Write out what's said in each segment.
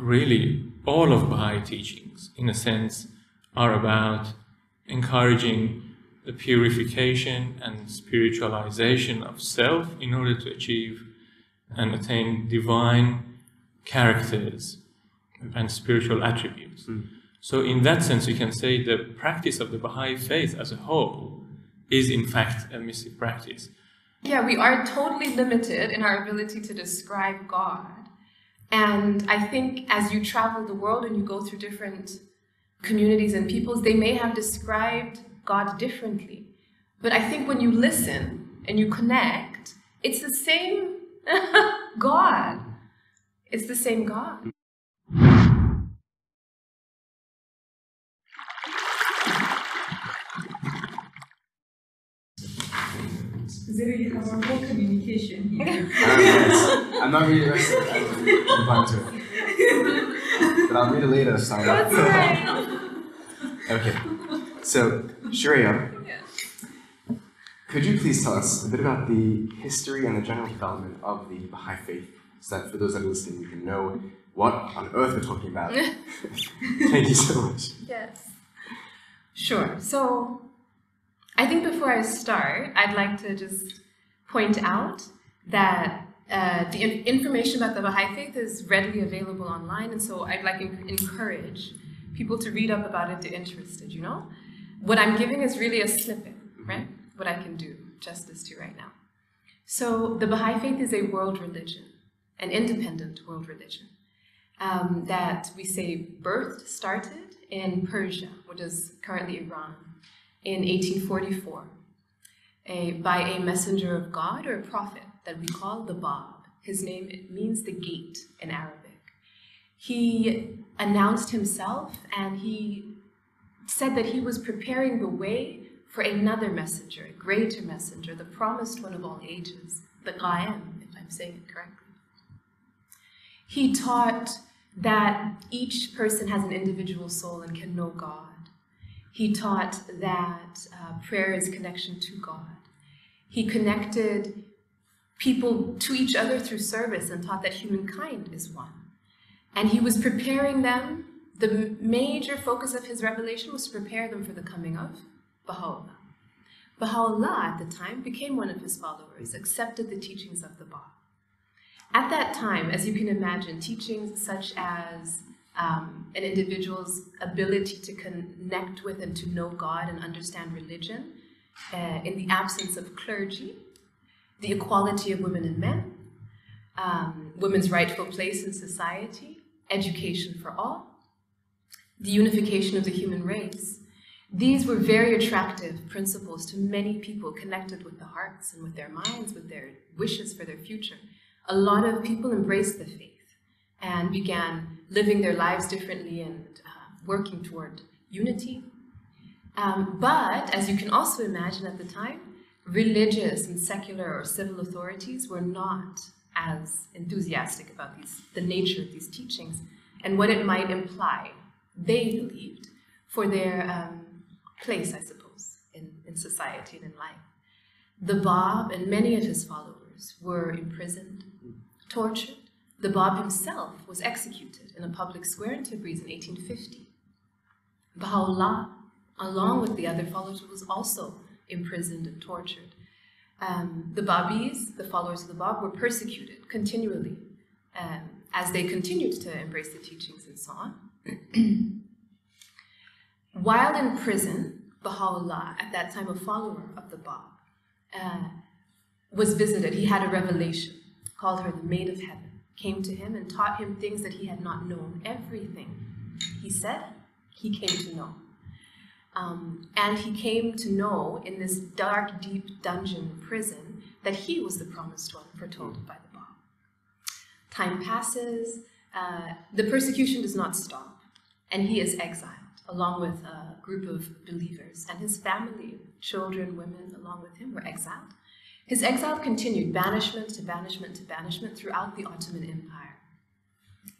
really all of Baha'i teachings, in a sense, are about encouraging the purification and spiritualization of self in order to achieve and attain divine characters and spiritual attributes. Mm. So, in that sense, we can say the practice of the Baha'i faith as a whole is, in fact, a mystic practice. Yeah, we are totally limited in our ability to describe God. And I think as you travel the world and you go through different communities and peoples, they may have described God differently. But I think when you listen and you connect, it's the same God. It's the same God. Zero, you have our whole communication here. I'm not reading the rest of it. I'm fine to. But I'll read it later, sorry. That's right. Okay. So, Shreya, could you please tell us a bit about the history and the general development of the Baha'i faith, so that for those that are listening, you can know what on earth we're talking about? Thank you so much. Yes. Sure. So, I think before I start, I'd like to just point out that uh, the in- information about the Baha'i faith is readily available online, and so I'd like to encourage people to read up about it, to interested. You know, what I'm giving is really a snippet, right? What I can do justice to right now. So the Baha'i faith is a world religion, an independent world religion um, that we say birthed, started in Persia, which is currently Iran in 1844 a, by a messenger of God or a prophet that we call the Bab. His name means the gate in Arabic. He announced himself and he said that he was preparing the way for another messenger, a greater messenger, the promised one of all ages, the Qaim, if I'm saying it correctly. He taught that each person has an individual soul and can know God he taught that uh, prayer is connection to God. He connected people to each other through service and taught that humankind is one. And he was preparing them, the major focus of his revelation was to prepare them for the coming of Baha'u'llah. Baha'u'llah at the time became one of his followers, accepted the teachings of the Bab. At that time, as you can imagine, teachings such as um, an individual's ability to connect with and to know God and understand religion uh, in the absence of clergy, the equality of women and men, um, women's rightful place in society, education for all, the unification of the human race. These were very attractive principles to many people connected with the hearts and with their minds, with their wishes for their future. A lot of people embraced the faith and began living their lives differently and uh, working toward unity. Um, but, as you can also imagine at the time, religious and secular or civil authorities were not as enthusiastic about these, the nature of these teachings and what it might imply, they believed, for their um, place, I suppose, in, in society and in life. The Bab and many of his followers were imprisoned, tortured, the Bab himself was executed in a public square in Tabriz in 1850. Baha'u'llah, along with the other followers, was also imprisoned and tortured. Um, the Babis, the followers of the Bab, were persecuted continually um, as they continued to embrace the teachings and so on. While in prison, Baha'u'llah, at that time a follower of the Bab, uh, was visited. He had a revelation, called her the Maid of Heaven came to him and taught him things that he had not known. Everything he said, he came to know. Um, and he came to know in this dark, deep dungeon prison that he was the promised one foretold by the Bab. Time passes, uh, the persecution does not stop, and he is exiled along with a group of believers, and his family, children, women, along with him, were exiled. His exile continued, banishment to banishment to banishment throughout the Ottoman Empire.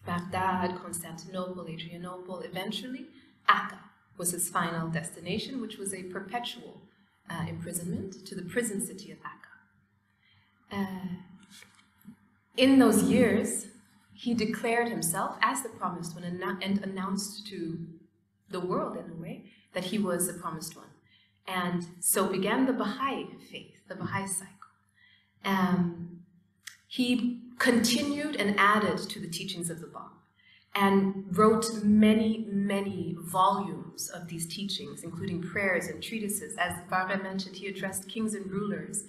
Baghdad, Constantinople, Adrianople, eventually Akka was his final destination, which was a perpetual uh, imprisonment to the prison city of Akka. Uh, in those years, he declared himself as the promised one and, announced to the world, in a way, that he was the promised one. And so began the Baha'i faith, the Baha'i cycle. Um, he continued and added to the teachings of the Bab and wrote many, many volumes of these teachings, including prayers and treatises. As Farah mentioned, he addressed kings and rulers.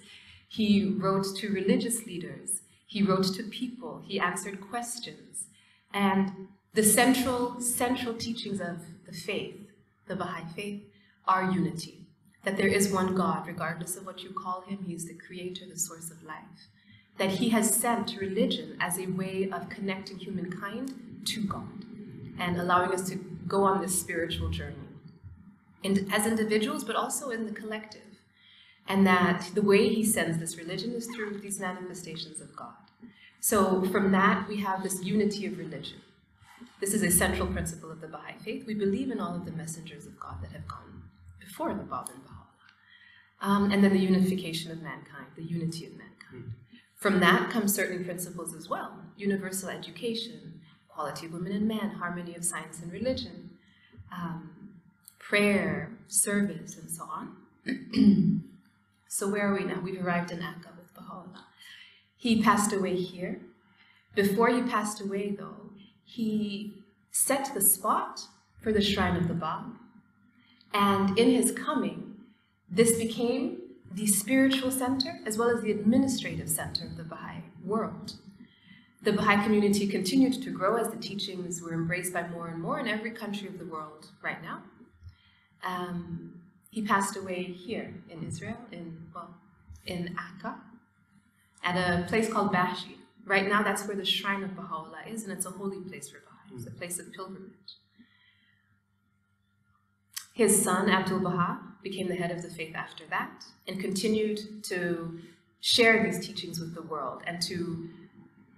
He wrote to religious leaders. He wrote to people. He answered questions. And the central, central teachings of the faith, the Baha'i faith, are unity. That there is one God, regardless of what you call him. He is the creator, the source of life. That he has sent religion as a way of connecting humankind to God and allowing us to go on this spiritual journey in, as individuals, but also in the collective. And that the way he sends this religion is through these manifestations of God. So from that, we have this unity of religion. This is a central principle of the Baha'i faith. We believe in all of the messengers of God that have gone before the Bab and Baha'u'llah. Um, and then the unification of mankind, the unity of mankind. From that come certain principles as well universal education, equality of women and men, harmony of science and religion, um, prayer, service, and so on. so where are we now? We've arrived in Akka with Baha'u'llah. He passed away here. Before he passed away, though, he set the spot for the shrine of the Bab. And in his coming, this became the spiritual center as well as the administrative center of the Baha'i world. The Baha'i community continued to grow as the teachings were embraced by more and more in every country of the world right now. Um, he passed away here in Israel, in well, in Akka, at a place called Bahji. Right now, that's where the shrine of Baha'u'llah is, and it's a holy place for Baha'i. It's a place of pilgrimage. His son, Abdul Baha, became the head of the faith after that, and continued to share these teachings with the world and to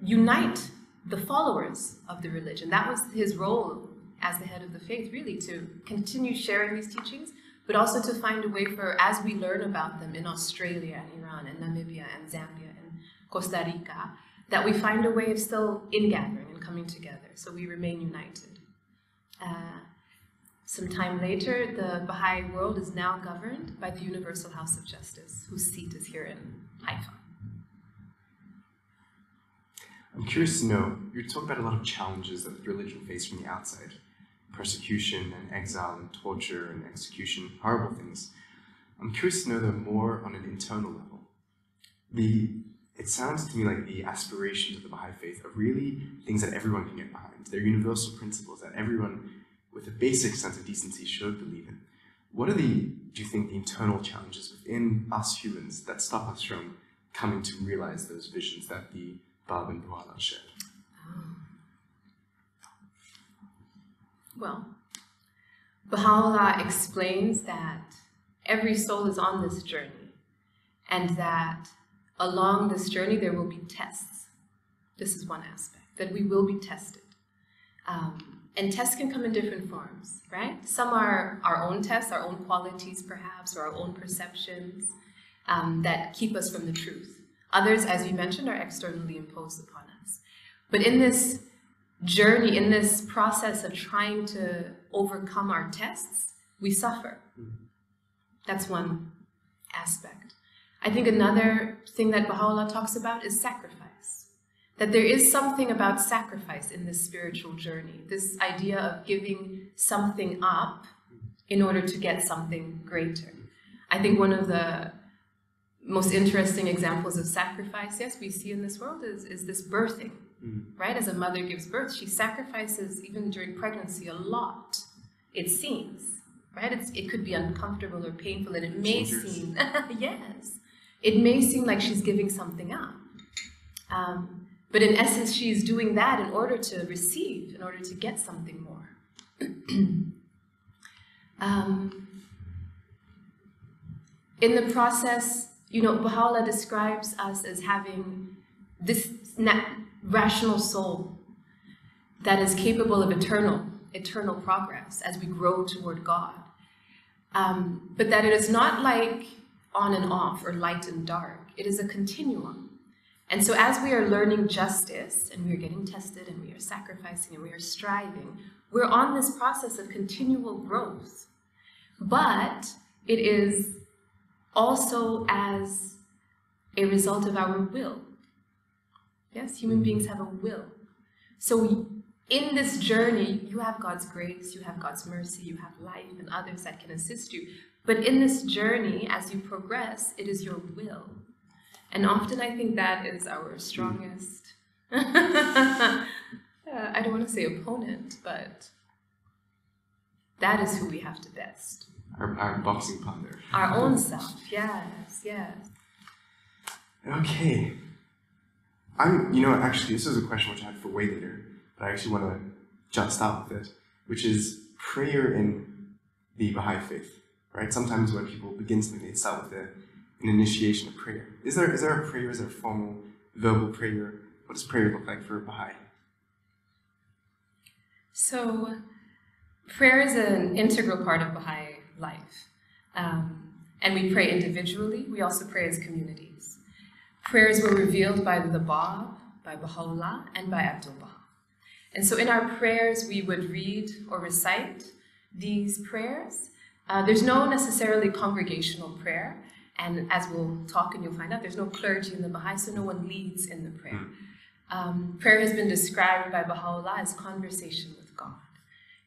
unite the followers of the religion. That was his role as the head of the faith, really, to continue sharing these teachings, but also to find a way for, as we learn about them in Australia and Iran and Namibia and Zambia and Costa Rica, that we find a way of still ingathering and coming together, so we remain united. Uh, some time later, the Baha'i world is now governed by the Universal House of Justice, whose seat is here in Haifa. I'm curious to know, you talk about a lot of challenges that the religion faced from the outside persecution and exile and torture and execution, horrible things. I'm curious to know though more on an internal level. The it sounds to me like the aspirations of the Baha'i faith are really things that everyone can get behind. They're universal principles that everyone with a basic sense of decency should believe in. What are the, do you think, the internal challenges within us humans that stop us from coming to realize those visions that the Bab and Baha'u'llah shared? Well, Baha'u'llah explains that every soul is on this journey and that along this journey there will be tests. This is one aspect, that we will be tested. Um, and tests can come in different forms, right? Some are our own tests, our own qualities perhaps, or our own perceptions um, that keep us from the truth. Others, as you mentioned, are externally imposed upon us. But in this journey, in this process of trying to overcome our tests, we suffer. That's one aspect. I think another thing that Baha'u'llah talks about is sacrifice. That there is something about sacrifice in this spiritual journey, this idea of giving something up in order to get something greater. I think one of the most interesting examples of sacrifice, yes, we see in this world is, is this birthing, mm. right? As a mother gives birth, she sacrifices even during pregnancy a lot, it seems, right? It's, it could be uncomfortable or painful, and it may seem, yes, it may seem like she's giving something up. Um, but in essence, she is doing that in order to receive, in order to get something more. um, in the process, you know, Baha'u'llah describes us as having this rational soul that is capable of eternal, eternal progress as we grow toward God. Um, but that it is not like on and off or light and dark. It is a continuum And so, as we are learning justice and we are getting tested and we are sacrificing and we are striving, we're on this process of continual growth. But it is also as a result of our will. Yes, human mm-hmm. beings have a will. So, in this journey, you have God's grace, you have God's mercy, you have life and others that can assist you. But in this journey, as you progress, it is your will. And often I think that is our strongest, uh, I don't want to say opponent, but that is who we have to best. Our, our boxing partner. Our own self, yes, yes. Okay. I'm, you know, actually, this is a question which I had for way later, but I actually want to just start with it, which is prayer in the Baha'i faith, right? Sometimes when people begin something, they start with a, an initiation of prayer. Is there, is there a prayer? Is there a formal verbal prayer? What does prayer look like for a Baha'i? So, prayer is an integral part of Baha'i life. Um, and we pray individually, we also pray as communities. Prayers were revealed by the Bab, by Baha'u'llah, and by Abdul Baha. And so in our prayers, we would read or recite these prayers. Uh, there's no necessarily congregational prayer, and as we'll talk and you'll find out, there's no clergy in the Baha'i, so no one leads in the prayer. Um, prayer has been described by Baha'u'llah as conversation with God.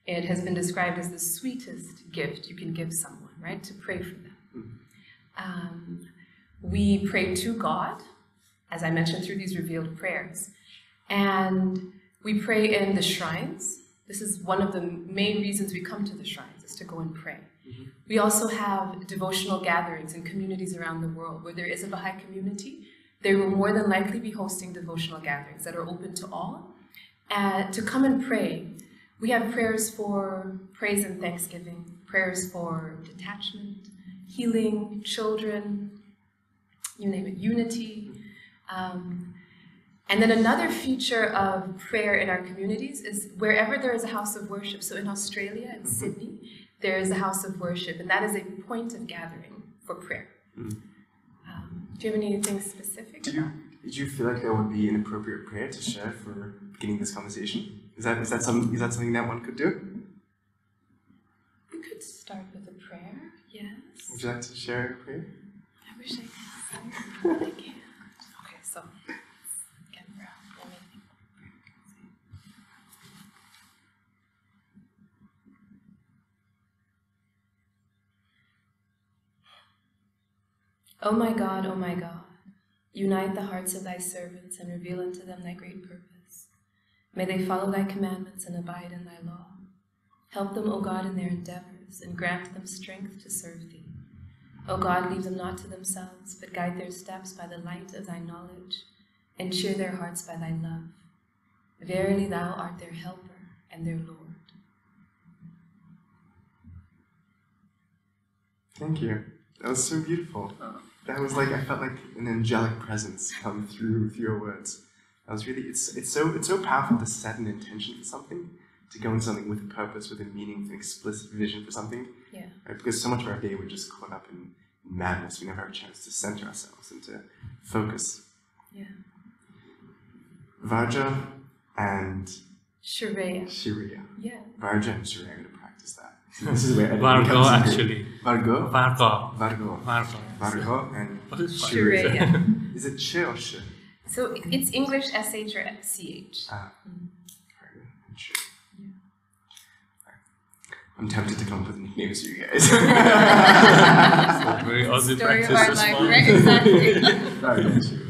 It has been described as the sweetest gift you can give someone, right? To pray for them. Um, we pray to God, as I mentioned, through these revealed prayers. And we pray in the shrines. This is one of the main reasons we come to the shrines, is to go and pray. We also have devotional gatherings in communities around the world where there is a Baha'i community. They will more than likely be hosting devotional gatherings that are open to all. To come and pray. We have prayers for praise and thanksgiving, prayers for detachment, healing, children, you name it, unity. Um, and then another feature of prayer in our communities is wherever there is a house of worship. So in Australia, in Sydney, there is a house of worship, and that is a point of gathering for prayer. Mm. Um, do you have anything specific? Did you, did you feel like that would be an appropriate prayer to share for beginning this conversation? Is that, is that, some, is that something that one could do? We could start with a prayer. Yes. Would you like to share a prayer? I wish I could. I can't. Okay, so get around. Let me think. O my God, O my God, unite the hearts of thy servants and reveal unto them thy great purpose. May they follow thy commandments and abide in thy law. Help them, O God, in their endeavors, and grant them strength to serve thee. O God, leave them not to themselves, but guide their steps by the light of thy knowledge, and cheer their hearts by thy love. Verily, thou art their helper and their Lord. Thank you. That was so beautiful. Oh. That was like I felt like an angelic presence come through with your words. That was really it's it's so it's so powerful to set an intention for something, to go into something with a purpose, with a meaning, with an explicit vision for something. Yeah. Right? Because so much of our day we're just caught up in madness. We never have a chance to center ourselves and to focus. Yeah. Varja and Sharia. Sharia. Yeah. Varja and Sharia. I'm gonna practice that. this is where Vargo, comes actually. Vargo. Vargo. Vargo. Vargo. Vargo and What is Sharia. Sharia. Is it Ch or Sh? So it's English SH or CH. Ah. Ch. I'm tempted to come up with nicknames for you guys. Very Aussie Story of practice our life, response. Exactly. Varga and Sharia.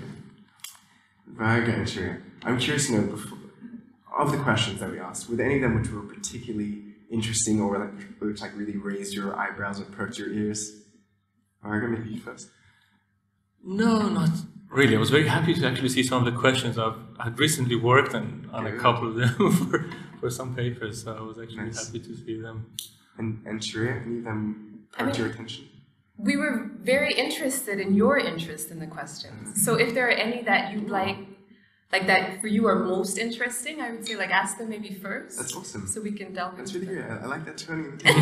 Varga and Sharia. I'm curious to know, before, of the questions that we asked, were there any of them which were particularly interesting or like, which like really raised your eyebrows or perked your ears? Varga, maybe you first. No, not really. I was very happy to actually see some of the questions. I've had recently worked on, on a couple of them for, for some papers, so I was actually Nice. happy to see them. And, and Sharia, any of them I perked mean- your attention? We were very interested in your interest in the questions. So if there are any that you'd like, like that for you are most interesting, I would say like ask them maybe first. That's awesome. So we can delve That's into really them. good. I, I like that turning of the table.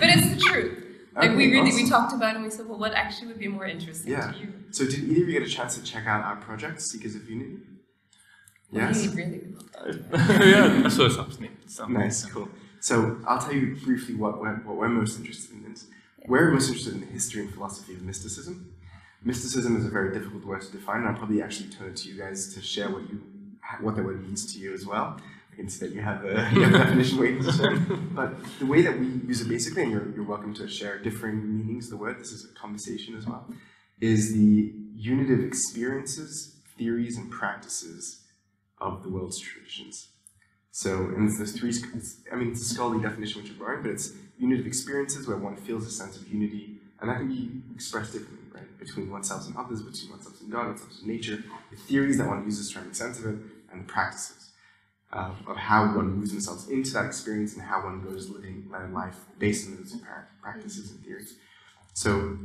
But it's the truth. Like we Okay, really we talked about it and we said, well, what actually would be more interesting Yeah. to you? So did either of you get a chance to check out our project, Seekers of Unity? Yes? We really would love that. yeah, I saw something. something. Nice, cool. So I'll tell you briefly what we're, what we're most interested in. Is we're most interested in the history and philosophy of mysticism. Mysticism is a very difficult word to define, and I'll probably actually turn it to you guys to share what you what the word means to you as well. I can see that you have a, you have a definition waiting to share. But the way that we use it basically, and you're, you're welcome to share differing meanings of the word, this is a conversation as well, is the unitive experiences, theories, and practices of the world's traditions. So, and it's, there's three, it's, I mean, it's a scholarly definition which you're borrowing, but it's unitive experiences where one feels a sense of unity, and that can be expressed differently, right? Between oneself and others, between oneself and God, oneself and nature, the theories that one uses to make sense of it, and the practices uh, of how one moves themselves into that experience and how one goes living their life based on those practices and theories. So,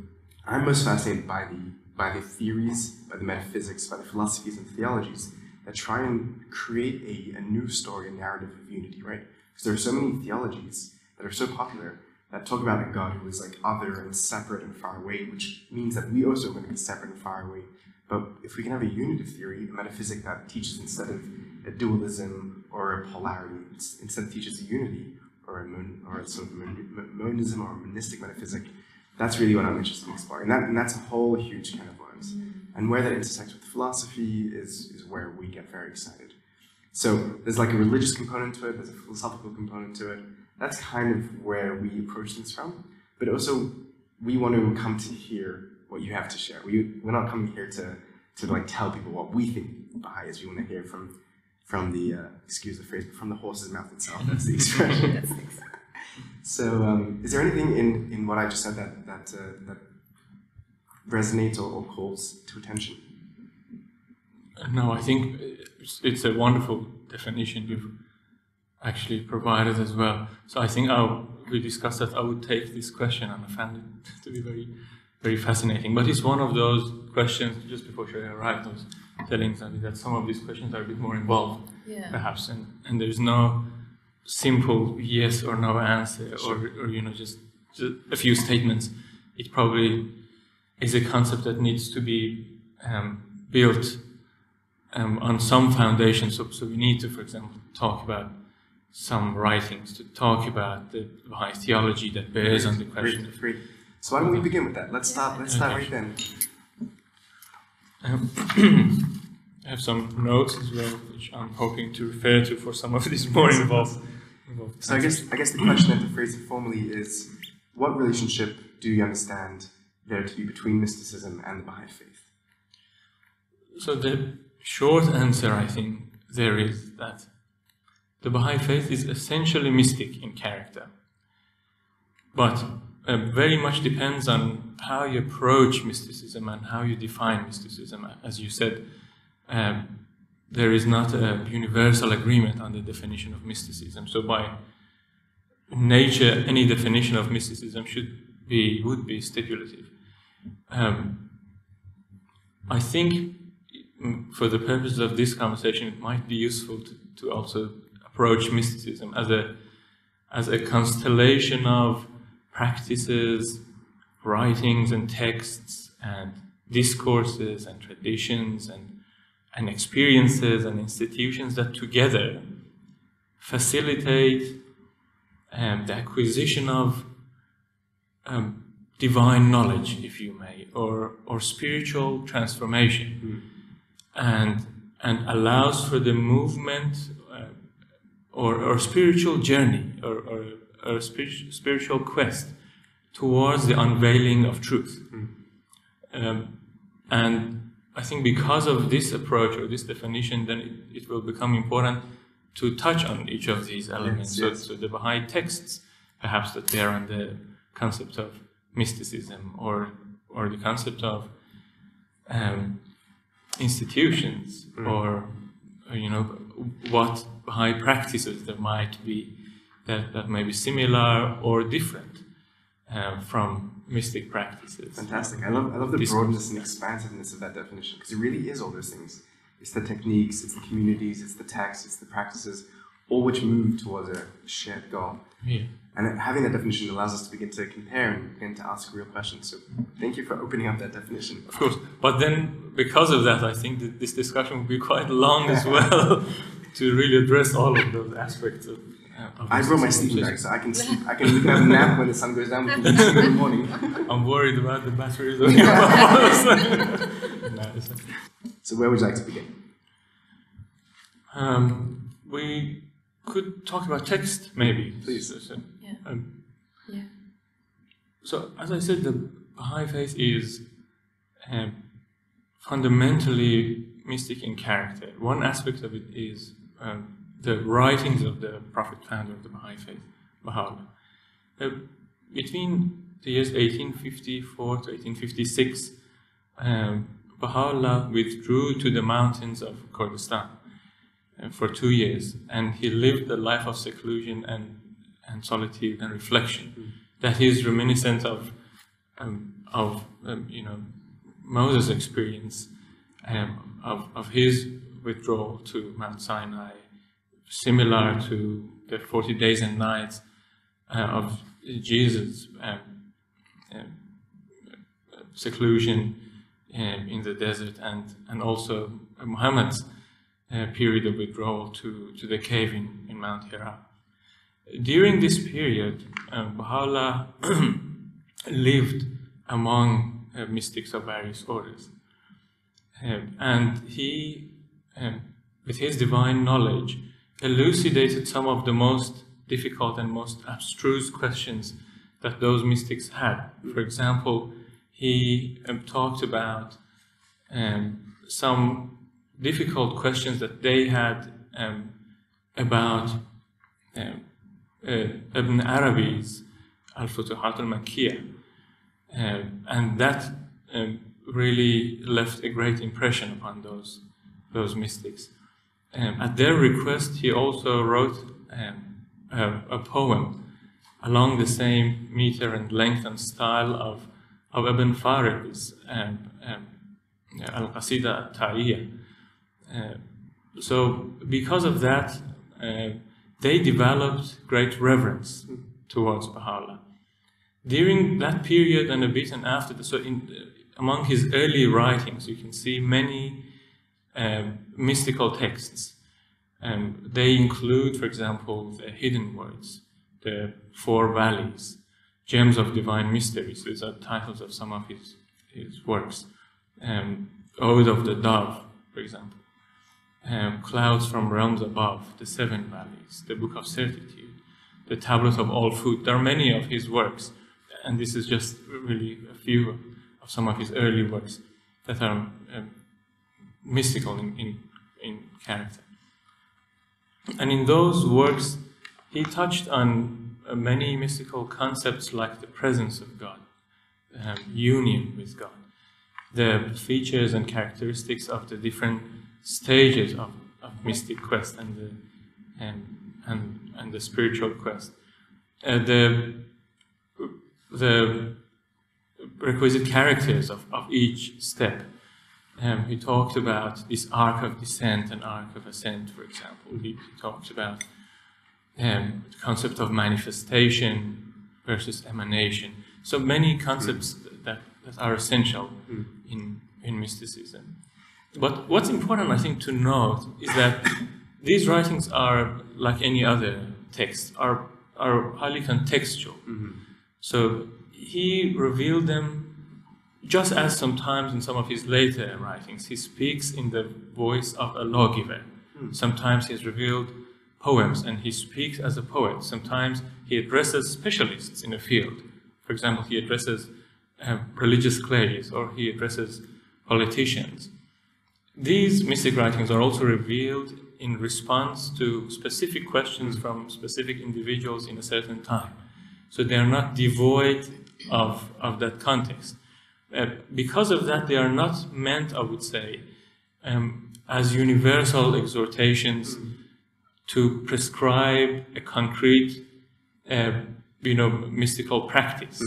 I'm most fascinated by the by the theories, by the metaphysics, by the philosophies and theologies that try and create a, a new story, a narrative of unity, right? Because there are so many theologies that are so popular that talk about a God who is like other and separate and far away, which means that we also are going to be separate and far away. But if we can have a unitive theory, a metaphysic that teaches instead of a dualism or a polarity, ins- instead teaches a unity or a, mon- or a sort of mon- mon- monism or a monistic metaphysic, that's really what I'm interested in exploring. And, that, and that's a whole huge kind of worms. Mm. And where that intersects with philosophy is, is where we get very excited. So there's like a religious component to it, there's a philosophical component to it. That's kind of where we approach things from. But also, we want to come to hear what you have to share. We, we're not coming here to, to like tell people what we think Baha'i is. We want to hear from, from the, uh, excuse the phrase, but from the horse's mouth itself. That's the expression. That's exciting. So, um, is there anything in, in what I just said that that uh, that resonates or, or calls to attention? No, I think it's, it's a wonderful definition you've actually provided as well. So I think I'll, we discussed that I would take this question and I found it to be very, very fascinating. But it's one of those questions, just before Shreya arrived, I was telling Zadi that some of these questions are a bit more involved, Yeah. perhaps, and, and there's no simple yes or no answer or, or you know, just, just a few statements. It probably is a concept that needs to be um, built um, on some foundation. So, so we need to, for example, talk about some writings, to talk about the Baha'i theology that bears on the question Great, of great. So why don't we begin with that? Let's start. Let's start right then. Um, I have some notes as well, which I'm hoping to refer to for some of these more involved. involved So I guess I guess the question, and to phrase it formally, is what relationship do you understand there to be between mysticism and the Baha'i faith? So the short answer, I think, there is that the Baha'i faith is essentially mystic in character, but uh, very much depends on how you approach mysticism and how you define mysticism. As you said, um, there is not a universal agreement on the definition of mysticism. So by nature, any definition of mysticism should be would be stipulative. Um, I think mm, for the purposes of this conversation, it might be useful to, to also approach mysticism as a as a constellation of practices, writings, and texts, and discourses, and traditions, and and experiences, and institutions that together facilitate um, the acquisition of um, divine knowledge, if you may, or, or spiritual transformation, and, and allows for the movement or, or spiritual journey or, or, or spiritual, spiritual quest towards the unveiling of truth. Um, and I think because of this approach or this definition, then it, it will become important to touch on each of these elements. Yes, yes. So, so the Baha'i texts, perhaps that bear on the concept of mysticism or or the concept of um, institutions or, or you know what Baha'i practices there might be that, that may be similar or different um, from mystic practices. Fantastic. I love I love the This- broadness and expansiveness of that definition because it really is all those things. It's the techniques, it's the communities, it's the texts, it's the practices, all which move towards a shared goal. Yeah. And having that definition allows us to begin to compare and begin to ask real questions. So thank you for opening up that definition. Of course. But then, because of that, I think that this discussion will be quite long as well to really address all of those aspects of. Uh, I brought my sleeping bag, so I can sleep. I can have a nap when the sun goes down. We can sleep in the morning. I'm worried about the batteries on your mouse. No, it's okay. So where would you like to begin? Um, we could talk about text, maybe. Please. Um, Yeah. so, as I said, the Baha'i faith is um, fundamentally mystic in character. One aspect of it is um, the writings of the Prophet founder of the Baha'i faith, Baha'u'llah. Uh, between the years 1854 to 1856, um, Baha'u'llah withdrew to the mountains of Kurdistan uh, for two years, and he lived a life of seclusion and, and solitude and reflection that is reminiscent of um, of um, you know Moses' experience um, of of his withdrawal to Mount Sinai, similar to the forty days and nights uh, of Jesus' um, um, seclusion um, in the desert, and and also Muhammad's uh, period of withdrawal to, to the cave in, in Mount Hira. During this period, uh, Baha'u'llah lived among uh, mystics of various orders. Um, and he, um, with his divine knowledge, elucidated some of the most difficult and most abstruse questions that those mystics had. For example, he um, talked about um, some difficult questions that they had um, about um, uh, Ibn Arabi's Al-Futuhat al-Makkiyah. Um, and that um, really left a great impression upon those, those mystics. Um, at their request, he also wrote um, a, a poem along the same meter and length and style of, of Ibn Farid's um, um, Al-Qasida al-Ta'iyah. Uh, so, because of that, uh, they developed great reverence towards Baha'u'llah. During that period and a bit and after, the, so in, among his early writings, you can see many um, mystical texts. Um, they include, for example, the hidden words, the four valleys, gems of divine mysteries. These are titles of some of his, his works. Um, Ode of the Dove, for example um, clouds from realms above, the seven valleys, the book of certitude, the tablet of all food. There are many of his works, and this is just really a few of some of his early works that are um, mystical in, in, in character. And in those works, he touched on uh, many mystical concepts like the presence of God, um, union with God, the features and characteristics of the different stages of, of mystic quest and the, and, and, and the spiritual quest. Uh, the, the requisite characters of, of each step. Um, he talked about this arc of descent and arc of ascent, for example. He, he talked about um, the concept of manifestation versus emanation. So many concepts that, that are essential in, in mysticism. But what's important, I think, to note is that these writings are, like any other text, are, are highly contextual. So he revealed them just as sometimes in some of his later writings, he speaks in the voice of a lawgiver. Sometimes he has revealed poems and he speaks as a poet. Sometimes he addresses specialists in a field. For example, he addresses uh, religious clerics or he addresses politicians. These mystic writings are also revealed in response to specific questions from specific individuals in a certain time. So they are not devoid of, of that context. Uh, because of that, they are not meant, I would say, um, as universal exhortations to prescribe a concrete, uh, you know, mystical practice.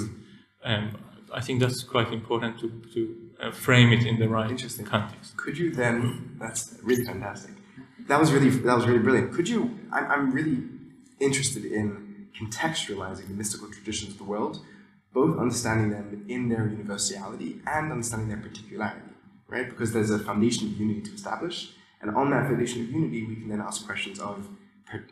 Um, I think that's quite important to, to Uh, frame it in the right Interesting. context. Could you then, that's really fantastic. that was really that was really brilliant. Could you? I'm, I'm really interested in contextualizing the mystical traditions of the world, both understanding them in their universality and understanding their particularity, right? Because there's a foundation of unity to establish, and on that foundation of unity, we can then ask questions of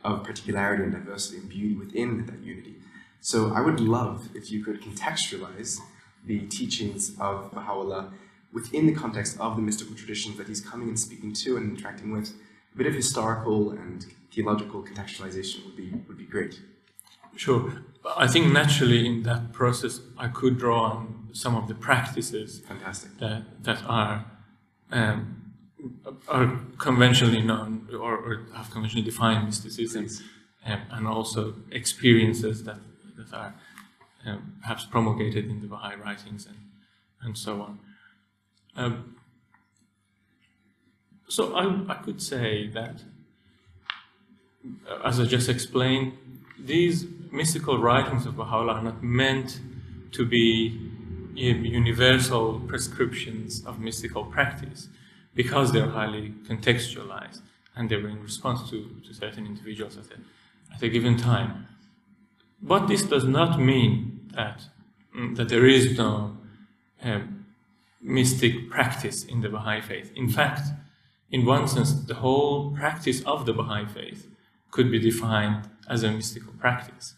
of particularity and diversity and beauty within that unity. So I would love if you could contextualize the teachings of Baha'u'llah within the context of the mystical traditions that he's coming and speaking to and interacting with. A bit of historical and theological contextualization would be would be great. Sure. I think naturally in that process I could draw on some of the practices Fantastic. that that are um, are conventionally known or, or, have conventionally defined mysticism, um, and also experiences that that are um, perhaps promulgated in the Baha'i writings and and so on. Um, so I, I could say that, uh, as I just explained, these mystical writings of Baha'u'llah are not meant to be universal prescriptions of mystical practice because they're highly contextualized and they're in response to, to certain individuals at a, at a given time. But this does not mean that, mm, that there is no um, mystic practice in the Baha'i faith. In fact, in one sense, the whole practice of the Baha'i faith could be defined as a mystical practice.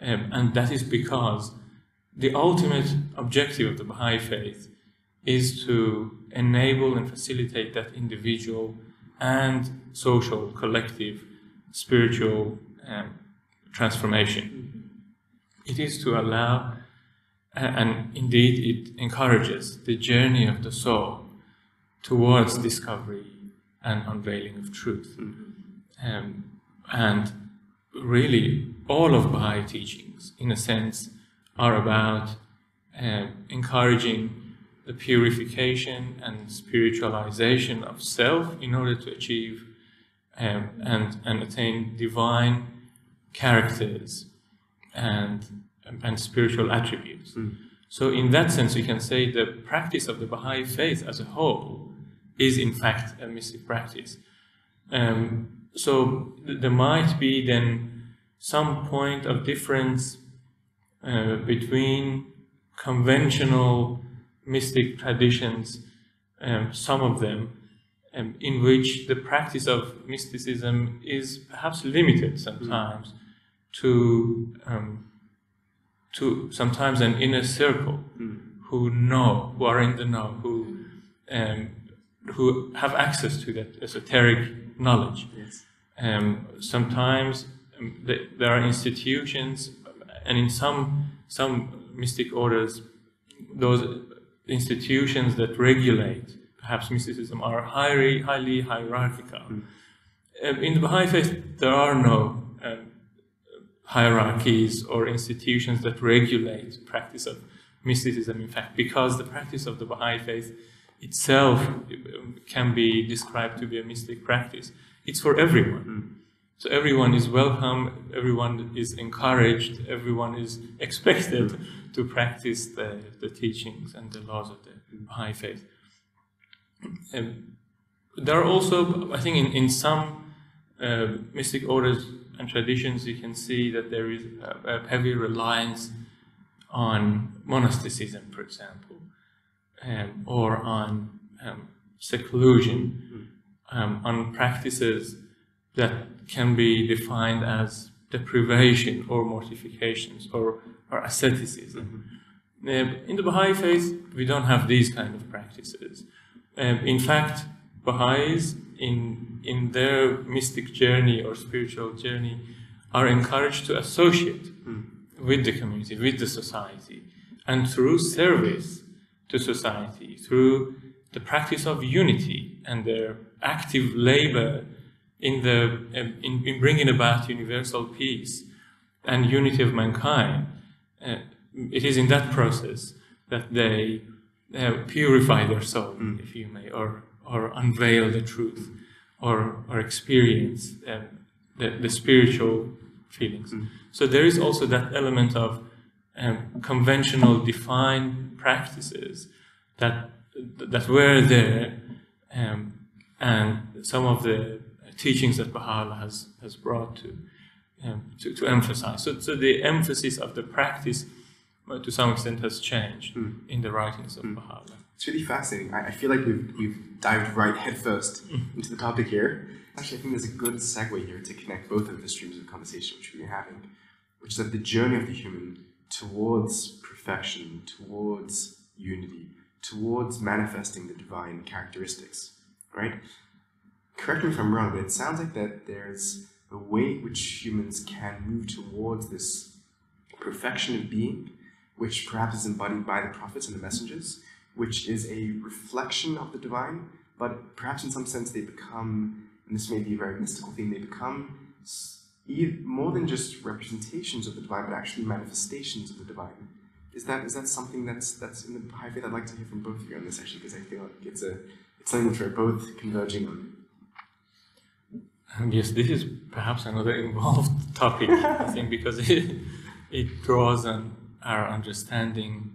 Um, and that is because the ultimate objective of the Baha'i faith is to enable and facilitate that individual and social, collective, spiritual um, transformation. It is to allow, and indeed it encourages, the journey of the soul towards discovery and unveiling of truth. Um, and really, all of Baha'i teachings, in a sense, are about um, encouraging the purification and spiritualization of self in order to achieve um, and, and attain divine characters and, and spiritual attributes. Mm. So, in that sense, we can say the practice of the Baha'i faith as a whole is, in fact, a mystic practice. Um, so, th- there might be then some point of difference uh, between conventional mystic traditions, um, some of them, um, in which the practice of mysticism is perhaps limited sometimes mm. to um, to sometimes an inner circle mm. who know, who are in the know, who um, who have access to that esoteric knowledge. Yes. Um, sometimes um, the, there are institutions, and in some some mystic orders, those institutions that regulate perhaps mysticism are highly, highly hierarchical. Mm. in the Baha'i faith, there are no hierarchies or institutions that regulate practice of mysticism, in fact, because the practice of the Baha'i faith itself um, can be described to be a mystic practice. It's for everyone. Mm. So everyone is welcome, everyone is encouraged, everyone is expected to practice the, the teachings and the laws of the Baha'i faith. Um, there are also, I think, in, in some uh, mystic orders and traditions, you can see that there is a, a heavy reliance on monasticism, for example, um, or on um, seclusion, um, on practices that can be defined as deprivation or mortifications or or asceticism. Mm-hmm. in the Baha'i faith, we don't have these kind of practices. Um, in fact, Baha'is, in, in their mystic journey or spiritual journey, are encouraged to associate mm. with the community, with the society, and through service to society, through the practice of unity and their active labor in, the, um, in, in bringing about universal peace and unity of mankind, uh, it is in that process that they uh, purify their soul, mm. if you may, or, or unveil the truth, or, or experience the, the spiritual feelings. Mm. So there is also that element of um, conventional, defined practices that that were there, um, and some of the teachings that Baha'u'llah has, has brought to, um, to, to emphasize. So, so the emphasis of the practice, uh, to some extent, has changed Hmm. in the writings of Baha'u'llah. It's really fascinating. I, I feel like we've, we've dived right headfirst Mm. into the topic here. Actually, I think there's a good segue here to connect both of the streams of conversation which we've been having, which is that the journey of the human towards perfection, towards unity, towards manifesting the divine characteristics, right? Correct me if I'm wrong, but it sounds like that there's a way in which humans can move towards this perfection of being, which perhaps is embodied by the prophets and the messengers, which is a reflection of the divine, but perhaps in some sense they become, and this may be a very mystical thing, they become more than just representations of the divine, but actually manifestations of the divine. Is that is that something that's that's in the Baha'i faith? I'd like to hear from both of you on this actually, because I feel like it's a it's something which we're both converging on. And yes, this is perhaps another involved topic, I think, because it, it draws on our understanding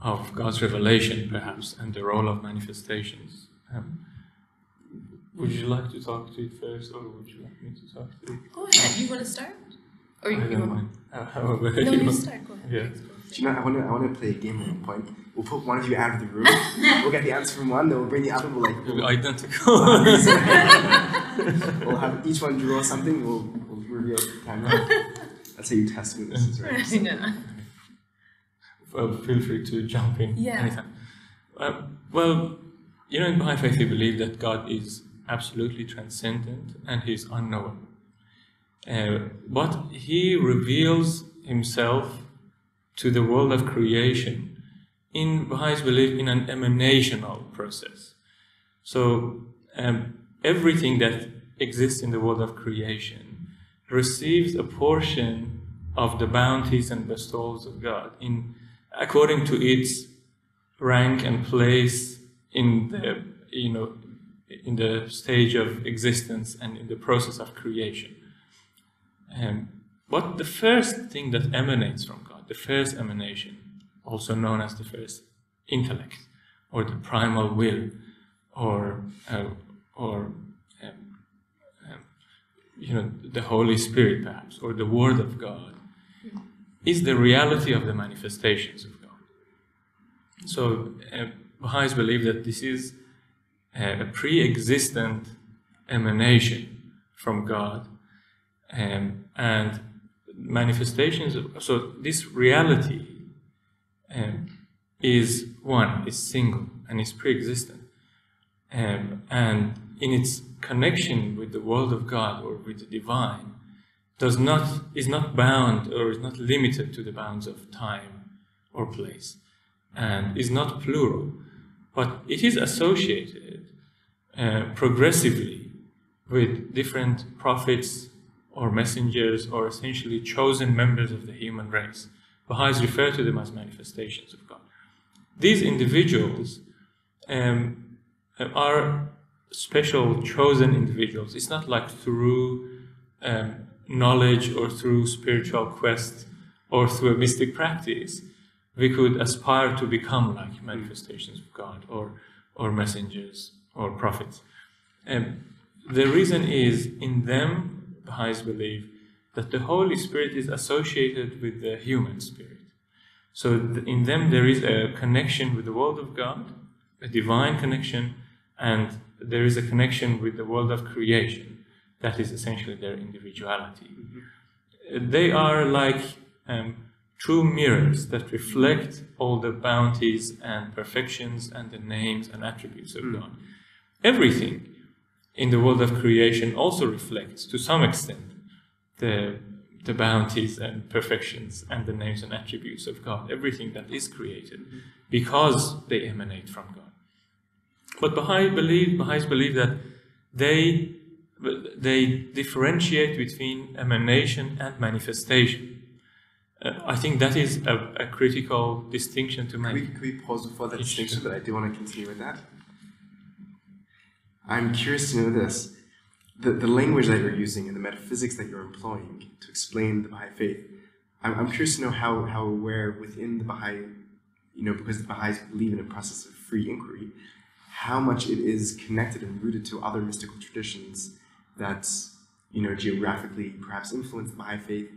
of God's revelation, perhaps, and the role of manifestations. Um, would you like to talk to it first, or would you like me to talk to it? Go ahead. You want to start? Or you, I you don't want mind. Uh, However, No, you you want. start. Go ahead. Yeah. please, go ahead. Do you know? I want to I want to play a game at one point. We'll put one of you out of the room. we'll get the answer from one. Then we'll bring the other. We'll like. We'll be We'll, identical. we'll have each one draw something. We'll, we'll reveal the camera. That's how you test witnesses, right? I know. Well, feel free to jump in Yeah. anytime. Uh, well, you know, in Baha'i faith, we believe that God is absolutely transcendent and He is unknowable. Uh, but He reveals Himself to the world of creation in Baha'is belief in an emanational process. So um, everything that exists in the world of creation receives a portion of the bounties and bestowals of God in according to its rank and place in the you know in the stage of existence and in the process of creation. Um, but the first thing that emanates from God, the first emanation, also known as the first intellect, or the primal will, or uh, or um, um, you know the Holy Spirit, perhaps, or the Word of God, is the reality of the manifestations of God. So uh, Baha'is believe that this is uh, a pre-existent emanation from God, um, and manifestations. Of, so this reality um, is one, is single, and is pre-existent, um, and in its connection with the world of God or with the divine, does not is not bound or is not limited to the bounds of time or place, and is not plural, but it is associated uh, progressively with different prophets or messengers or essentially chosen members of the human race. Baha'is refer to them as manifestations of God. These individuals um, are special chosen individuals. It's not like through um, knowledge or through spiritual quest or through a mystic practice we could aspire to become like manifestations of God or or messengers or prophets. And the reason is in them, Baha'is believe that the Holy Spirit is associated with the human spirit. So in them there is a connection with the world of God, a divine connection, and there is a connection with the world of creation. That is essentially their individuality. Mm-hmm. They are like um, true mirrors that reflect mm-hmm. all the bounties and perfections and the names and attributes of mm. God. Everything in the world of creation also reflects, to some extent, the, the bounties and perfections and the names and attributes of God. Everything that is created, mm-hmm. because they emanate from God. But Baha'i believe, Baha'is believe that they, they differentiate between emanation and manifestation. Uh, I think that is a, a critical distinction to Can make. we, can we pause before that distinction? But I do want to continue with that. I'm curious to know this. The, the language that you're using and the metaphysics that you're employing to explain the Baha'i faith, I'm, I'm curious to know how, how aware within the Baha'i, you know, because the Baha'is believe in a process of free inquiry, how much it is connected and rooted to other mystical traditions that you know geographically perhaps influenced Baha'i faith.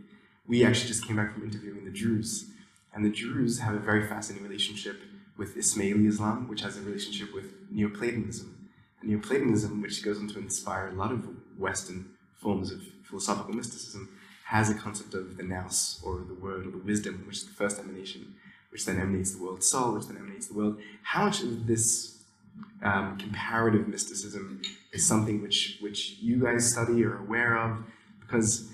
We actually just came back from interviewing the Druze, and the Druze have a very fascinating relationship with Ismaili Islam, which has a relationship with Neoplatonism. And Neoplatonism, which goes on to inspire a lot of Western forms of philosophical mysticism, has a concept of the nous, or the word, or the wisdom, which is the first emanation, which then emanates the world soul, which then emanates the world. How much of this um, comparative mysticism is something which which you guys study or are aware of? Because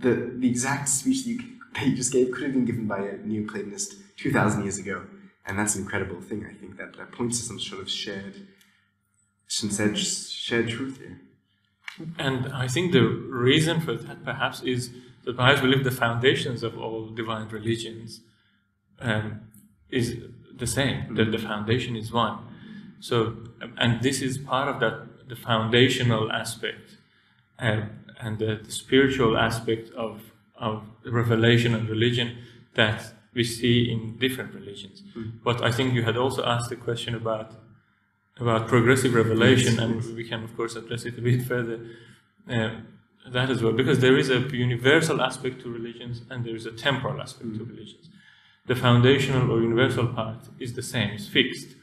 the the exact speech that you, that you just gave could have been given by a Neoplatonist two thousand years ago, and that's an incredible thing. I think that that points to some sort of shared, some shared, shared truth here. And I think the reason for that perhaps is that Baha'is believe the foundations of all divine religions um, is the same, that the foundation is one. So, and this is part of that, the foundational aspect uh, and the, the, spiritual aspect of, of revelation and religion that we see in different religions. Mm. But I think you had also asked a question about about progressive revelation, and we can, of course, address it a bit further. Uh, that as well, because there is a universal aspect to religions and there is a temporal aspect mm. to religions. The foundational or universal part is the same, it's fixed,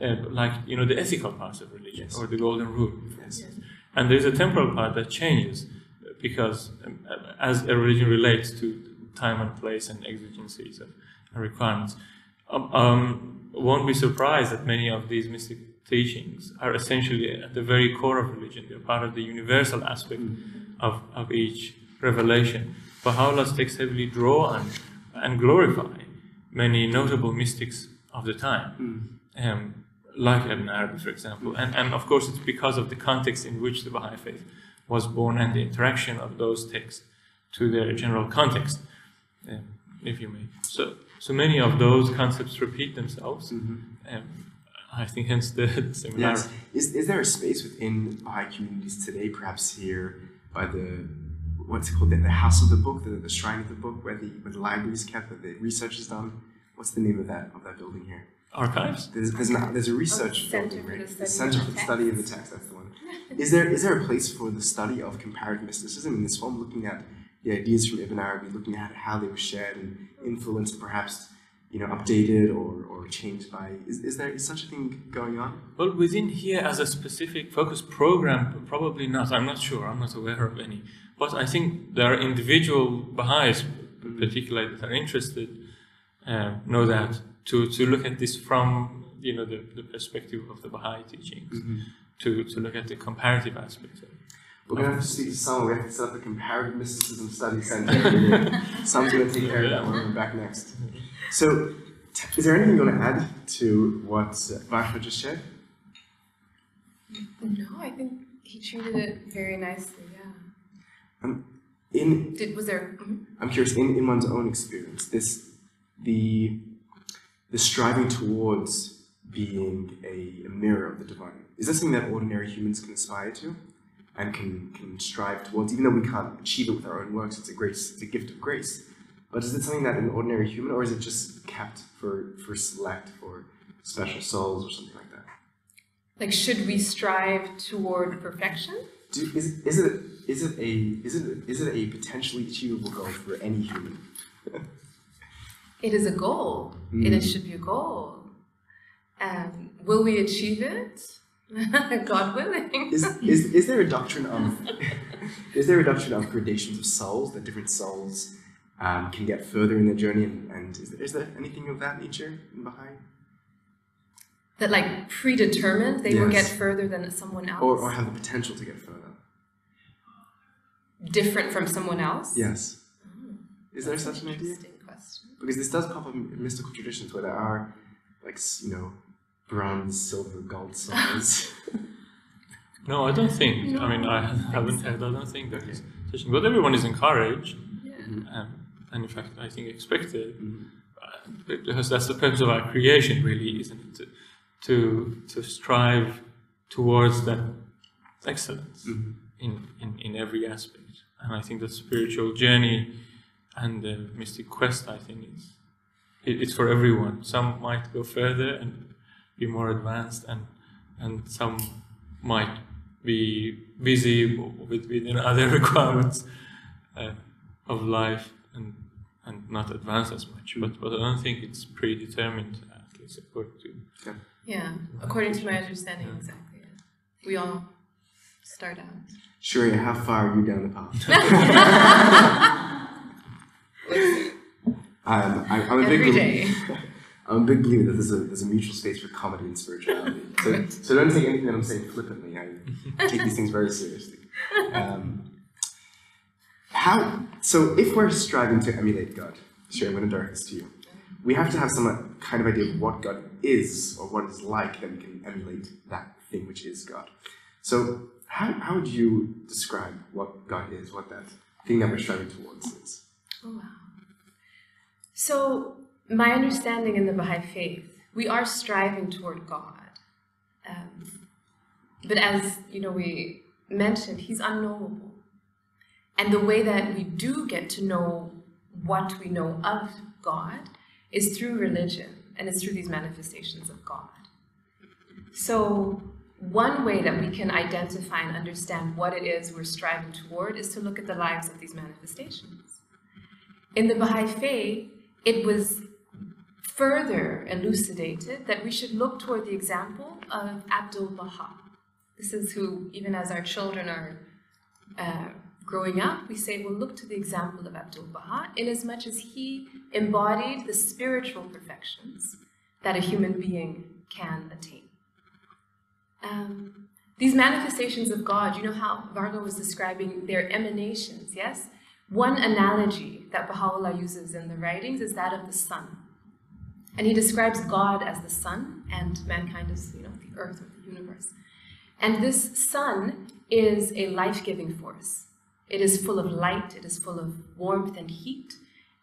uh, like you know the ethical parts of religion yes. or the golden rule. for Yes. And there is a temporal part that changes because um, as a religion relates to time and place and exigencies and requirements. Um, um, won't be surprised that many of these mystic teachings are essentially at the very core of religion. They're part of the universal aspect of, of each revelation. Baha'u'llah's texts heavily draw on and glorify many notable mystics of the time, um, like Ibn Arabi, for example. And, and of course, it's because of the context in which the Baha'i faith was born and the interaction of those texts to their general context, um, if you may. So, so many of those concepts repeat themselves. Mm-hmm. Um, I think hence the similarity. Yes. Is, is there a space within Baha'i communities today, perhaps here by the what's it called the, the house of the book, the, the shrine of the book, where the where the library is kept, where the research is done? What's the name of that of that building here? Archives. There's there's, not, there's a research oh, building, right? The Center for the Study of the Text. That's the one. is there is there a place for the study of comparative mysticism in this form, looking at the ideas from Ibn Arabi, looking at how they were shared and influenced, perhaps you know, updated or, or changed by? Is, is there is such a thing going on? Well, within here as a specific focus program, probably not. I'm not sure. I'm not aware of any. But I think there are individual Baha'is, particularly that are interested, uh, know that to, to look at this from you know the, the perspective of the Baha'i teachings, mm-hmm. to, to look at the comparative aspects of it. We're going to have to speak to someone. We have to set up a comparative mysticism study center. Someone's going to take care of that when we're back next. So, is there anything you want to add to what Varsha just shared? No, I think he treated it very nicely. Yeah. Um, in Did, was there? Mm-hmm. I'm curious. In, in one's own experience, this the the striving towards being a, a mirror of the divine is that something that ordinary humans can aspire to and can can strive towards, even though we can't achieve it with our own works. It's a grace. It's a gift of grace. But is it something that an ordinary human, or is it just kept for, for select, for special souls, or something like that? Like, should we strive toward perfection? Do, is, is, it, is, it a, is, it, is it a potentially achievable goal for any human? it is a goal. Mm. It should be a goal. Um, will we achieve it? God willing. is, is, is there a doctrine of is there a doctrine of gradations of souls that different souls um, can get further in their journey. And, and is, there, is, there anything of that nature in Baha'i? That like predetermined, they yes. will get further than someone else, or, or have the potential to get further. Different from someone else. Yes. Oh, is there such an idea? Question. Because this does pop up in mystical traditions where there are, like you know, bronze, silver, gold souls. no, I don't think. No, I mean, I haven't heard. I don't think there is such. But everyone is encouraged. Yeah. Um, and in fact, I think expected, mm-hmm. uh, because that's the purpose of our creation, really, isn't it? To to, to strive towards that excellence mm-hmm. in, in, in every aspect. And I think the spiritual journey and the mystic quest, I think, is it, it's for everyone. Some might go further and be more advanced, and and some might be busy with within other requirements uh, of life and and not advance as much. But but I don't think it's predetermined, at least according to. Yeah, according to my understanding, exactly. yeah. We all start out. Sharia, how far are you down the path? um, I, I'm a big Every belie- day. I'm a big believer that there's a, there's a mutual space for comedy and spirituality. So, so don't take anything that I'm saying flippantly. I take these things very seriously. Um, how? So if we're striving to emulate God, sure, I'm going to direct this to you. We have to have some kind of idea of what God is or what it's like that we can emulate that thing which is God. So how, how would you describe what God is, what that thing that we're striving towards is? Oh, wow. So, my understanding in the Baha'i faith, we are striving toward God. Um, but as you know, we mentioned, He's unknowable. And the way that we do get to know what we know of God is through religion, and it's through these manifestations of God. So, one way that we can identify and understand what it is we're striving toward is to look at the lives of these manifestations. In the Baha'i faith, it was further elucidated that we should look toward the example of Abdul Baha. This is who, even as our children are uh, growing up, we say, well, look to the example of Abdul Baha, inasmuch as he embodied the spiritual perfections that a human being can attain. Um, these manifestations of God, you know how Varga was describing their emanations, yes? One analogy that Baha'u'llah uses in the writings is that of the sun. And he describes God as the sun and mankind as, you know, the earth or the universe. And this sun is a life-giving force. It is full of light, it is full of warmth and heat,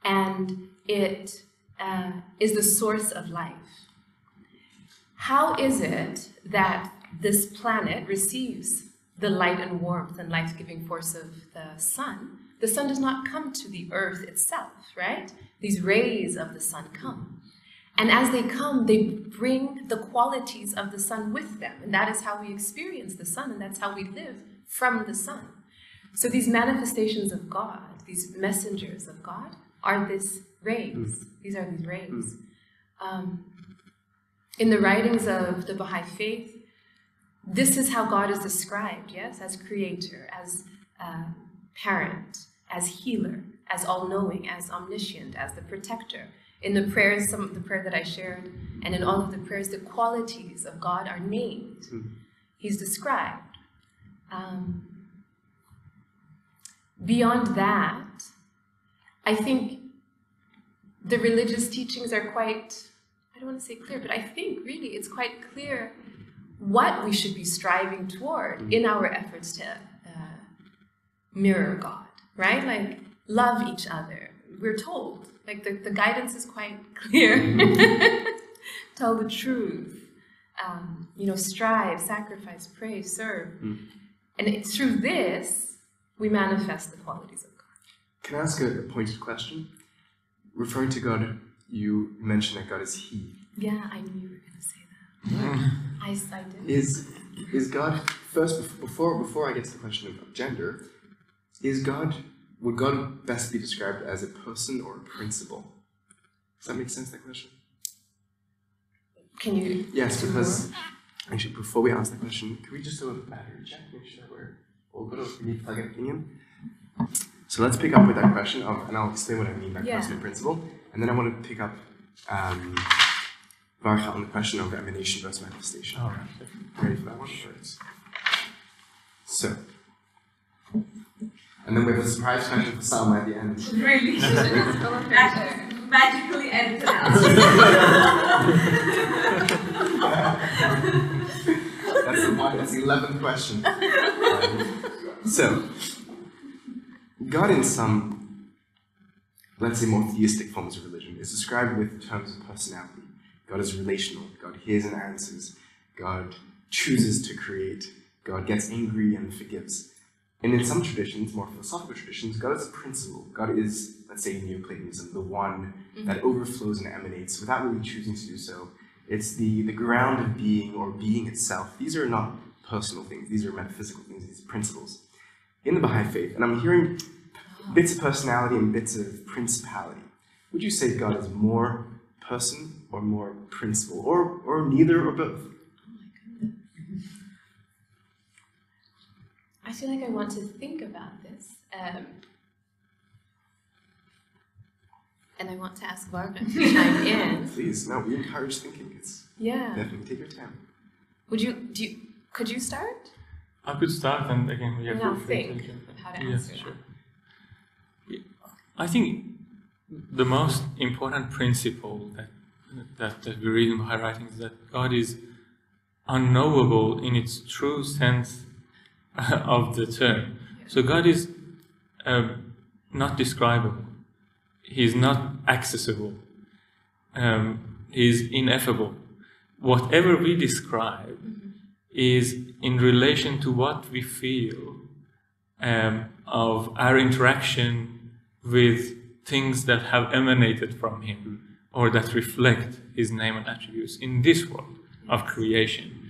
and it uh, is the source of life. How is it that this planet receives the light and warmth and life giving force of the sun? The sun does not come to the earth itself, right? These rays of the sun come. And as they come, they bring the qualities of the sun with them. And that is how we experience the sun, and that's how we live from the sun. So these manifestations of God, these messengers of God, are these rays. These are these rays. Um, in the writings of the Baha'i faith, this is how God is described, yes, as creator, as uh, parent, as healer, as all knowing, as omniscient, as the protector. In the prayers, some of the prayer that I shared, and in all of the prayers, the qualities of God are named. He's described. Um, beyond that, I think the religious teachings are quite, I don't want to say clear, but I think really it's quite clear what we should be striving toward in our efforts to uh, mirror God, right? Mm-hmm. Like, love each other. We're told, like, the, the guidance is quite clear. Mm-hmm. Tell the truth. Um, you know, strive, sacrifice, pray, serve. Mm-hmm. And it's through this we manifest the qualities of God. Can I ask a, a pointed question? Referring to God, you mentioned that God is He. Yeah, I knew you were going to say that. I, I did. Is is God first before before I get to the question of gender? Is God would God best be described as a person or a principle? Does that make sense? That question. Can you? Yes, because actually, before we ask the question, can we just do a battery check? Make sure we're all good. Or we need to plug an opinion. So let's pick up with that question, of, and I'll explain what I mean by Yeah. person and principle, and then I want to pick up um, Varka on the question of emanation versus manifestation. All right. Ready for that one? So, and then we have a surprise question for Salma at the end. Really? Actually, magically edited out. That's the one. That's the eleventh question. Um, so, God in some, let's say, more theistic forms of religion is described with terms of personality. God is relational. God hears and answers. God chooses to create. God gets angry and forgives. And in some traditions, more philosophical traditions, God is a principle. God is, let's say, in Neoplatonism, the one mm-hmm. that overflows and emanates without really choosing to do so. It's the, the ground of being or being itself. These are not personal things. These are metaphysical things. These are principles. In the Baha'i faith, and I'm hearing bits of personality and bits of principality. Would you say God is more person or more principle, or or neither or both? I feel like I want to think about this. Um, and I want to ask Varga to chime in. Please, no, we encourage thinking. It's Yeah. definitely take your time. Would you do you could you start? I could start and again we have And I'll feel to think jump in. of how to Yes, answer sure. Yeah, I think the most important principle that, that, that we read in Baha'i writings is that God is unknowable in its true sense of the term. So God is um, not describable. He is not accessible. Um, he is ineffable. Whatever we describe is in relation to what we feel um, of our interaction with things that have emanated from Him or that reflect His name and attributes in this world of creation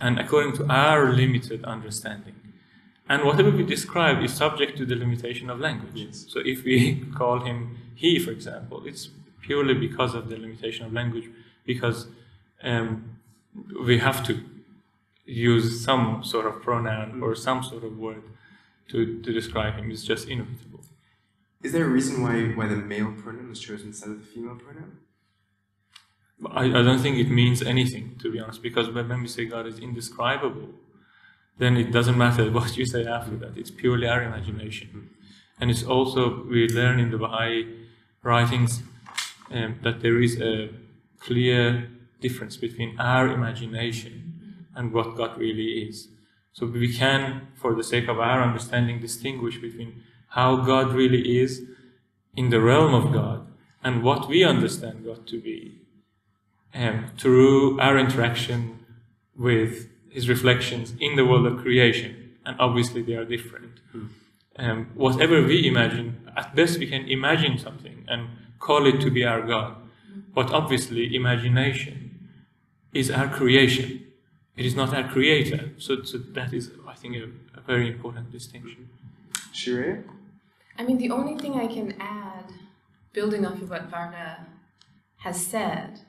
and according to our limited understanding. And whatever we describe is subject to the limitation of language. Yes. So if we call Him He, for example, it's purely because of the limitation of language, because um, we have to use some sort of pronoun or some sort of word to, to describe him. It's just inevitable. Is there a reason why why the male pronoun is chosen instead of the female pronoun? I, I don't think it means anything, to be honest, because when when we say God is indescribable, then it doesn't matter what you say after that. It's purely our imagination. And it's also, we learn in the Baha'i writings um, that there is a clear difference between our imagination and what God really is. So we can, for the sake of our understanding, distinguish between how God really is in the realm of God and what we understand God to be um, through our interaction with His reflections in the world of creation. And obviously, they are different. Um, whatever we imagine, at best we can imagine something and call it to be our God. But obviously, imagination is our creation. It is not our creator. So, so that is, I think, a, a very important distinction. Shiraya? I mean, the only thing I can add, building off of what Varga has said,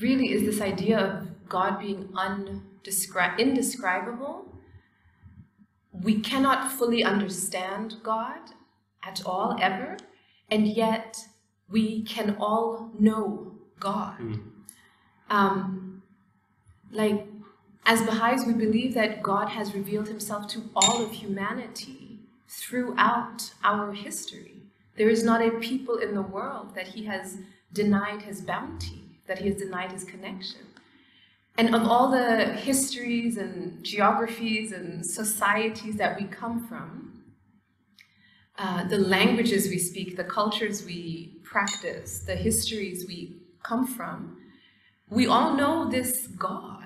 really is this idea of God being undescri- indescribable. We cannot fully understand God at all, ever, and yet we can all know God. Um, like, as Baha'is, we believe that God has revealed himself to all of humanity throughout our history. There is not a people in the world that he has denied his bounty, that he has denied his connection. And of all the histories and geographies and societies that we come from, uh, the languages we speak, the cultures we practice, the histories we come from, we all know this God.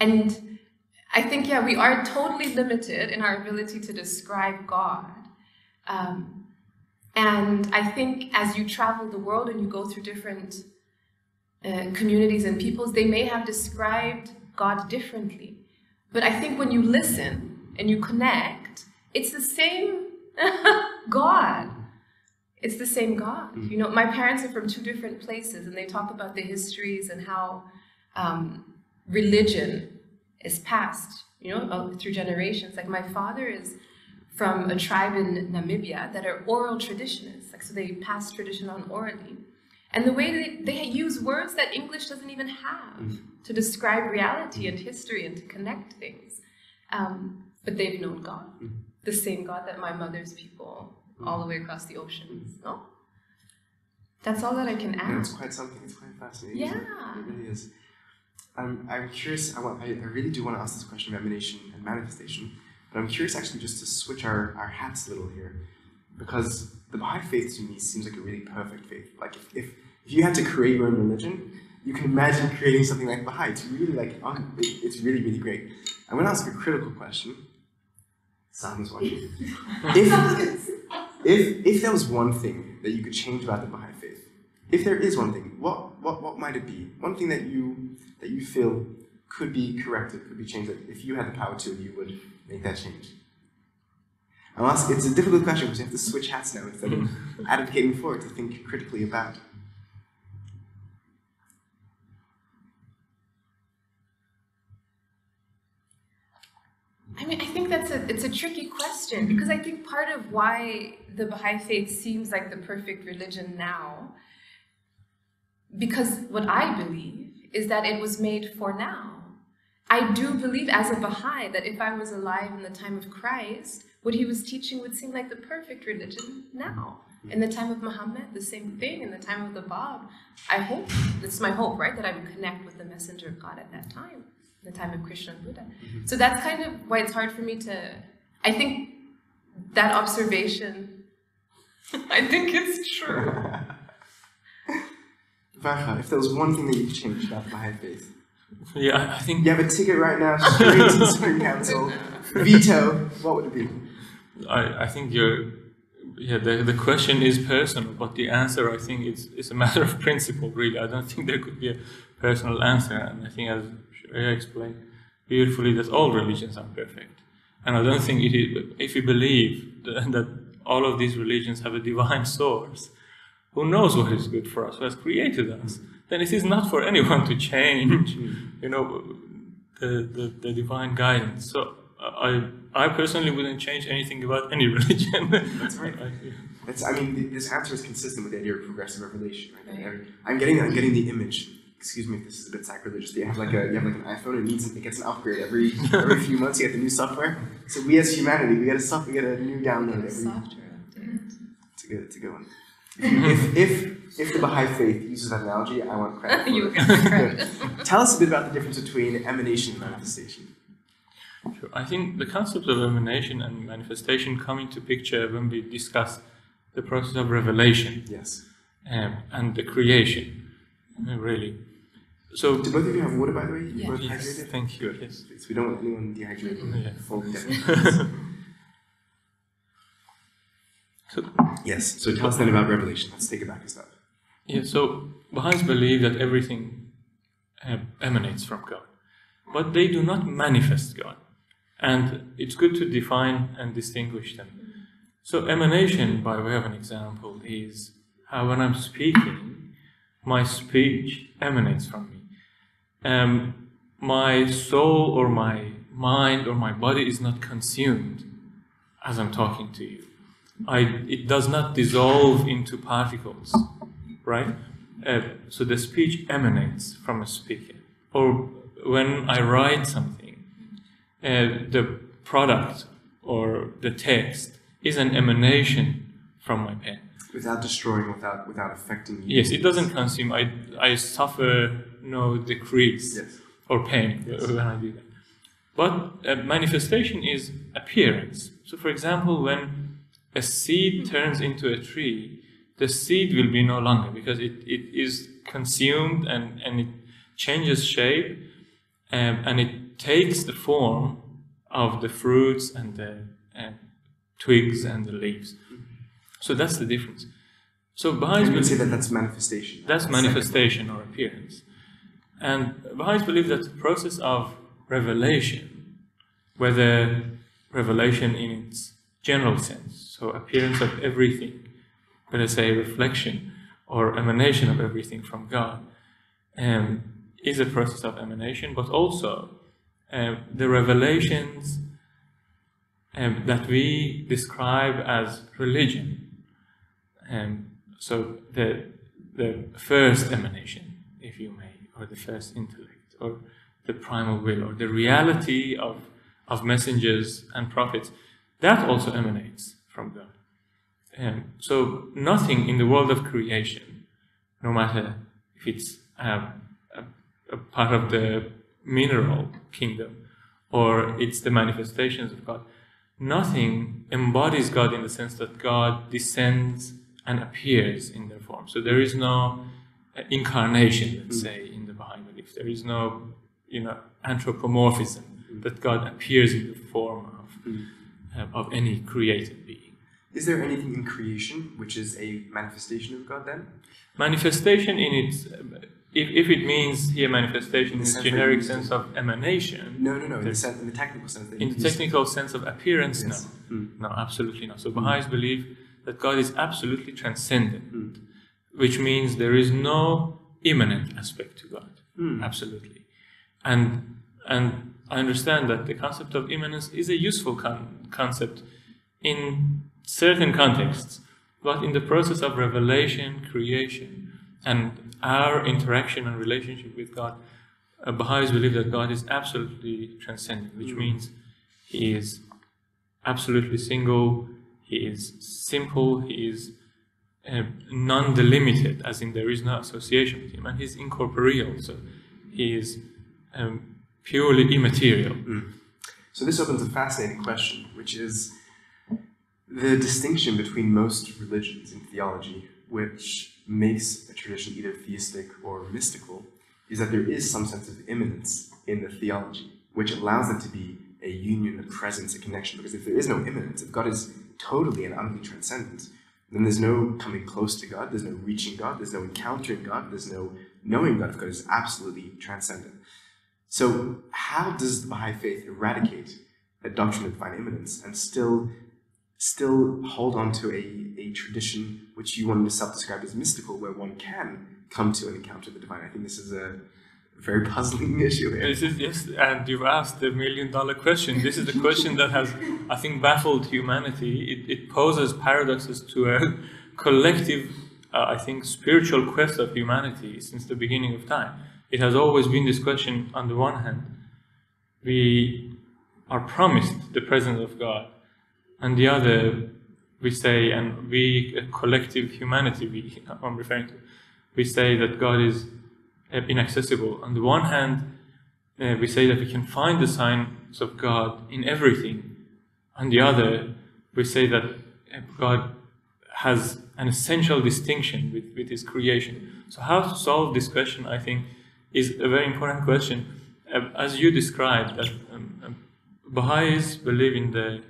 And I think, yeah, we are totally limited in our ability to describe God. Um, and I think as you travel the world and you go through different uh, communities and peoples, they may have described God differently. But I think when you listen and you connect, it's the same God. It's the same God. You know, my parents are from two different places and they talk about the histories and how um, religion is passed, you know, uh, through generations. Like my father is from a tribe in Namibia that are oral traditionists. Like so they pass tradition on orally. And the way they, they use words that English doesn't even have to describe reality and history and to connect things. Um, but they've known God, the same God that my mother's people all the way across the oceans. No? That's all that I can add. it's quite something. It's quite fascinating. Yeah. It really is. Um, I'm curious. I, want, I, I really do want to ask this question of emanation and manifestation, but I'm curious actually just to switch our, our hats a little here, because the Baha'i faith to me seems like a really perfect faith. Like if, if, if you had to create your own religion, you can imagine creating something like Baha'i. It's really like um, it's really really great. I'm going to ask a critical question. Someone's watching. if, if if there was one thing that you could change about the Baha'i faith, if there is one thing, what what what might it be? One thing that you that you feel could be corrected, could be changed. That if you had the power to, you would make that change. I'm asking, it's a difficult question because you have to switch hats now instead of mm-hmm. advocating for it to think critically about. I mean, I think that's a it's a tricky question because I think part of why the Baha'i faith seems like the perfect religion now, because what I believe is that it was made for now. I do believe as a Baha'i that if I was alive in the time of Christ, what he was teaching would seem like the perfect religion now. Mm-hmm. In the time of Muhammad, the same thing. In the time of the Bab, I hope, it's my hope, right, that I would connect with the messenger of God at that time, in the time of Krishna and Buddha. Mm-hmm. So that's kind of why it's hard for me to, I think that observation, I think it's true. Varga, if there was one thing that you could change about the Baha'i faith, Yeah, I- I think you have a ticket right now straight to the Supreme Council, veto, what would it be? I, I think you're yeah the, the question is personal, but the answer I think is is a matter of principle really. I don't think there could be a personal answer, and I think as Sharia explained beautifully that all religions are perfect, and I don't think it is. If we believe that, that all of these religions have a divine source, who knows what is good for us, who has created us, then it is not for anyone to change, hmm. you know, the, the, the divine guidance. So I, I personally wouldn't change anything about any religion. That's right. I- That's, I mean, this answer is consistent with the idea of progressive revelation, right? Right. Every- I'm getting, I'm getting the image. Excuse me if this is a bit sacrilegious. You have like a, you have like an iPhone. It needs, it gets an upgrade every, every few months. You get the new software. So we as humanity, we get a soft, we get a new download every. Software update. It's a good, it's a good one. if, if, if the Baha'i faith uses that analogy, I want credit. For You it. get credit. Tell us a bit about the difference between emanation and manifestation. Sure. I think the concept of emanation and manifestation come into picture when we discuss the process of revelation Yes. um, and the creation, really. So, Do both of you have water, by the way? Yeah. both yes, hydrated? thank you. Yes. Please, we don't want anyone dehydrated. Yeah. So, yes. So tell us then about revelation. Let's take it back a step. Yeah, so Baha'is believe that everything uh, emanates from God, but they do not manifest God. And it's good to define and distinguish them. So, emanation, by way of an example, is how when I'm speaking, my speech emanates from me. Um, my soul or my mind or my body is not consumed as I'm talking to you. I, it does not dissolve into particles, right? Uh, so the speech emanates from a speaker. Or when I write something, the product or the text is an emanation from my pen. Without destroying, without without affecting you. Yes, it doesn't consume. I, I suffer no decrease Yes. or pain Yes. when I do that. But uh, manifestation is appearance. So, for example, when a seed turns into a tree, the seed will be no longer because it, it is consumed and, and it changes shape um, and it takes the form of the fruits and the uh, twigs and the leaves. So that's the difference. So Baha'is You would say that that's manifestation. that's second. manifestation or appearance. And Baha'is believe that the process of revelation, whether revelation in its general sense, so appearance of everything, let us say reflection or emanation of everything from God, um, is a process of emanation, but also um, the revelations um, that we describe as religion. Um, so the the first emanation, if you may, or the first intellect, or the primal will, or the reality of of messengers and prophets, that also emanates from God. Um, so nothing in the world of creation, no matter if it's um, a, a part of the mineral kingdom or it's the manifestations of God, nothing embodies God in the sense that God descends and appears in their form. So there is no uh, incarnation, let's say, in the Baha'i belief. There is no, you know, anthropomorphism that God appears in the form of uh, of any created being. Is there anything in creation which is a manifestation of God then? Manifestation in its uh, if, if it means here manifestation in The the sense generic sense of emanation, No, no, no. In the, There's- sen- in the technical sense. in the use- technical sense of appearance, Yes. no. Mm. No, absolutely not. So Baha'is believe that God is absolutely transcendent, Mm. which means there is no immanent aspect to God. Mm. Absolutely. And and I understand that the concept of immanence is a useful con- concept in certain contexts, but in the process of revelation, creation, and our interaction and relationship with God, uh, Baha'is believe that God is absolutely transcendent, which Mm. means He is absolutely single, He is simple, He is uh, non-delimited, as in there is no association with Him, and He's incorporeal, so He is um, purely immaterial. So this opens a fascinating question, which is the distinction between most religions in theology, which makes a tradition either theistic or mystical, is that there is some sense of immanence in the theology, which allows it to be a union, a presence, a connection. Because if there is no immanence, if God is totally and utterly transcendent, then there's no coming close to God, there's no reaching God, there's no encountering God, there's no knowing God if God is absolutely transcendent. So, how does the Baha'i faith eradicate a doctrine of divine immanence and still still hold on to a, a tradition which you wanted to self-describe as mystical, where one can come to and encounter the divine? I think this is a very puzzling issue here. This is yes, and you've asked the million dollar question. This is the question that has, I think, baffled humanity. It, it poses paradoxes to a collective, uh, I think, spiritual quest of humanity since the beginning of time. It has always been this question. On the one hand, we are promised the presence of God, and the other, we say, and we, a collective humanity, we, I'm referring to, we say that God is uh, inaccessible. On the one hand, uh, we say that we can find the signs of God in everything. On the other, we say that uh, God has an essential distinction with, with His creation. So, how to solve this question, I think, is a very important question. Uh, as you described, that um, um, Baha'is believe in the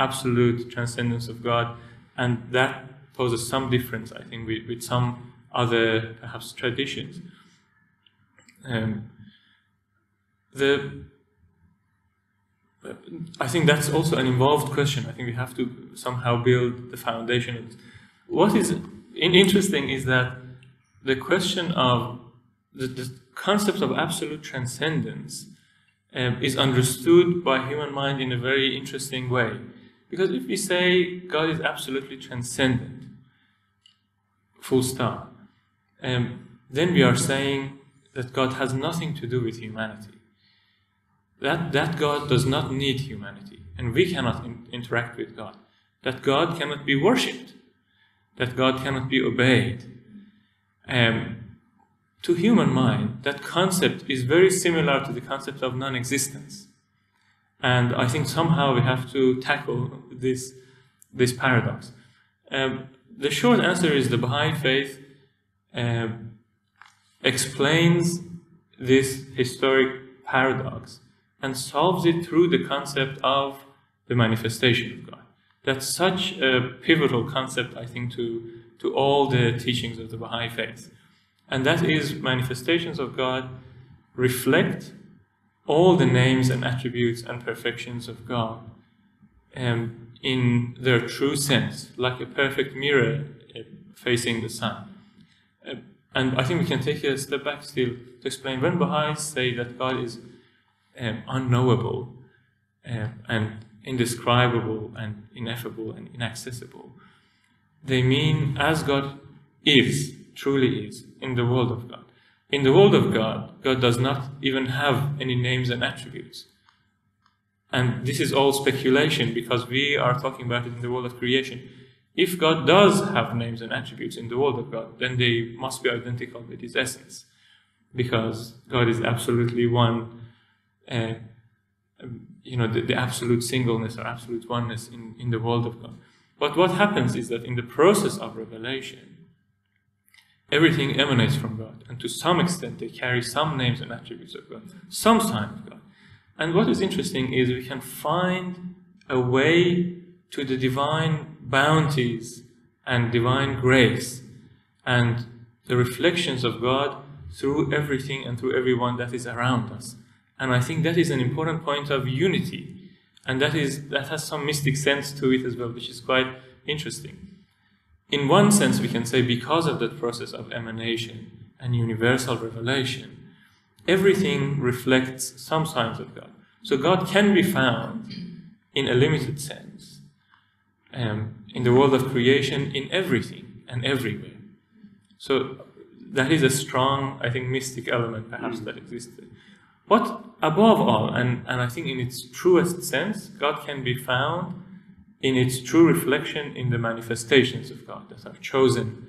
absolute transcendence of God, and that poses some difference, I think, with, with some other perhaps traditions. Um, the I think that's also an involved question. I think we have to somehow build the foundation. What is interesting is that the question of the, the concept of absolute transcendence um, is understood by human mind in a very interesting way. Because if we say God is absolutely transcendent, full stop, um, then we are saying that God has nothing to do with humanity. That, that God does not need humanity, and we cannot in- interact with God. That God cannot be worshipped. That God cannot be obeyed. Um, to human mind, that concept is very similar to the concept of non-existence. And I think somehow we have to tackle this, this paradox. Um, the short answer is the Baha'i faith um, explains this historic paradox and solves it through the concept of the manifestation of God. That's such a pivotal concept, I think, to, to all the teachings of the Baha'i faith. And that is manifestations of God reflect all the names and attributes and perfections of God um, in their true sense, like a perfect mirror uh, facing the sun. Uh, and I think we can take a step back still to explain when Baha'is say that God is um, unknowable um, and indescribable and ineffable and inaccessible, they mean as God is, truly is, in the world of God. In the world of God, God does not even have any names and attributes. And this is all speculation because we are talking about it in the world of creation. If God does have names and attributes in the world of God, then they must be identical with His essence. Because God is absolutely one, uh, you know, the, the absolute singleness or absolute oneness in, in the world of God. But what happens is that in the process of revelation, everything emanates from God, and to some extent they carry some names and attributes of God, some sign of God. And what is interesting is we can find a way to the divine bounties and divine grace and the reflections of God through everything and through everyone that is around us. And I think that is an important point of unity. And that is that has some mystic sense to it as well, which is quite interesting. In one sense, we can say because of that process of emanation and universal revelation, everything reflects some signs of God. So God can be found in a limited sense um, in the world of creation, in everything and everywhere. So that is a strong, I think, mystic element perhaps that exists. But above all, and, and I think in its truest sense, God can be found in its true reflection in the manifestations of God that have chosen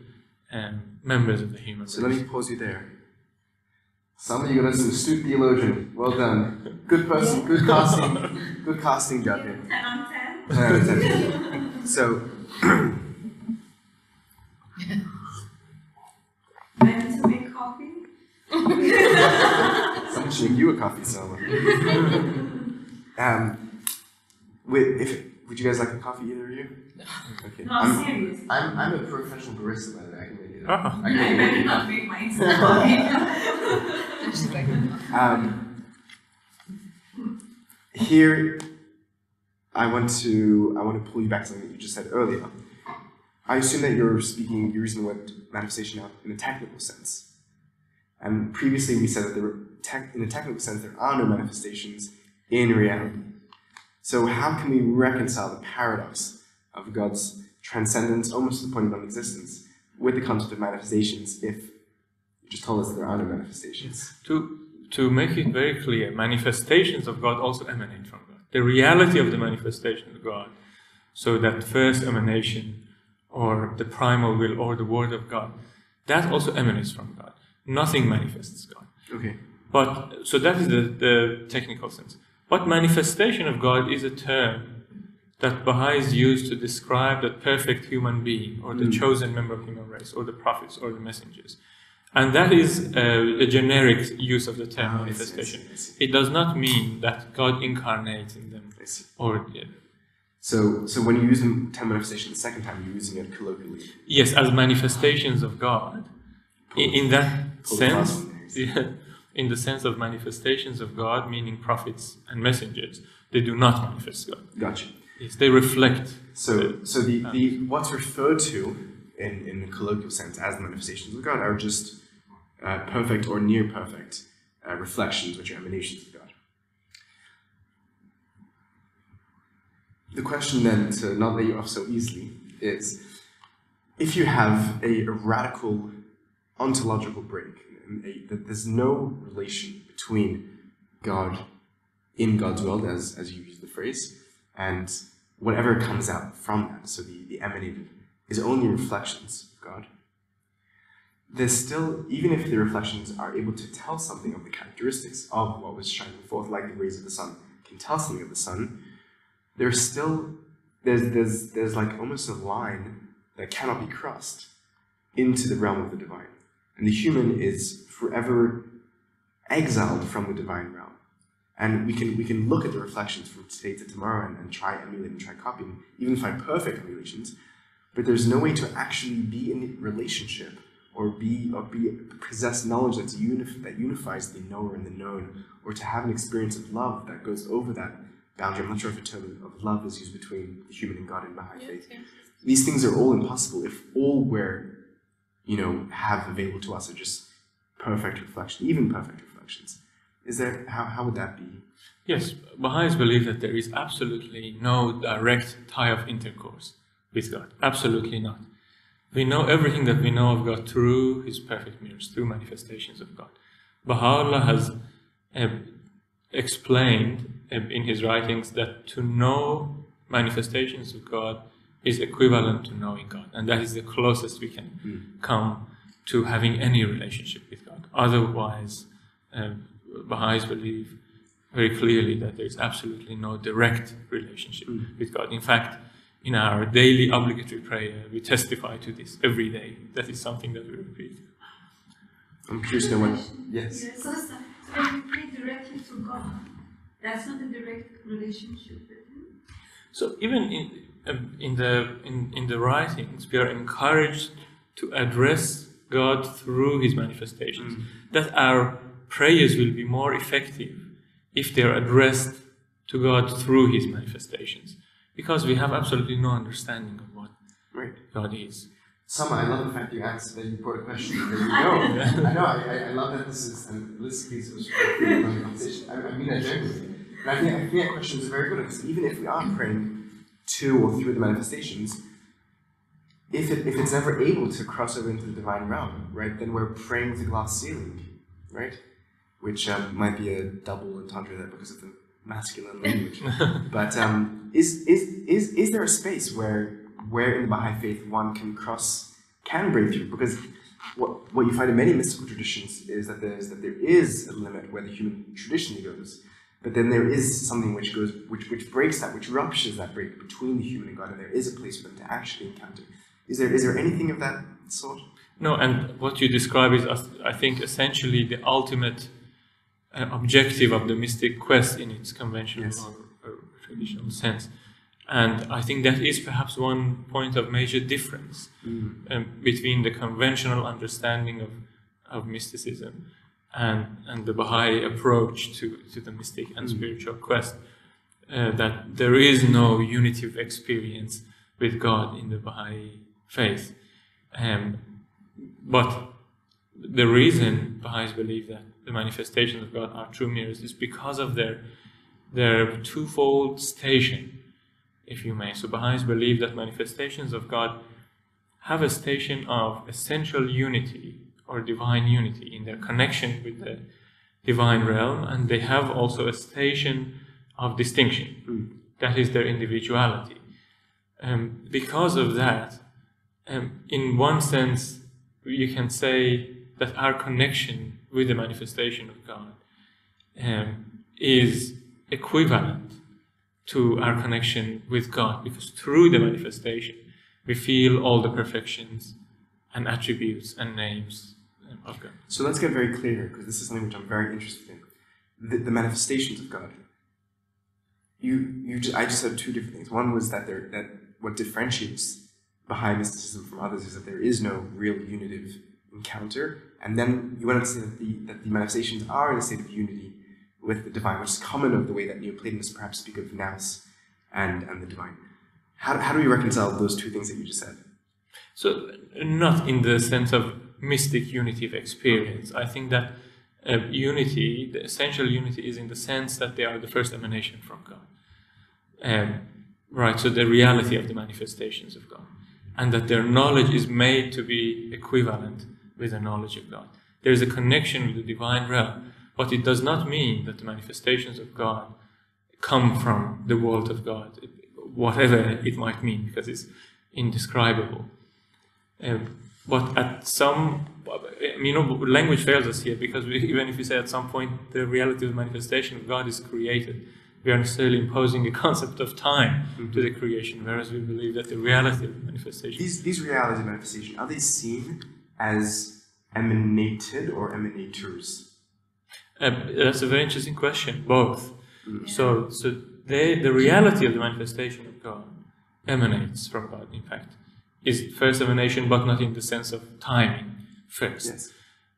um, members of the human race. So let me pause you there. Somebody got us an astute theologian. Well done. Good person, good casting, good casting job here. 10 on 10. Ten out of ten. So, I need to make coffee. someone should make you a coffee, Selma. um, with, if, would you guys like a coffee, either of you? Okay. No, I'm, serious. I'm, I'm a professional barista, by the way. I can make it. Ah. I I can make better it. not make myself coffee. She's like, Um, here, I want to I want to pull you back to something that you just said earlier. I assume that you're speaking, you're using the word manifestation now in a technical sense. And previously we said that there were tech, in a technical sense there are no manifestations in reality. So how can we reconcile the paradox of God's transcendence, almost to the point of non-existence, with the concept of manifestations if you just told us there are no manifestations? To, to make it very clear, manifestations of God also emanate from God. The reality of the manifestation of God, so that first emanation, or the primal will, or the Word of God, that also emanates from God. Nothing manifests God. Okay. But so that is the, the technical sense. But manifestation of God is a term that Baha'is use to describe the perfect human being, or the Mm. chosen member of human race, or the prophets, or the messengers. And that is uh, a generic use of the term I see, I see, manifestation. I see. It does not mean that God incarnates in them, or yeah. So, so when you use the term manifestation the second time, you're using it colloquially. yes, as manifestations of God. In, in that sense, fast one there. yeah, in the sense of manifestations of God, meaning prophets and messengers, they do not manifest God. Gotcha. Yes, they reflect. So, so the, the what's referred to in, in the colloquial sense as the manifestations of God are just uh, perfect or near perfect uh, reflections, which are emanations of God. The question then, to not let you off so easily, is if you have a, radical ontological break, that there's no relation between God in God's world, as, as you use the phrase, and whatever comes out from that, so the, the emanated, is only reflections of God. There's still, even if the reflections are able to tell something of the characteristics of what was shining forth, like the rays of the sun can tell something of the sun, there's still, there's, there's, there's like almost a line that cannot be crossed into the realm of the divine. And the human is forever exiled from the divine realm. And we can we can look at the reflections from today to tomorrow and, and try emulating, try copying, even find perfect emulations, but there's no way to actually be in relationship or be or be possess knowledge that's unif- that unifies the knower and the known, or to have an experience of love that goes over that boundary. I'm not sure if a term of love is used between the human and God in Baha'i faith. These things are all impossible if all we're you know have available to us are just perfect reflection, even perfect reflections. Is there how, how would that be? Yes, Baha'is believe that there is absolutely no direct tie of intercourse with God. Absolutely not. We know everything that we know of God through His perfect mirrors, through manifestations of God. Baha'u'llah has uh, explained uh, in his writings that to know manifestations of God is equivalent to knowing God, and that is the closest we can come to having any relationship with God. Otherwise, um, Baha'is believe very clearly that there is absolutely no direct relationship with God. In fact, in our daily obligatory prayer, we testify to this every day. That is something that we repeat. I'm curious to know. Yes. Yes, so, so so when you pray directly to God, that's not a direct relationship with Him. So even in um, Um, in the in, in the writings, we are encouraged to address God through His manifestations. Mm. That our prayers will be more effective if they are addressed to God through His manifestations, because we have absolutely no understanding of what Right. God is. Summer, I love the fact you asked that you put a question. There you go. I know. I, I, I love that this is and this piece was a conversation. I, I mean that genuinely. And I think, I think that question is very good because even if we are praying to or through the manifestations, if it if it's never able to cross over into the divine realm, right, then we're praying with a glass ceiling, right? Which um, might be a double entendre there because of the masculine language. but um, is, is is is there a space where where in the Baha'i faith one can cross can break through? Because what what you find in many mystical traditions is that there's that there is a limit where the human traditionally goes. But then there is something which goes, which, which breaks that, which ruptures that break between the human and God, and there is a place for them to actually encounter. Is there, is there anything of that sort? No, and what you describe is, I think, essentially the ultimate uh, objective of the mystic quest in its conventional Yes. or, or traditional sense. And I think that is perhaps one point of major difference um, between the conventional understanding of, of mysticism and, and the Baha'i approach to, to the mystic and spiritual quest. Uh, that there is no unity of experience with God in the Baha'i faith. Um, but the reason Baha'is believe that the manifestations of God are true mirrors is because of their their twofold station, if you may. So Baha'is believe that manifestations of God have a station of essential unity or divine unity in their connection with the divine realm, and they have also a station of distinction. That is their individuality. Um, because of that, um, in one sense, you can say that our connection with the manifestation of God um, is equivalent to our connection with God, because through the manifestation, we feel all the perfections and attributes and names of God. So let's get very clear here, because this is something which I'm very interested in. The, the manifestations of God. You, you just, I just said two different things. One was that there, that what differentiates Baha'i mysticism from others is that there is no real unitive encounter, and then you went on to say that the, that the manifestations are in a state of unity with the divine, which is common of the way that Neoplatonists perhaps speak of nous and, and the divine. How, how do we reconcile those two things that you just said? So, not in the sense of mystic unity of experience. I think that uh, unity, the essential unity, is in the sense that they are the first emanation from God. Um, right, so the reality of the manifestations of God. And that their knowledge is made to be equivalent with the knowledge of God. There is a connection with the divine realm, but it does not mean that the manifestations of God come from the world of God, whatever it might mean, because it's indescribable. Um, but at some, I mean, you know, language fails us here because we, even if we say at some point the reality of the manifestation of God is created, we are necessarily imposing a concept of time to the creation, whereas we believe that the reality of the manifestation. These, these realities of manifestation, are they seen as emanated or emanators? Uh, that's a very interesting question. Both. So, so they, the reality of the manifestation of God emanates from God. In fact, is first emanation, but not in the sense of timing first, Yes.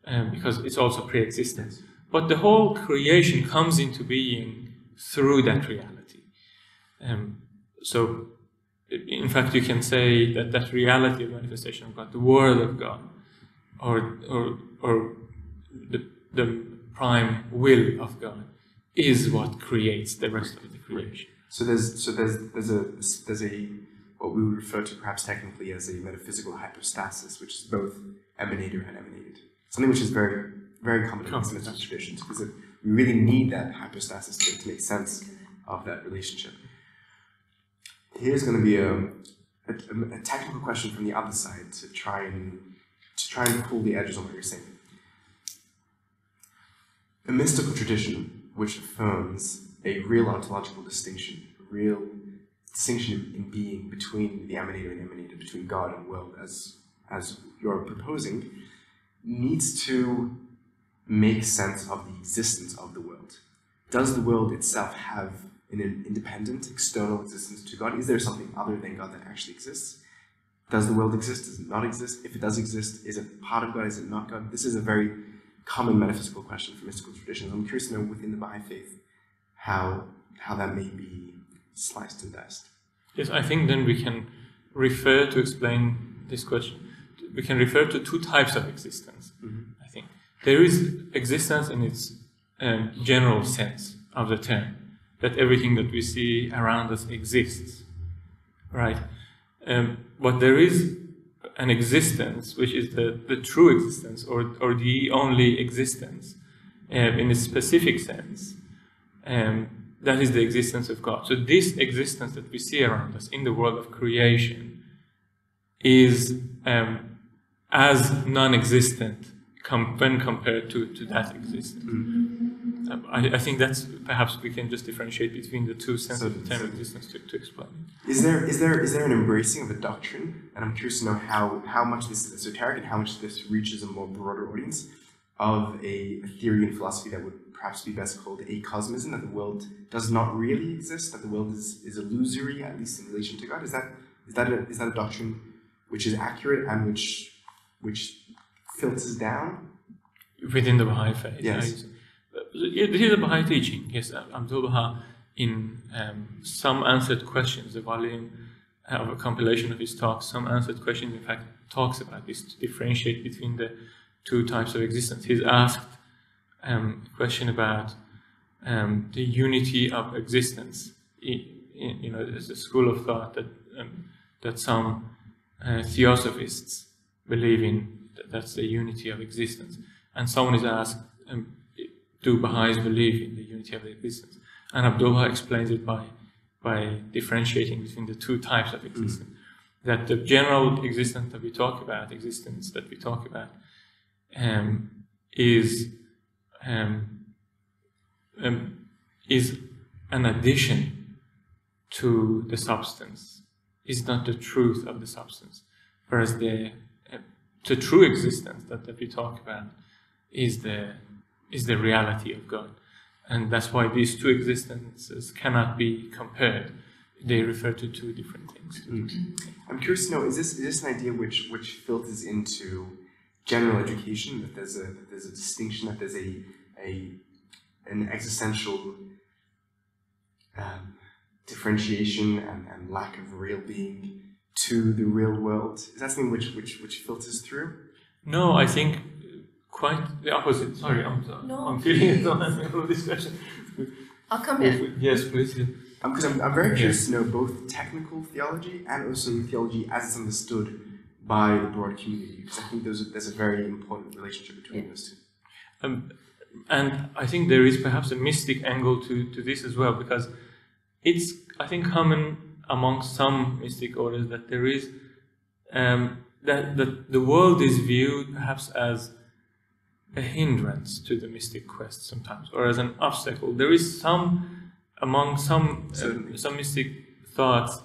um, because it's also pre-existent. But the whole creation comes into being through that reality. Um, so, in fact, you can say that that reality of manifestation of God, the Word of God, or or or the the prime will of God, is what creates the rest of the creation. So there's so there's there's a there's a what we would refer to perhaps technically as a metaphysical hypostasis, which is both emanator and emanated. Something which is very very common in that's traditions because it, we really need that hypostasis to, to make sense of that relationship. Here's going to be a, a, a technical question from the other side to try and to try and pull the edges on what you're saying. A mystical tradition which affirms a real ontological distinction, a real distinction in being between the emanator and emanator, between God and world, as as you're proposing, needs to make sense of the existence of the world. Does the world itself have an independent, external existence to God? Is there something other than God that actually exists? does the world exist? Does it not exist? If it does exist, is it part of God? Is it not God? This is a very common metaphysical question for mystical traditions. I'm curious to know within the Baha'i faith how how that may be sliced and diced. Yes, I think then we can refer to explain this question. We can refer to two types of existence. I think there is existence in its um, general sense of the term, that everything that we see around us exists, right? Um, but there is an existence which is the, the true existence or, or the only existence um, in a specific sense. Um, that is the existence of God. So, this existence that we see around us in the world of creation is um, as non existent com- when compared to, to that existence. Um, I, I think that's perhaps we can just differentiate between the two senses So- of the term existence to, to explain. Is there is there is there an embracing of a doctrine? And I'm curious to know how how much this is esoteric and how much this reaches a more broader audience of a, a theory and philosophy that would perhaps be best called acosmism, that the world does not really exist, that the world is, is illusory, at least in relation to God. Is that is that a, is that a doctrine which is accurate and which which filters down? within the Baha'i faith. Yes. Uh, This is a Baha'i teaching. Yes, Abdul Baha, in um, some answered questions, the volume of a compilation of his talks, some answered questions, in fact, talks about this to differentiate between the two types of existence. He's asked um, a question about um, the unity of existence. You know, there's a school of thought that um, that some uh, theosophists believe in. That that's the unity of existence. And someone is asked, um, do Baha'is believe in the unity of existence? And Abdul Baha explains it by by differentiating between the two types of existence. That the general existence that we talk about, existence that we talk about, um, is um, um, is an addition to the substance, is not the truth of the substance. Whereas the uh, the true existence that, that we talk about is the is the reality of God, and that's why these two existences cannot be compared. They refer to two different things. I'm curious to know is this is this an idea which which filters into general education that there's a that there's a distinction that there's a a an existential um, differentiation and, and lack of real being to the real world is that something which which which filters through No, I think quite the opposite. Sorry, I'm, No, I'm feeling it on the discussion. I'll come in. Yes, please. because I'm, I'm very curious to know both technical theology and also theology as it's understood by the broad community because I think there's a, there's a very important relationship between those two. Um, and I think there is perhaps a mystic angle to, to this as well, because it's, I think, common among some mystic orders that there is, um, that, that the world is viewed perhaps as a hindrance to the mystic quest sometimes, or as an obstacle. There is some, among some, uh, some mystic thoughts,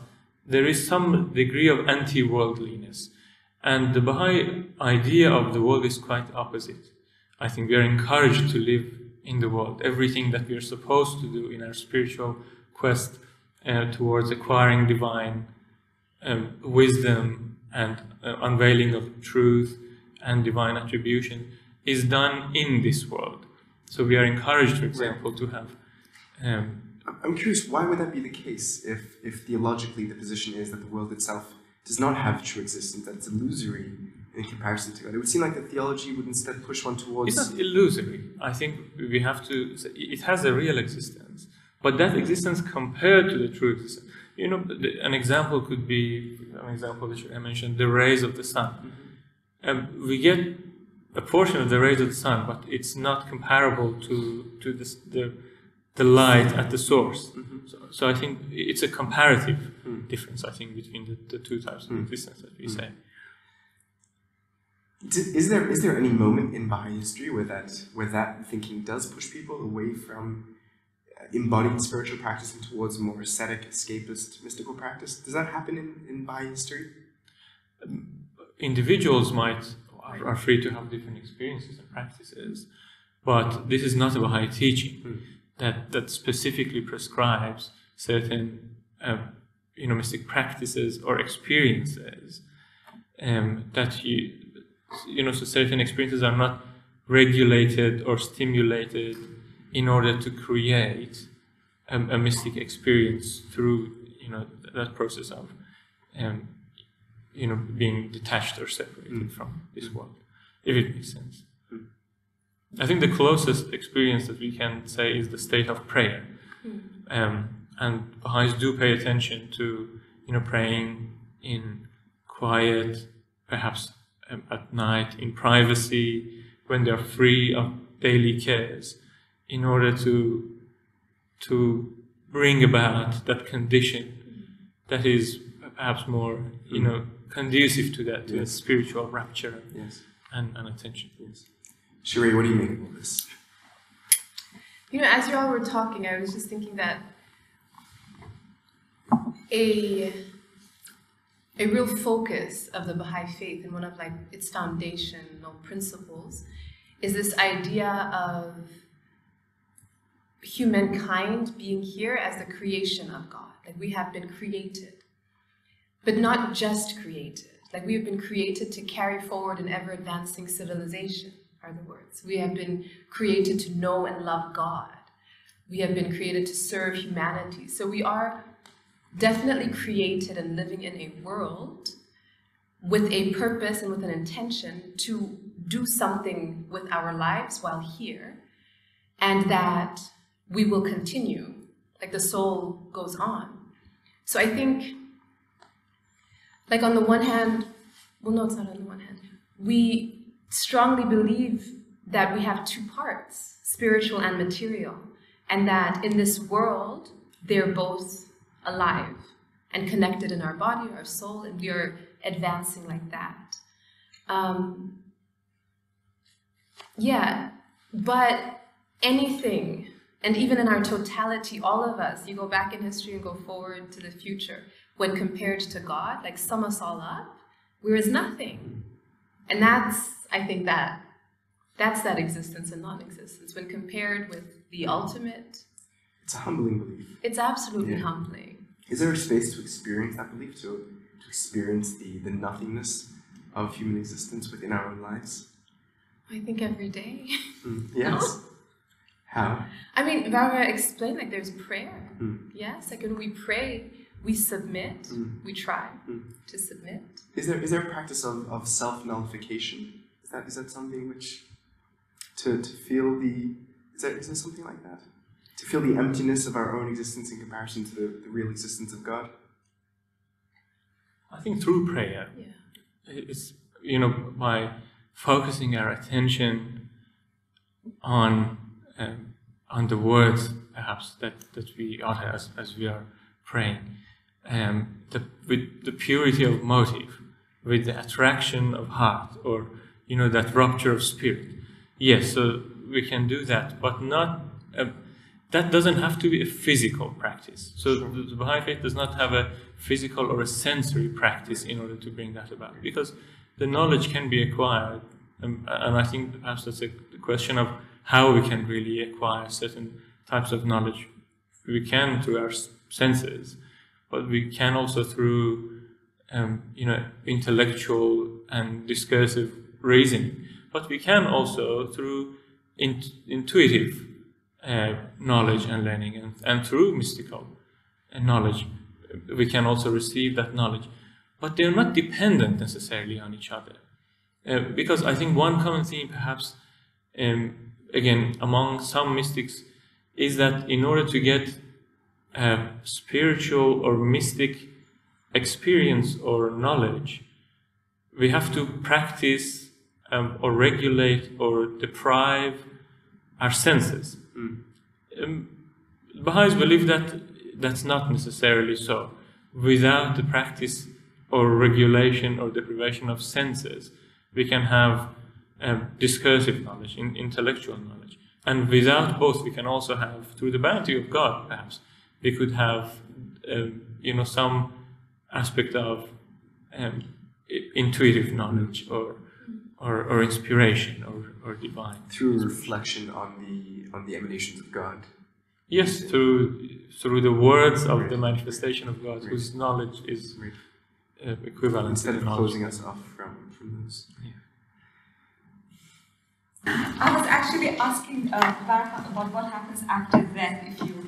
there is some degree of anti worldliness. And the Baha'i idea of the world is quite opposite. I think we are encouraged to live in the world. Everything that we are supposed to do in our spiritual quest uh, towards acquiring divine um, wisdom and uh, unveiling of truth and divine attribution is done in this world. So we are encouraged, for example, to have um, I'm- curious, why would that be the case if, if theologically the position is that the world itself does not have true existence, that it's illusory in comparison to God? It would seem like the theology would instead push one towards. It's not illusory. I think we have to. say It has a real existence, but that existence compared to the true existence. You know, the, an example could be an example that I mentioned: the rays of the sun. Um, we get a portion of the rays of the sun, but it's not comparable to to this, the the light at the source. So, so I think it's a comparative hmm. difference. I think between the, the two types of hmm. existence that we hmm. say. Is there is there any moment in Baha'i history where that where that thinking does push people away from uh, embodied spiritual practice and towards more ascetic, escapist, mystical practice? Does that happen in, in Baha'i history? Um, individuals might are, are free to have different experiences and practices, but this is not a Baha'i teaching that that specifically prescribes certain uh, you know mystic practices or experiences um, that you, you know, so certain experiences are not regulated or stimulated in order to create a, a mystic experience through, you know, that process of, um, you know, being detached or separated Mm. from this world, if it makes sense. I think the closest experience that we can say is the state of prayer. Um, and Baha'is do pay attention to, you know, praying in quiet, perhaps um, at night, in privacy, when they're free of daily cares, in order to to bring about that condition that is perhaps more, you know, conducive to that, to a Yes. spiritual rapture Yes. and, and attention. Yes. Sheree, what do you make of all this? You know, as you all were talking, I was just thinking that a a real focus of the Baha'i faith and one of like its foundational principles is this idea of humankind being here as the creation of God. Like we have been created, but not just created. Like we have been created to carry forward an ever advancing civilization, are the words. We have been created to know and love God. We have been created to serve humanity. So we are definitely created and living in a world with a purpose and with an intention to do something with our lives while here, and that we will continue. Like the soul goes on. So I think, like on the one hand, well, no, it's not on the one hand. We strongly believe that we have two parts, spiritual and material, and that in this world, they're both alive and connected in our body, our soul, and we are advancing like that. Um, yeah, but anything, and even in our totality, all of us, you go back in history and go forward to the future, when compared to God, like sum us all up, we're as nothing. And that's, I think, that that's that existence and non-existence. When compared with the ultimate, It's a humbling belief. it's absolutely Yeah. humbling. Is there a space to experience that belief, to, to experience the, the nothingness of human existence within our own lives? I think every day. Mm, Yes. How? I mean, Barbara explained like there's prayer. Mm. Yes, like when we pray, we submit, Mm. we try Mm. to submit. Is there is there a practice of, of self nullification? Is that is that something which to, to feel the is there, is there something like that? To feel the emptiness of our own existence in comparison to the, the real existence of God? I think through prayer, Yeah. it's you know by focusing our attention on um, on the words perhaps that, that we utter as, as we are praying um, the, with the purity of motive with the attraction of heart or you know that rupture of spirit. Yes so we can do that but not uh, that doesn't have to be a physical practice. So the, the Baha'i faith does not have a physical or a sensory practice in order to bring that about because the knowledge can be acquired um, and I think perhaps that's a the question of how we can really acquire certain types of knowledge. We can through our senses, but we can also through, um, you know, intellectual and discursive reasoning. But we can also through in- intuitive uh, knowledge and learning, and, and through mystical uh, knowledge, we can also receive that knowledge. But they are not dependent necessarily on each other. Uh, because I think one common theme, perhaps, um, again, among some mystics, is that in order to get a spiritual or mystic experience or knowledge, we have to practice um, or regulate or deprive our senses. Um, Baha'is believe that that's not necessarily so. Without the practice or regulation or deprivation of senses, we can have um, discursive knowledge, in, intellectual knowledge. And without both, we can also have, through the bounty of God, perhaps, we could have, um, you know, some aspect of um, intuitive knowledge or, or, or inspiration or, or divine. Through reflection on the on the emanations of God. Yes, through through the words of the manifestation of God, whose knowledge is Right. uh, equivalent Instead to of knowledge. closing us off from, from those. I was actually asking uh, about what happens after death if you if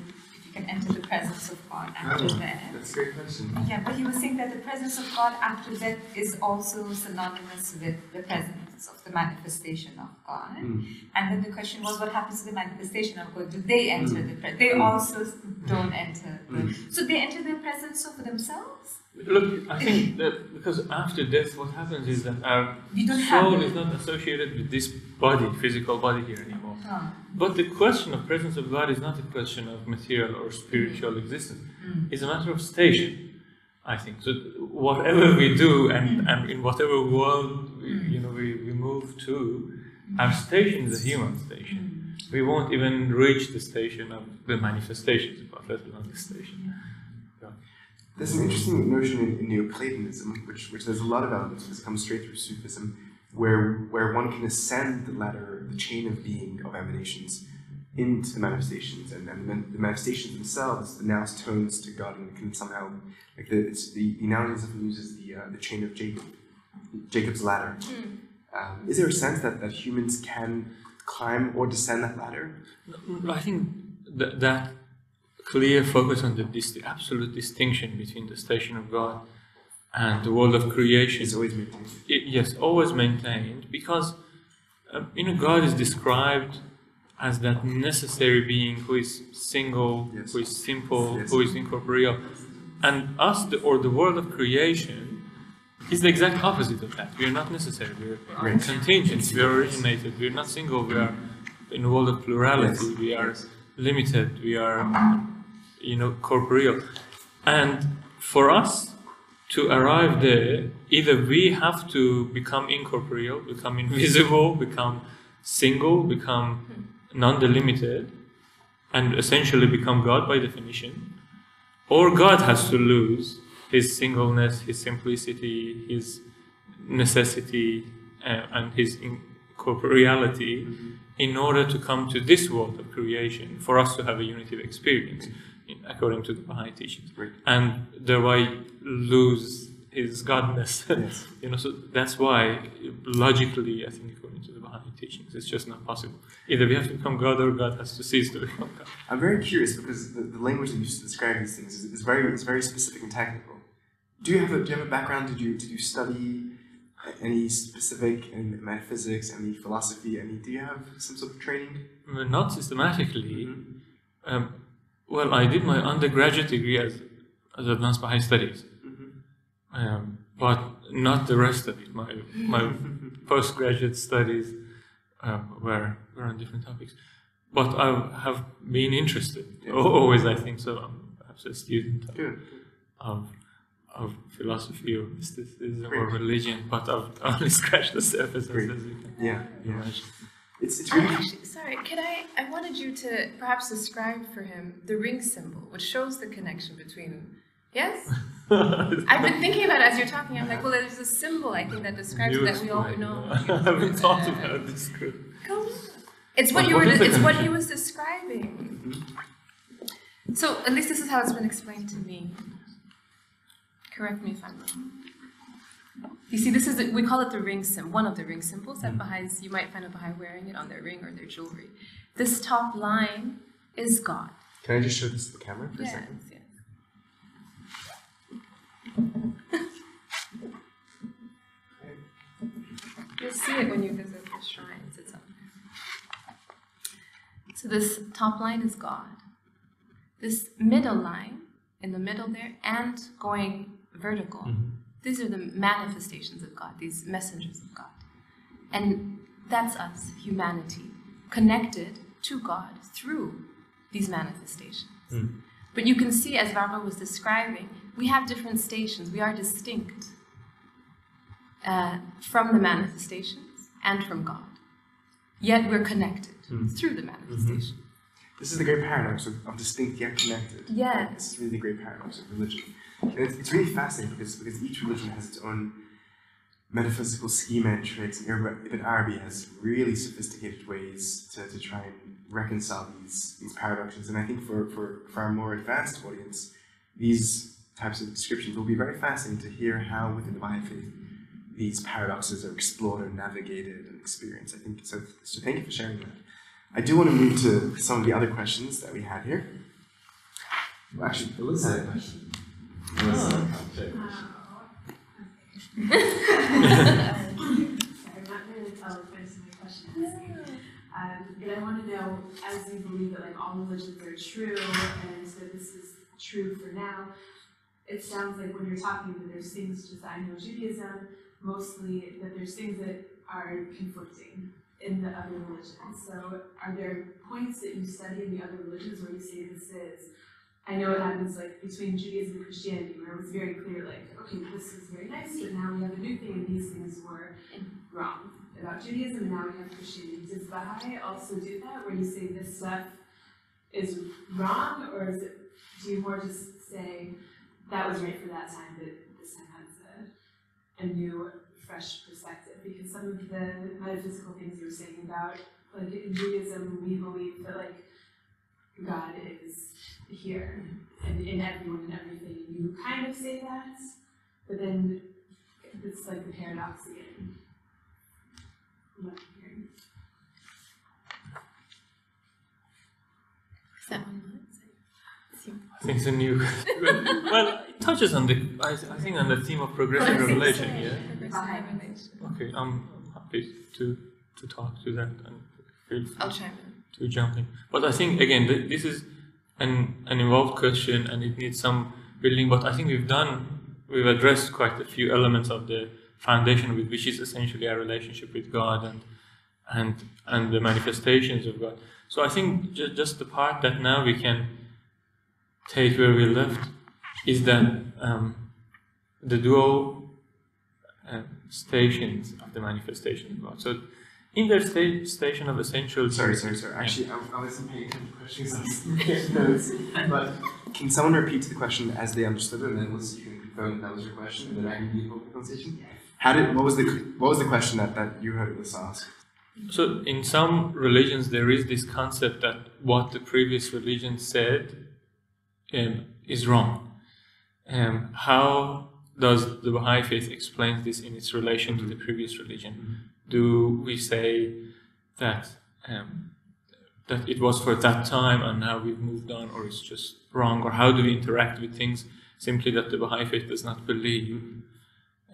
you can enter the presence of God after Oh, death. That's a great question. Yeah, but he was saying that the presence of God after death is also synonymous with the presence of the manifestation of God. Mm. And then the question was, what happens to the manifestation of God? Do they enter Mm. the presence? They Mm. also don't enter. The. So they enter the presence of themselves? Look, I think that because after death, what happens is that our We don't have soul is not associated with this body, physical body here anymore. Huh. But the question of presence of God is not a question of material or spiritual existence. Mm. It's a matter of station, I think. So whatever we do and, mm. and in whatever world we, mm. you know we, we move to, our station is a human station. Mm. We won't even reach the station of the manifestations of God, let alone the station. There's an interesting notion in, in Neoplatonism, which, which there's a lot of elements that come straight through Sufism, where, where one can ascend the ladder, the chain of being of emanations, into the manifestations, and then the, the manifestations themselves, the noun's tones to God, and can somehow, like the, it's the, the analogy often uses the, uh, the chain of Jacob, Jacob's ladder. Um, is there a sense that, that humans can climb or descend that ladder? I think that, that clear focus on the, dis- the absolute distinction between the station of God and the world of creation It's always maintained. I- yes, always maintained because um, you know God is described as that necessary being who is single, Yes. who is simple, Yes. who is incorporeal, and us, the, or the world of creation, is the exact opposite of that. We are not necessary. We are Right. contingent. We are originated. We are not single. We are in a world of plurality. Yes. We are. Limited. We are, you know, corporeal, and for us to arrive there, either we have to become incorporeal, become invisible, become single, become non-delimited, and essentially become God by definition, or God has to lose his singleness, his simplicity, his necessity, uh, and his incorporeality in order to come to this world of creation, for us to have a unitive experience, according to the Baha'i teachings Right. and thereby lose his godness. Yes. you know, so that's why logically, I think according to the Baha'i teachings, it's just not possible. Either we have to become God or God has to cease to become God. I'm very curious because the, the language that you use to describe these things is, is very is very specific and technical. Do you have a do you have a background? Did you did you study any specific in metaphysics, any philosophy? Any do you have some sort of training? Uh, Not systematically. Mhm. Um, well, I did my undergraduate degree as, as advanced Baha'i studies, um, but not the rest of it. My my postgraduate studies um, were were on different topics, but I have been interested. Yeah. Always, I think so. I'm perhaps a student of, Good. of of philosophy or mysticism or religion, but I've only scratched the surface as, Great. as you can Yeah, yeah. It's it's really actually sorry. Can I? I wanted you to perhaps describe for him the ring symbol, which shows the connection between. Yes, I've been thinking about it as you're talking. I'm like, well, there's a symbol I think that describes You that we all know. I haven't thought about this. group. Come on. It's what But you what were. is It's what he was describing. Mm-hmm. So at least this is how it's been explained to me. Correct me if I'm wrong. You see, this is the, we call it the ring symbol. One of the ring symbols that mm. Baha'is you might find a Baha'i wearing it on their ring or their jewelry. This top line is God. Can I just show this to the camera for a second? yes. You'll see it when you visit the shrines. It's up there. So this top line is God. This middle line in the middle there and going vertical. Mm-hmm. These are the manifestations of God, these messengers of God. And that's us, humanity, connected to God through these manifestations. Mm. But you can see, as Varga was describing, we have different stations. We are distinct uh, from the manifestations and from God. Yet we're connected mm. through the mm-hmm. manifestation. This is the great paradox of, of distinct yet connected. Yes. This is really the great paradox of religion. And it's, it's really fascinating because, because each religion has its own metaphysical schema and tricks. Ibn Ibn Arabi has really sophisticated ways to, to try and reconcile these, these paradoxes. And I think for, for, for our more advanced audience, these types of descriptions. Will be very fascinating to hear how within the Baha'i faith these paradoxes are explored and navigated and experienced. I think so. So thank you for sharing that. I do want to move to some of the other questions that we had here. Well, actually, Alyssa But I want to know, as you believe that like all religions are true and that this is true for now, it sounds like when you're talking that there's things, just I know Judaism, mostly that there's things that are conflicting in the other religions. So are there points that you study in the other religions where you say this is I know it happens like between Judaism and Christianity, where it was very clear, like, okay, this is very nice, but now we have a new thing, and these things were wrong about Judaism, and now we have Christianity. Does Baha'i also do that, where you say this stuff is wrong, or is it, do you more just say that was right for that time, but this time has a, a new, fresh perspective? Because some of the metaphysical things you were saying about, like in Judaism, we believe that like God is here and in everyone and everything. You kind of say that, but then it's like the paradox again. What I'm hearing. Is that one? I think it's a new. well, it touches on the. I, I think on the theme of progressive revelation. Yeah. Progressive revelation. Okay, I'm happy to to talk to that and feel free I'll chime in. to jump in. But I think again, th- this is an an involved question and it needs some building. But I think we've done, we've addressed quite a few elements of the foundation, with which is essentially our relationship with God and and and the manifestations of God. So I think ju- just the part that now we can take where we left is that um, the dual uh, stations of the manifestation of God. So in their sta- station of essential Sorry, sorry, sorry. Actually, I, I wasn't paying attention to questions. I was making notes. But can someone repeat the question as they understood it, and then Alyssa, you can confirm that, that was your question, and then I can give the pronunciation? How did? What was the what was the question that, that you heard Alyssa ask? So, in some religions, there is this concept that what the previous religion said um, is wrong. Um, how does the Baha'i faith explain this in its relation to the previous religion? Do we say that um, that it was for that time and now we've moved on, or it's just wrong? Or how do we interact with things simply that the Baha'i faith does not believe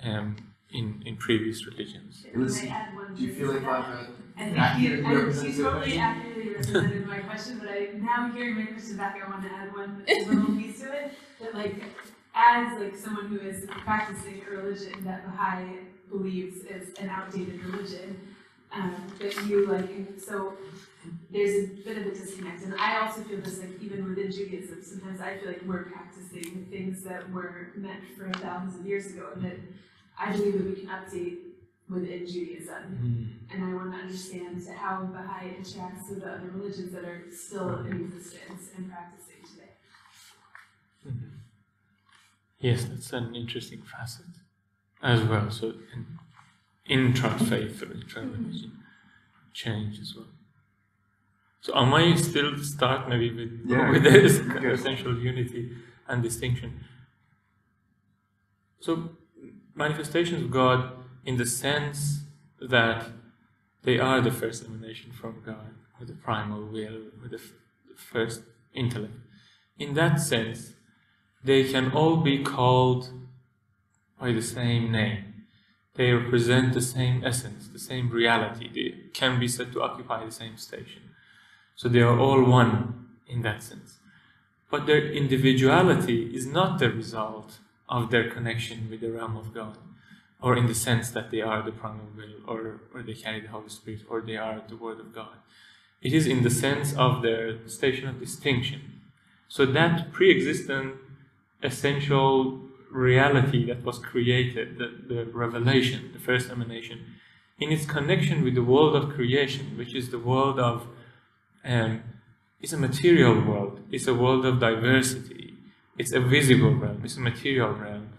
um, in in previous religions? Alyssa, Can I add one do you feel like that? Barbara I think accurately you, I, represents you totally accurately represented my question, but I now hearing my question back, I want to add one little piece to it. That like, as like someone who is practicing a religion that Baha'i believes is an outdated religion, um, that you like, so there's a bit of a disconnect, and I also feel this like even within Judaism. Sometimes I feel like we're practicing things that were meant for thousands of years ago, and that I believe that we can update within Judaism. And I want to understand how Baha'i interacts with the other religions that are still in existence and practicing today. Mhm. Yes, that's an interesting facet as well. So, in, intra-faith or intra-religion change as well. So, I might still start maybe with, Yeah, with this good. essential unity and distinction. So, manifestations of God in the sense that they are the first emanation from God, or the primal will, or the, f- the first intellect. In that sense, they can all be called by the same name. They represent the same essence, the same reality. They can be said to occupy the same station. So they are all one in that sense. But their individuality is not the result of their connection with the realm of God, or in the sense that they are the primal will, or, or they carry the Holy Spirit, or they are the Word of God. It is in the sense of their station of distinction. So that pre existent essential reality that was created, the, the revelation, the first emanation, in its connection with the world of creation, which is the world of, um, it's a material world, it's a world of diversity, it's a visible realm, it's a material realm.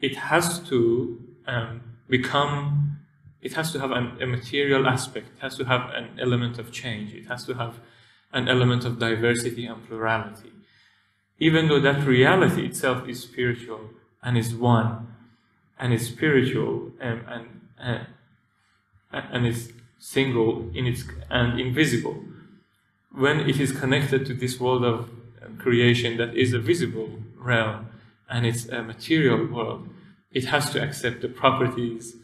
It has to um, become, it has to have an, a material aspect, it has to have an element of change, it has to have an element of diversity and plurality. Even though that reality itself is spiritual and is one and is spiritual and, and, and, and is single in its and invisible. When it is connected to this world of creation that is a visible realm and it's a material world it has to accept the properties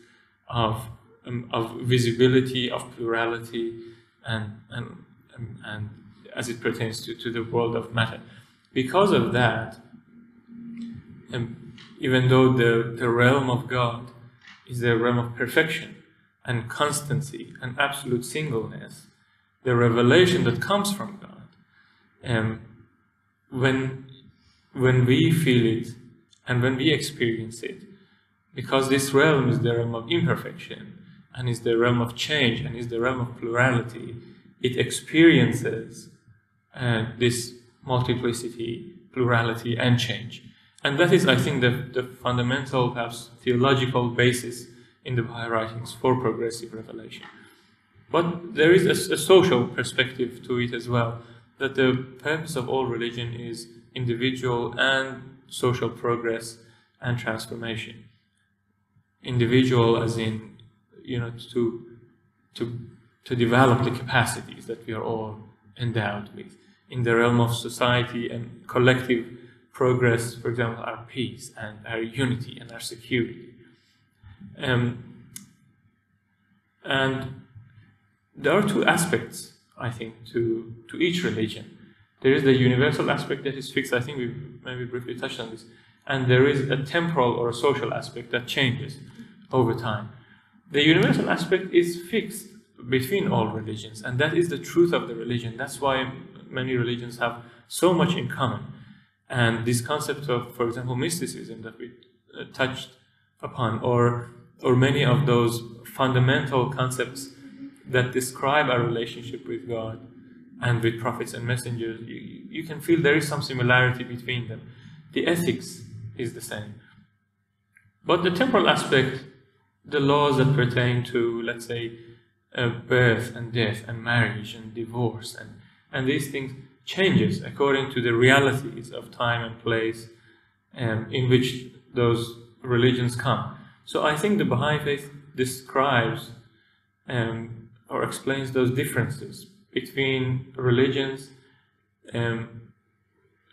of, um, of visibility of plurality and, and, and as it pertains to, to the world of matter. Because of that um, even though the, the realm of God is the realm of perfection and constancy and absolute singleness, the revelation that comes from God, um, when, when we feel it and when we experience it, because this realm is the realm of imperfection and is the realm of change and is the realm of plurality, it experiences uh, this multiplicity, plurality, and change. And that is, I think, the, the fundamental, perhaps theological basis in the Baha'i writings for progressive revelation. But there is a, a, social perspective to it as well, that the purpose of all religion is individual and social progress and transformation. Individual, as in, you know, to, to, to develop the capacities that we are all endowed with in the realm of society and collective progress, for example, our peace and our unity and our security. Um, and there are two aspects, I think, to, to each religion. There is the universal aspect that is fixed, I think we maybe briefly touched on this, and there is a temporal or a social aspect that changes over time. The universal aspect is fixed between all religions, and that is the truth of the religion. That's why many religions have so much in common. And this concept of, for example, mysticism that we uh, touched upon, or, or many of those fundamental concepts that describe our relationship with God and with prophets and messengers, you, you can feel there is some similarity between them. The ethics is the same. But the temporal aspect, the laws that pertain to, let's say, uh, birth and death and marriage and divorce and, and these things, changes according to the realities of time and place um, in which those religions come. So I think the Baha'i faith describes um, or explains those differences between religions, um,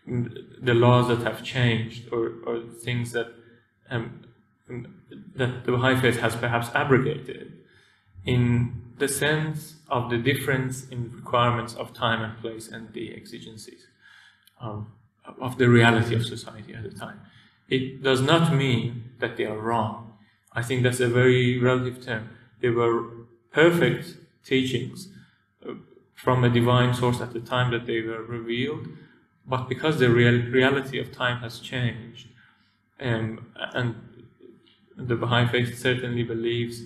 the laws that have changed, or, or things that um, that the Baha'i faith has perhaps abrogated, in the sense of the difference in requirements of time and place and the exigencies of, of the reality of society at the time. It does not mean that they are wrong. I think that's a very relative term. They were perfect teachings uh, from a divine source at the time that they were revealed, but because the real, reality of time has changed, um, and the Baha'i faith certainly believes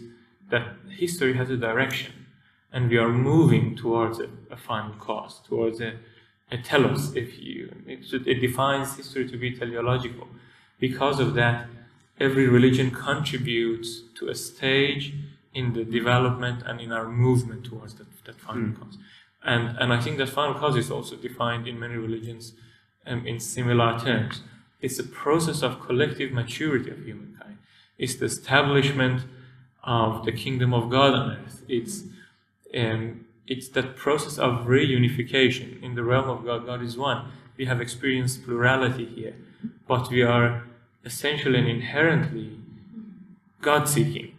that history has a direction and we are moving towards a, a final cause, towards a, a telos, if you. It, it defines history to be teleological. Because of that, every religion contributes to a stage in the development and in our movement towards that, that final mm. cause. And, and I think that final cause is also defined in many religions um, in similar terms. It's a process of collective maturity of humankind. It's the establishment of the kingdom of God on earth. It's um, it's that process of reunification in the realm of God. God is one. We have experienced plurality here, but we are essentially and inherently God seeking.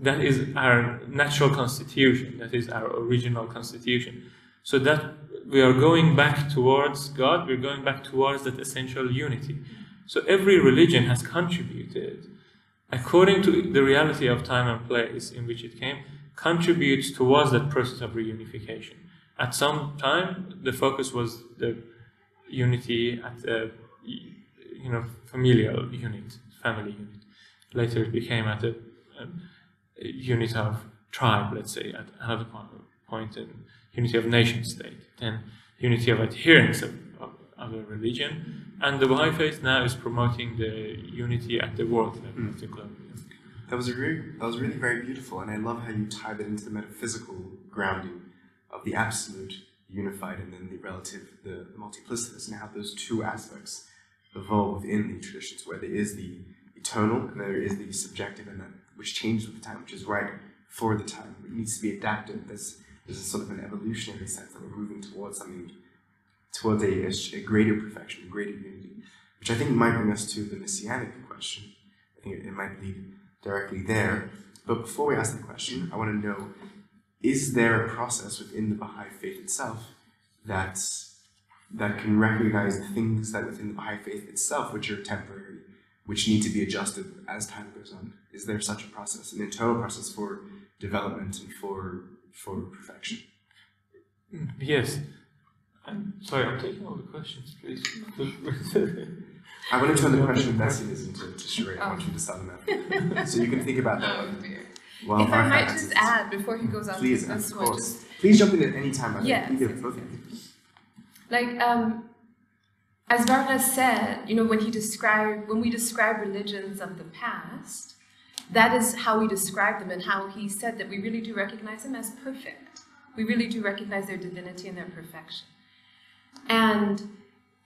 That is our natural constitution. That is our original constitution. So that we are going back towards God, we're going back towards that essential unity. So every religion has contributed according to the reality of time and place in which it came, contributes towards that process of reunification. At some time, the focus was the unity at the you know familial unit, family unit. Later, it became at a, a unit of tribe, let's say, at another point, in unity of nation state, then unity of adherence of, of, of a religion, and the Baha'i faith now is promoting the unity at the world level, mm. the globe. That was a really, that was really very beautiful, and I love how you tied it into the metaphysical grounding of the absolute unified and then the relative, the, the multiplicitous, and how those two aspects evolve within the traditions, where there is the eternal and there is the subjective, and that which changes with the time, which is right for the time. It needs to be adapted. There's, there's a sort of an evolutionary sense that we're moving towards something, towards a, a, a greater perfection, a greater unity, which I think might bring us to the messianic question. I think it, it might lead directly there. But before we ask the question, I want to know is there a process within the Baha'i faith itself that, that can recognize the things that within the Baha'i faith itself which are temporary, which need to be adjusted as time goes on? Is there such a process, an internal process for development and for, for perfection? Yes. I'm sorry, I'm taking all the questions, please. I want to turn the question of messianism to, to Sheree. I want you to sum them up. So you can think about that Oh, one. dear. While if I might just this. add before he goes on Please, to this one, just Please jump in at any time. by the Either both yes, like um, as Varda said, you know, when he described when we describe religions of the past, that is how we describe them and how he said that we really do recognize them as perfect. We really do recognize their divinity and their perfection. And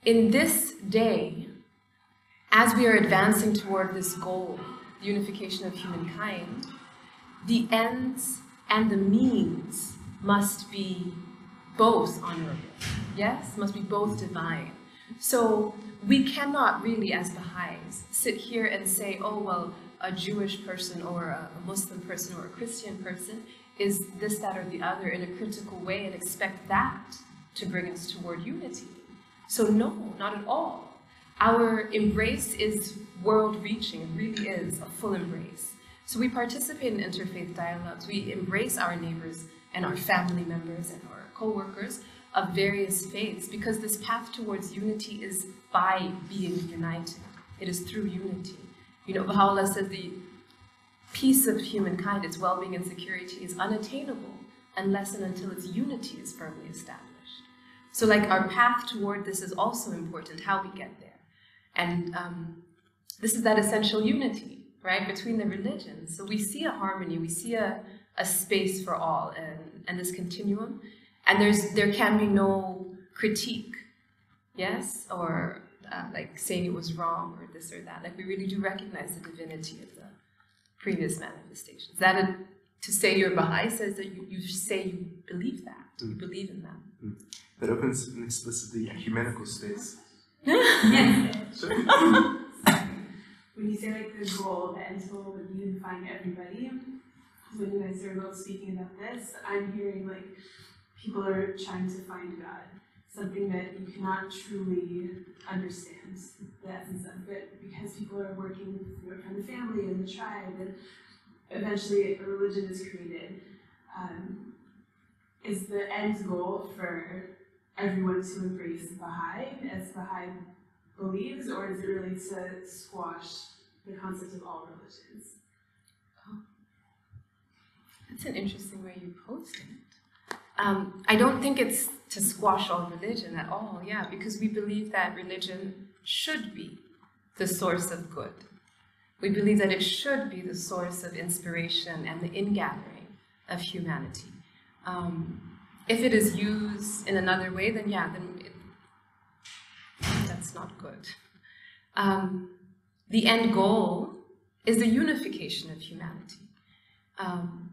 in this day, as we are advancing toward this goal, the unification of humankind, the ends and the means must be both honorable. Yes, must be both divine. So we cannot really, as Baha'is, sit here and say, oh, well, a Jewish person or a Muslim person or a Christian person is this, that, or the other in a critical way and expect that to bring us toward unity. So, no, not at all. Our embrace is world reaching, it really is a full embrace. So, we participate in interfaith dialogues, we embrace our neighbors and our family members and our co workers of various faiths because this path towards unity is by being united, it is through unity. You know, Baha'u'llah says the peace of humankind, its well being and security, is unattainable unless and until its unity is firmly established. So, like, our path toward this is also important, how we get. And um, this is that essential unity, right, between the religions. So, we see a harmony, we see a, a space for all, and, and this continuum. And there's there can be no critique, yes, or uh, like saying it was wrong or this or that. Like we really do recognize the divinity of the previous manifestations. That a, to say you're Baha'i says that you, you say you believe that, you believe in them. That opens an explicitly ecumenical space. When you say like the goal, the end goal of unifying everybody, when you guys are both speaking about this, I'm hearing like people are trying to find God, something that you cannot truly understand the essence of it because people are working from the family and the tribe, and eventually a religion is created. Um, is the end goal for everyone to embrace Baha'i as Baha'i believes, or is it really to squash the concept of all religions? That's an interesting way you posed it. Um, I don't think it's to squash all religion at all, yeah, because we believe that religion should be the source of good. We believe that it should be the source of inspiration and the ingathering of humanity. Um, if it is used in another way, then yeah, then it, that's not good. Um, the end goal is the unification of humanity. Um,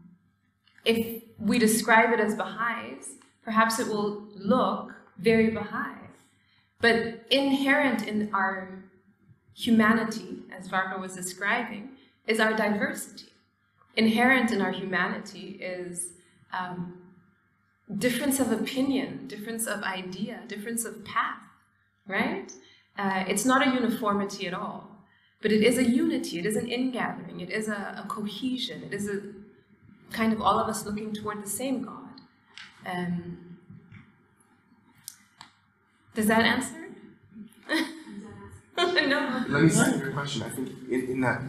if we describe it as Baha'is, perhaps it will look very Baha'i. But inherent in our humanity, as Varka was describing, is our diversity. Inherent in our humanity is um, difference of opinion, difference of idea, difference of path, right? Uh, it's not a uniformity at all, but it is a unity, it is an ingathering, it is a, a cohesion, it is a kind of all of us looking toward the same God. Um, does that answer? no. Let me see your question. I think in, in that,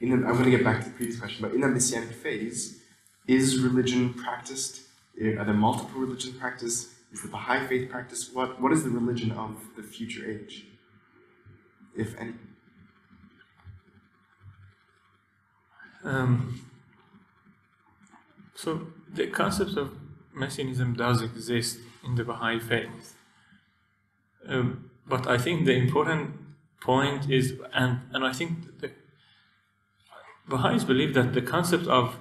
in the, I'm going to get back to the previous question, but in that messianic phase, is religion practiced? Are there multiple religions practiced? Is the Baha'i faith practiced? What What is the religion of the future age, if any? Um, so the concept of messianism does exist in the Baha'i faith. Um, but I think the important point is, and, and I think the Baha'is believe that the concept of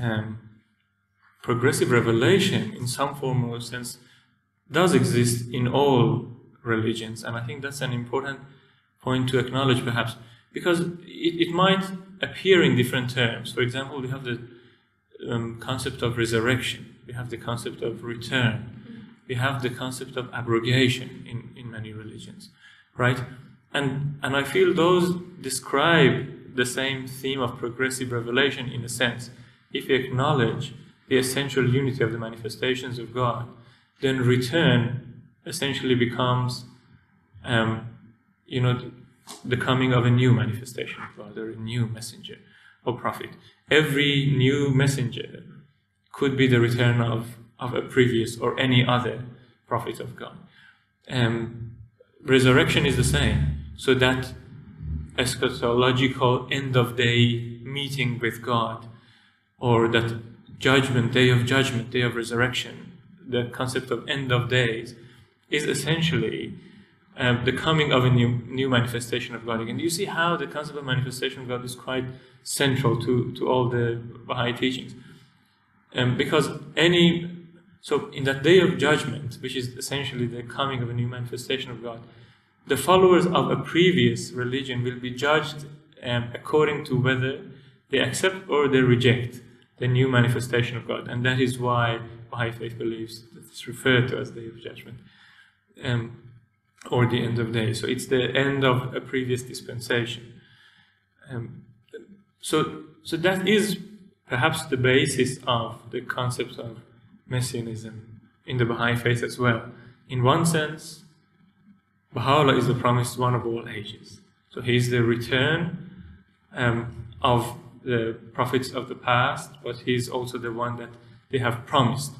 um, progressive revelation in some form or sense does exist in all religions, and I think that's an important point to acknowledge perhaps because it, it might appear in different terms. For example, we have the um, concept of resurrection, we have the concept of return, we have the concept of abrogation in, in many religions, right? And, and I feel those describe the same theme of progressive revelation in a sense. If you acknowledge the essential unity of the manifestations of God, then return essentially becomes, um, you know, the coming of a new manifestation of God or a new messenger or prophet. Every new messenger could be the return of, of a previous or any other prophet of God. Um, resurrection is the same. So that eschatological end of day meeting with God, or that judgment, day of judgment, day of resurrection, the concept of end of days, is essentially um, the coming of a new new manifestation of God again. You see how the concept of manifestation of God is quite central to, to all the Baha'i teachings? Um, because any so in that day of judgment, which is essentially the coming of a new manifestation of God, the followers of a previous religion will be judged um, according to whether they accept or they reject the new manifestation of God. And that is why Baha'i faith believes that it's referred to as Day of Judgment um, or the end of day. So it's the end of a previous dispensation. Um, so, so that is perhaps the basis of the concept of messianism in the Baha'i faith as well. In one sense, Baha'u'llah is the promised one of all ages. So he is the return um, of the prophets of the past, but he is also the one that they have promised.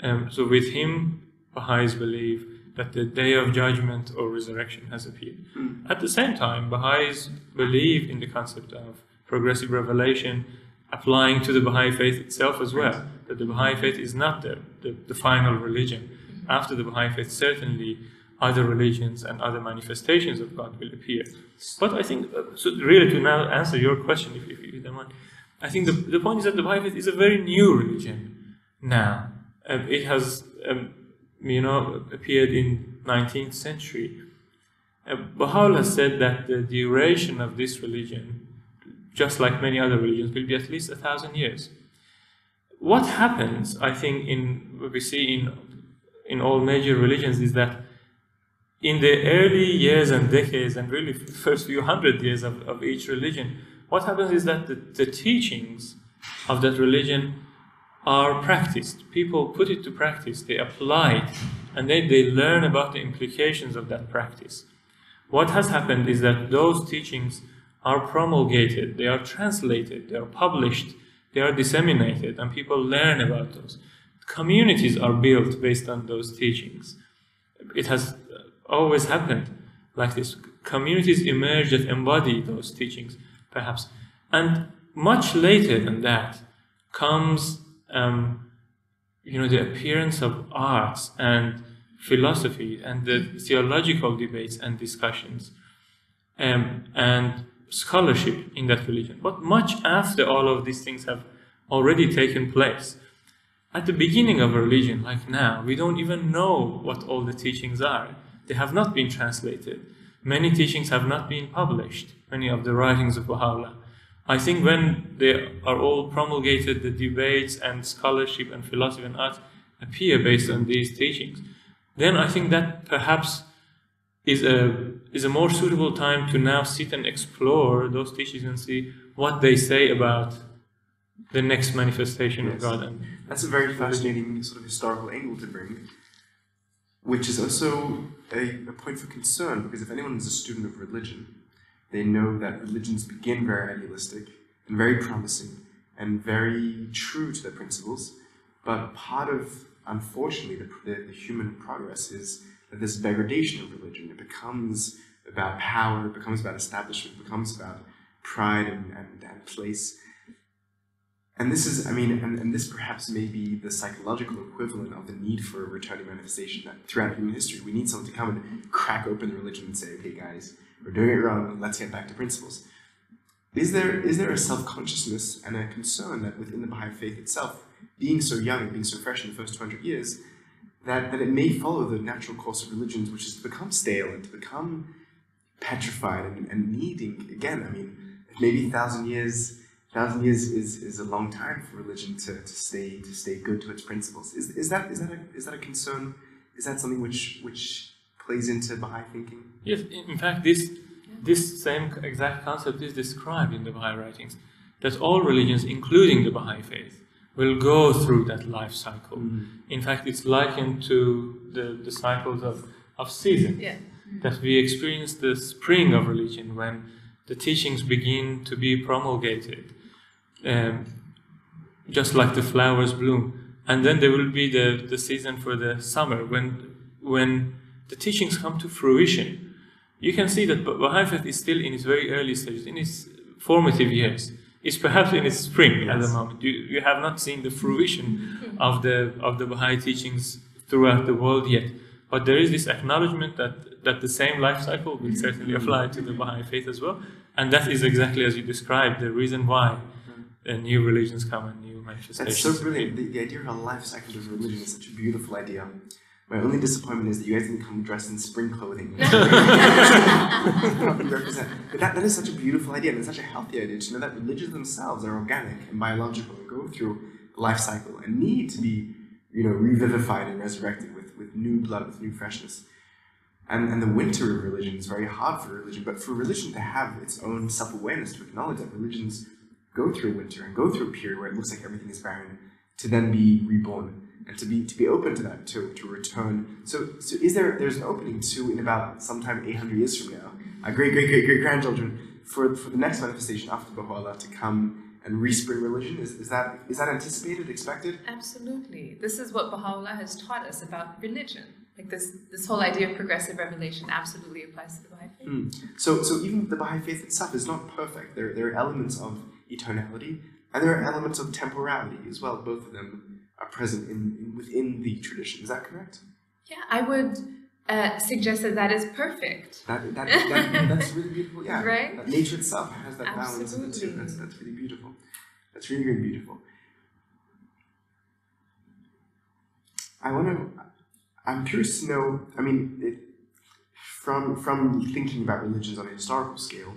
Um, so with him, Baha'is believe that the day of judgment or resurrection has appeared. Hmm. At the same time, Baha'is believe in the concept of progressive revelation applying to the Baha'i faith itself as well, that the Baha'i faith is not the, the, the final religion. After the Baha'i faith, certainly other religions and other manifestations of God will appear. But I think, uh, so really to now answer your question, if, if you don't mind, I think the, the point is that the faith is a very new religion now. Um, it has, um, you know, appeared in 19th century. Uh, Baha'u'llah said that the duration of this religion, just like many other religions, will be at least a thousand years. What happens, I think, in what we see in in all major religions is that in the early years and decades, and really first few hundred years of, of each religion, what happens is that the, the teachings of that religion are practiced. People put it to practice, they apply it, and then they learn about the implications of that practice. What has happened is that those teachings are promulgated, they are translated, they are published, they are disseminated, and people learn about those. Communities are built based on those teachings. It has always happened like this. Communities emerge that embody those teachings, perhaps. And much later than that comes, um, you know, the appearance of arts and philosophy and the theological debates and discussions um, and scholarship in that religion. But much after all of these things have already taken place, at the beginning of a religion, like now, we don't even know what all the teachings are. They have not been translated. Many teachings have not been published, many of the writings of Baha'u'llah. I think when they are all promulgated, the debates and scholarship and philosophy and art appear based on these teachings, then I think that perhaps is a is a more suitable time to now sit and explore those teachings and see what they say about the next manifestation Yes. of God. And That's a very fascinating sort of historical angle to bring, which is also a, a point for concern because if anyone is a student of religion, they know that religions begin very idealistic and very promising and very true to their principles, but part of, unfortunately, the, the, the human progress is that this degradation of religion. It becomes about power, it becomes about establishment, it becomes about pride and, and, and place. And this is, I mean, and, and this perhaps may be the psychological equivalent of the need for a returning manifestation that throughout human history we need someone to come and crack open the religion and say, okay, guys, we're doing it wrong, let's get back to principles. Is there, is there a self consciousness and a concern that within the Baha'i faith itself, being so young and being so fresh in the first 200 years, that, that it may follow the natural course of religions, which is to become stale and to become petrified and, and needing, again, I mean, maybe a thousand years thousand years is, is a long time for religion to, to stay to stay good to its principles. Is, is that is that a, is that a concern? Is that something which which plays into Baha'i thinking? Yes, in fact, this this same exact concept is described in the Baha'i writings. That all religions, including the Baha'i faith, will go through that life cycle. Mm. In fact, it's likened to the, the cycles of, of seasons. Yeah. That we experience the spring of religion when the teachings begin to be promulgated um, just like the flowers bloom. And then there will be the, the season for the summer when when the teachings come to fruition. You can see that Baha'i faith is still in its very early stages, in its formative years. It's perhaps in its spring at the moment. You, you have not seen the fruition of the of the Baha'i teachings throughout the world yet. But there is this acknowledgement that, that the same life cycle will certainly apply to the Baha'i faith as well. And that is exactly as you described, the reason why and new religions come and new manifestations. That's so brilliant. The, the idea of a life cycle of religion is such a beautiful idea. My only disappointment is that you guys didn't come dressed in spring clothing. But that, that is such a beautiful idea, and it's such a healthy idea to know that religions themselves are organic and biological and go through a life cycle and need to be, you know, revivified and resurrected with, with new blood, with new freshness. And, and the winter of religion is very hard for religion, but for religion to have its own self awareness, to acknowledge that religions go through winter and go through a period where it looks like everything is barren, to then be reborn and to be to be open to that, to to return. So so is there there's an opening to in about sometime 800 years from now, our great great great great grandchildren for for the next manifestation after Baha'u'llah to come and respring religion? Is, is that is that anticipated, expected? Absolutely. This is what Baha'u'llah has taught us about religion. Like this, this whole idea of progressive revelation absolutely applies to the Baha'i faith. Mm. So, so even the Baha'i faith itself is not perfect. There, there are elements of eternality, and there are elements of temporality as well. Both of them are present in, in within the tradition. Is that correct? Yeah, I would uh, suggest that that is perfect. That, that, that, that's really beautiful. Yeah, Right? That nature itself has that balance in it too. Absolutely. That's, that's really beautiful. That's really, really beautiful. I want to. I'm curious to know. I mean, it, from from thinking about religions on a historical scale,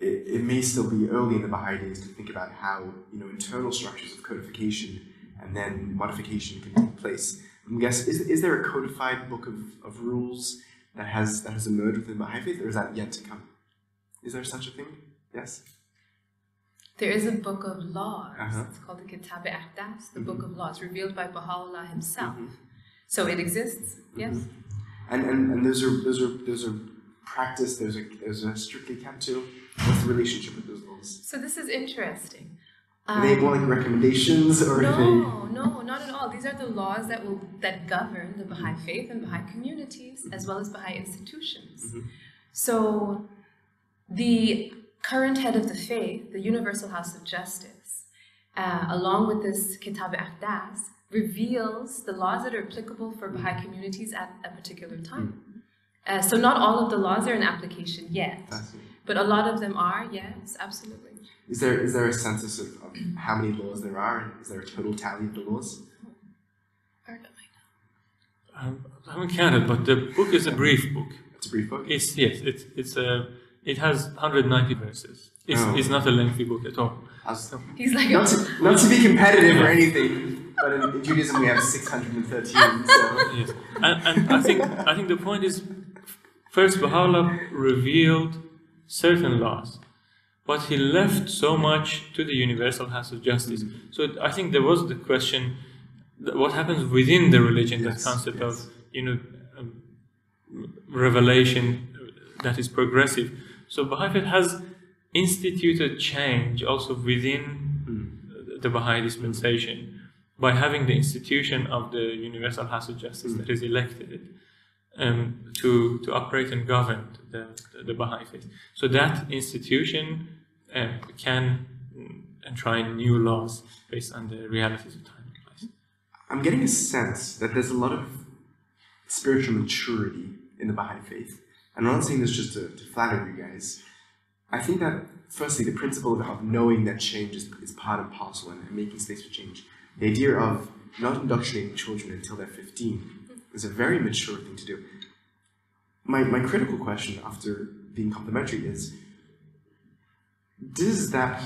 it, it may still be early in the Baha'i days to think about how you know internal structures of codification and then modification can take place. I guess is, is there a codified book of, of rules that has that has emerged within the Baha'i faith, or is that yet to come? Is there such a thing? Yes. There is a book of laws. Uh-huh. It's called the Kitab e Aqdas, the book of laws, revealed by Baha'u'llah himself. Mhm. So it exists, yes. And, and and those are those are those are practiced. Those are those are strictly kept to. What's the relationship with those laws? So this is interesting. Are they more like recommendations, or they? Um, no, no, not at all. These are the laws that will that govern the Baha'i faith and Baha'i communities, as well as Baha'i institutions. Mhm. So, the current head of the faith, the Universal House of Justice, uh, along with this Kitab Aqdas, reveals the laws that are applicable for Baha'i communities at a particular time. Uh, so, not all of the laws are in application yet, Fascinating. But a lot of them are. Yes, absolutely. Is there is there a census of, of how many laws there are? and Is there a total tally of the laws? Pardon me. Um, I haven't counted, but the book is a brief book. It's a brief book. It's yes, it's it's a it has 190 verses. It's, Oh. it's not a lengthy book at all. I was- He's like, not, to, not to be competitive or anything, but in, in Judaism we have 613. So Yes, and, and I think I think the point is, first Baha'u'llah revealed certain laws, but he left so much to the universal house of justice. So I think there was the question, what happens within the religion? Yes, that concept yes. of you know um, revelation that is progressive. So Baha'i faith has instituted change also within the Baha'i dispensation by having the institution of the Universal House of Justice that is elected um, to, to operate and govern the, the, Baha'i faith. So that institution uh, can and trying new laws based on the realities of time and place. I'm getting a sense that there's a lot of spiritual maturity in the Baha'i faith. And I'm not saying this just to, to flatter you guys. I think that, firstly, the principle of, of knowing that change is, is part and parcel and, and making space for change. The idea of not indoctrinating children until they're 15 is a very mature thing to do. My, my critical question after being complimentary is does that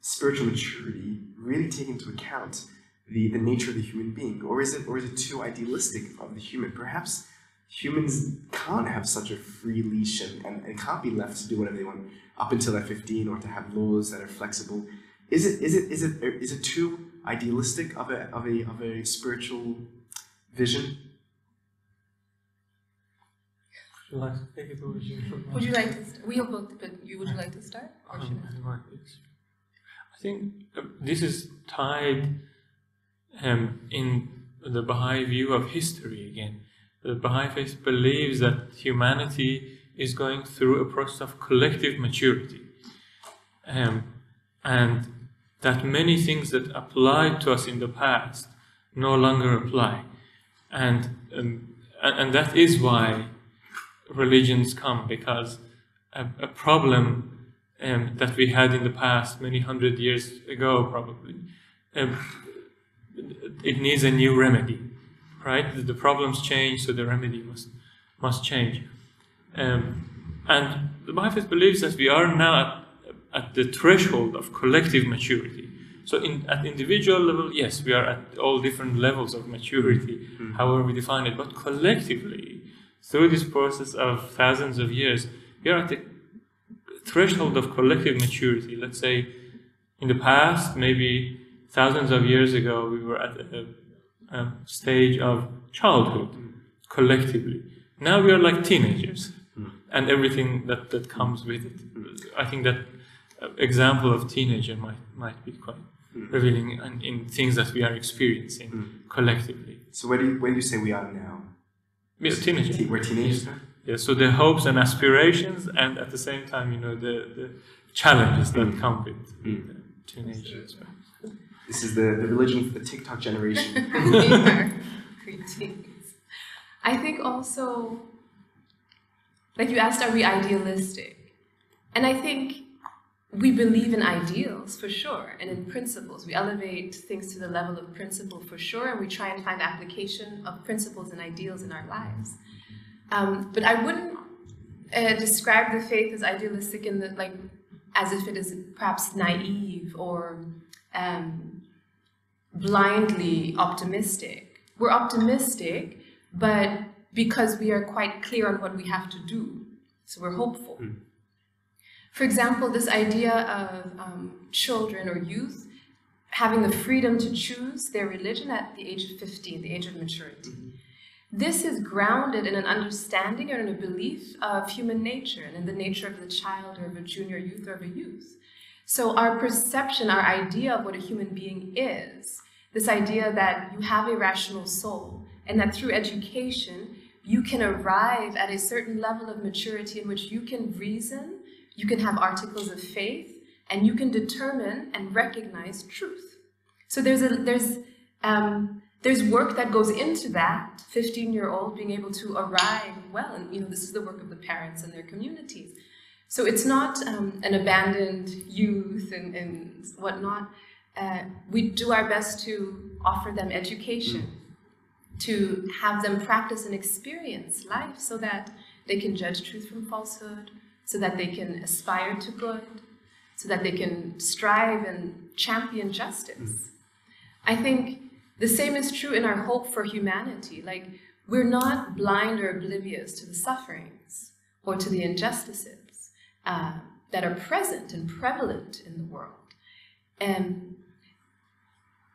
spiritual maturity really take into account the, the nature of the human being? Or is it or is it too idealistic of the human? Perhaps humans can't have such a free leash and, and, and can't be left to do whatever they want up until they're 15 or to have laws that are flexible. Is it is it is it is it too idealistic of a of a of a spiritual vision? Would you like to take it or would you? Would you like to? St- we have both, but you would you like to start? Or should Um, I think uh, this is tied um, in the Baha'i view of history again. The Baha'i faith believes that humanity is going through a process of collective maturity. Um, and that many things that applied to us in the past no longer apply. And, um, and, and that is why religions come, because a, a problem um, that we had in the past, many hundred years ago, probably. Um, it needs a new remedy, right? The, the problems change, so the remedy must must change. Um, and the Baha'i believes that we are now at, at the threshold of collective maturity. So, in, at individual level, yes, we are at all different levels of maturity, however we define it. But collectively, through this process of thousands of years, we are at the threshold of collective maturity. Let's say in the past, maybe thousands of years ago, we were at a, a stage of childhood collectively. Now we are like teenagers hmm. and everything that, that comes with it. I think that uh, example of teenager might, might be quite hmm. revealing in, in things that we are experiencing hmm. collectively. So where do you, where do you say we are now? We are teenagers. Te- we're teenagers? Yeah, so the hopes and aspirations, and at the same time, you know, the, the challenges that Mm. come with Mm. teenagers. This is the, the religion for the TikTok generation. we. I think also, like you asked, are we idealistic? And I think we believe in ideals for sure and in principles. We elevate things to the level of principle for sure, and we try and find application of principles and ideals in our lives. Um, but I wouldn't uh, describe the faith as idealistic in the like as if it is perhaps naive or um, blindly optimistic. We're optimistic, but because we are quite clear on what we have to do, so we're hopeful. For example, this idea of um, children or youth having the freedom to choose their religion at the age of 15, the age of maturity. This is grounded in an understanding or in a belief of human nature and in the nature of the child or of a junior youth or of a youth. So, our perception, our idea of what a human being is, this idea that you have a rational soul and that through education you can arrive at a certain level of maturity in which you can reason, you can have articles of faith, and you can determine and recognize truth. So, there's a, there's, um, there's work that goes into that 15 year old being able to arrive well and you know this is the work of the parents and their communities. So it's not um, an abandoned youth and, and whatnot. Uh, we do our best to offer them education to have them practice and experience life so that they can judge truth from falsehood so that they can aspire to good so that they can strive and champion justice i think the same is true in our hope for humanity. Like, we're not blind or oblivious to the sufferings or to the injustices uh, that are present and prevalent in the world. And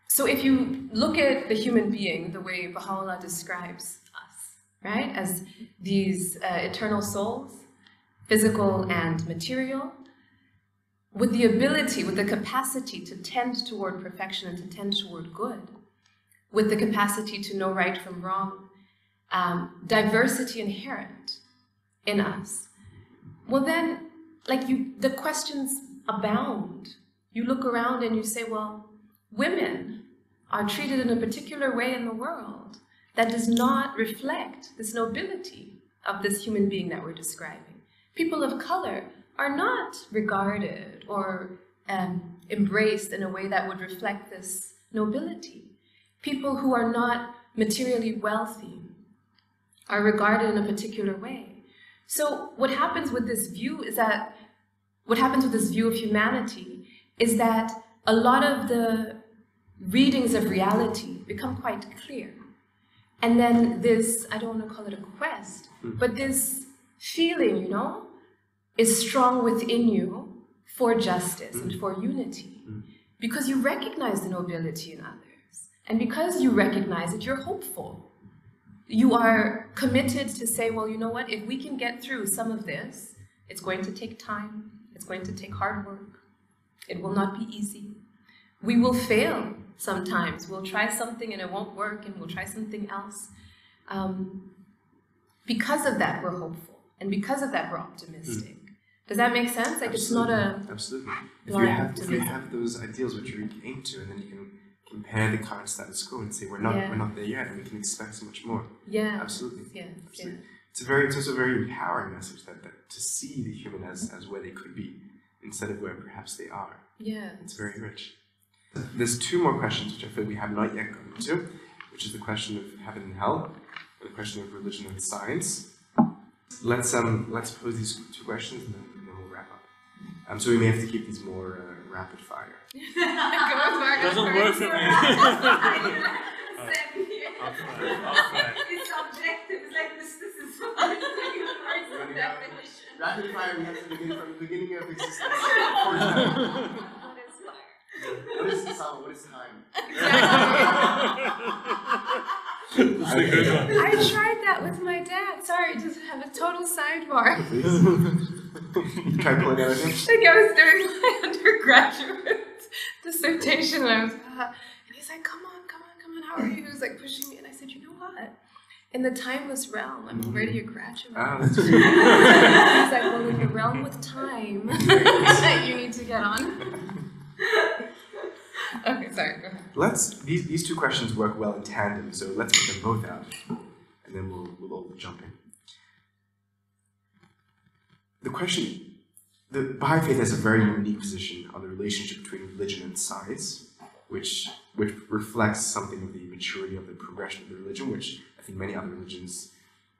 so, if you look at the human being the way Baha'u'llah describes us, right, as these uh, eternal souls, physical and material, with the ability, with the capacity to tend toward perfection and to tend toward good, with the capacity to know right from wrong, um, diversity inherent in us, well then, like you, the questions abound. You look around and you say, well, women are treated in a particular way in the world that does not reflect this nobility of this human being that we're describing. People of color are not regarded or um, embraced in a way that would reflect this nobility. People who are not materially wealthy are regarded in a particular way. So, what happens with this view is that what happens with this view of humanity is that a lot of the readings of reality become quite clear. And then this, I don't want to call it a quest, but this feeling, you know, is strong within you for justice and for unity. Because you recognize the nobility in others. And because you recognize it, you're hopeful. You are committed to say, well, you know what, if we can get through some of this, it's going to take time, it's going to take hard work, it will not be easy. We will fail sometimes. We'll try something and it won't work, and we'll try something else. Um, because of that, we're hopeful. And because of that, we're optimistic. Hmm. Does that make sense? Like, it's not a. Absolutely. If you, have, if you have those ideals which you aim to, and then you can compare the current status quo and say we're not Yeah. we're not there yet, and we can expect so much more. Yeah. Absolutely. Yeah. Yeah. It's a very it's also a very empowering message that, that to see the human as, as where they could be instead of where perhaps they are. Yeah. It's very rich. There's two more questions which I feel we have not yet gone to, which is the question of heaven and hell, and the question of religion and science. Let's um let's pose these two questions and then, and then we'll wrap up. Um, so we may have to keep these more uh, rapid fire. Doesn't work for me. I'll try. I'll try. It's objective, it's like this, this is one universal definition. Rapid fire we have to begin from the beginning of existence. What is fire? what is sound? What is time? That's a good one. I tried that with my dad. Sorry, just have a total sidebar. Try pulling out of. Like I was doing my undergraduate dissertation, and I was, uh, and he's like, "Come on, come on, come on, how are you?" He was like pushing me, and I said, "You know what? In the timeless realm, I'm already a graduate." Ah, that's He's like, "Well, in your realm with time, you need to get on." okay, sorry. Go ahead. Let's these these two questions work well in tandem, so let's put them both out, and then we'll we'll all jump in. The question, the Baha'i faith has a very unique position on the relationship between religion and science, which which reflects something of the maturity of the progression of the religion, which I think many other religions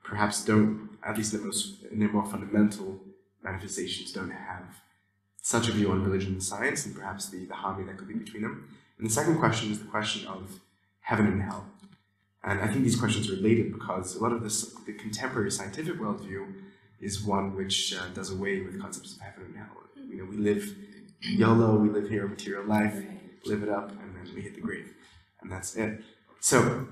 perhaps don't, at least the most in their more fundamental manifestations, don't have such a view on religion and science, and perhaps the, the harmony that could be between them. And the second question is the question of heaven and hell. And I think these questions are related because a lot of this, the contemporary scientific worldview is one which uh, does away with concepts of heaven and hell. You know, we live YOLO, we live here, a material life, live it up, and then we hit the grave. And that's it. So,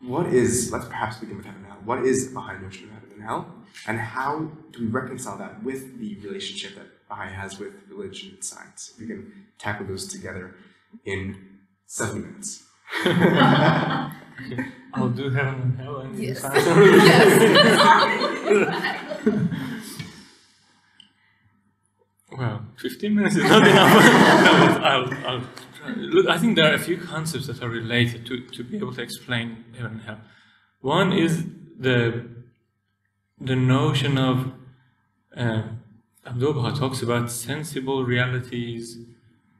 what is, let's perhaps begin with heaven and hell. What is the Baha'i notion of heaven and hell? And how do we reconcile that with the relationship that Baha'i has with religion and science? If we can tackle those together in seven minutes. I'll do heaven and hell and Yes. science. Well, 15 minutes is not enough. I'll, I'll try. Look, I think there are a few concepts that are related to, to be able to explain heaven and hell. One is the, the notion of, uh, Abdul Baha talks about sensible realities